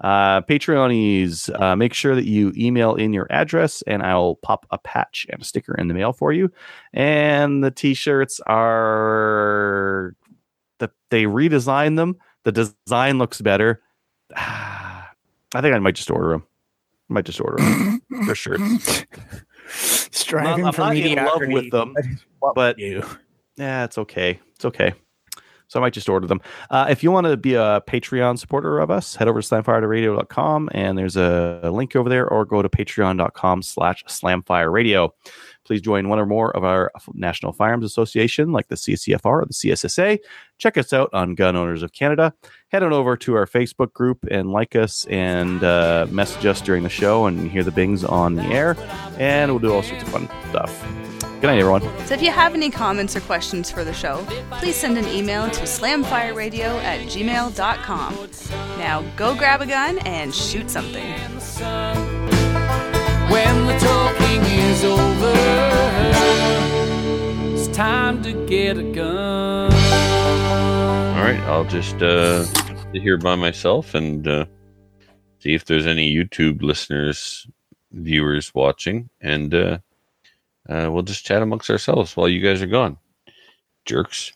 Uh, Patreonies, uh, make sure that you email in your address and I'll pop a patch and a sticker in the mail for you. And the t shirts are the, they redesigned them. The design looks better. I think I might just order them. I might just order them. They're shirts. Striving I'm for not in love with them, That is what but- do. Yeah, it's okay. It's okay. So I might just order them. Uh, if you want to be a Patreon supporter of us, head over to slamfireradio.com and there's a, a link over there or go to patreon.com slash slamfireradio. Please join one or more of our National Firearms Association like the CCFR or the CSSA. Check us out on Gun Owners of Canada. Head on over to our Facebook group and like us and uh, message us during the show and hear the bings on the air. And we'll do all sorts of fun stuff. Good night, everyone. So if you have any comments or questions for the show, please send an email to slamfireradio at gmail.com. Now go grab a gun and shoot something. When the talking is over, it's time to get a gun. All right, I'll just uh, sit here by myself and uh, see if there's any YouTube listeners, viewers watching, and uh, uh, we'll just chat amongst ourselves while you guys are gone. Jerks.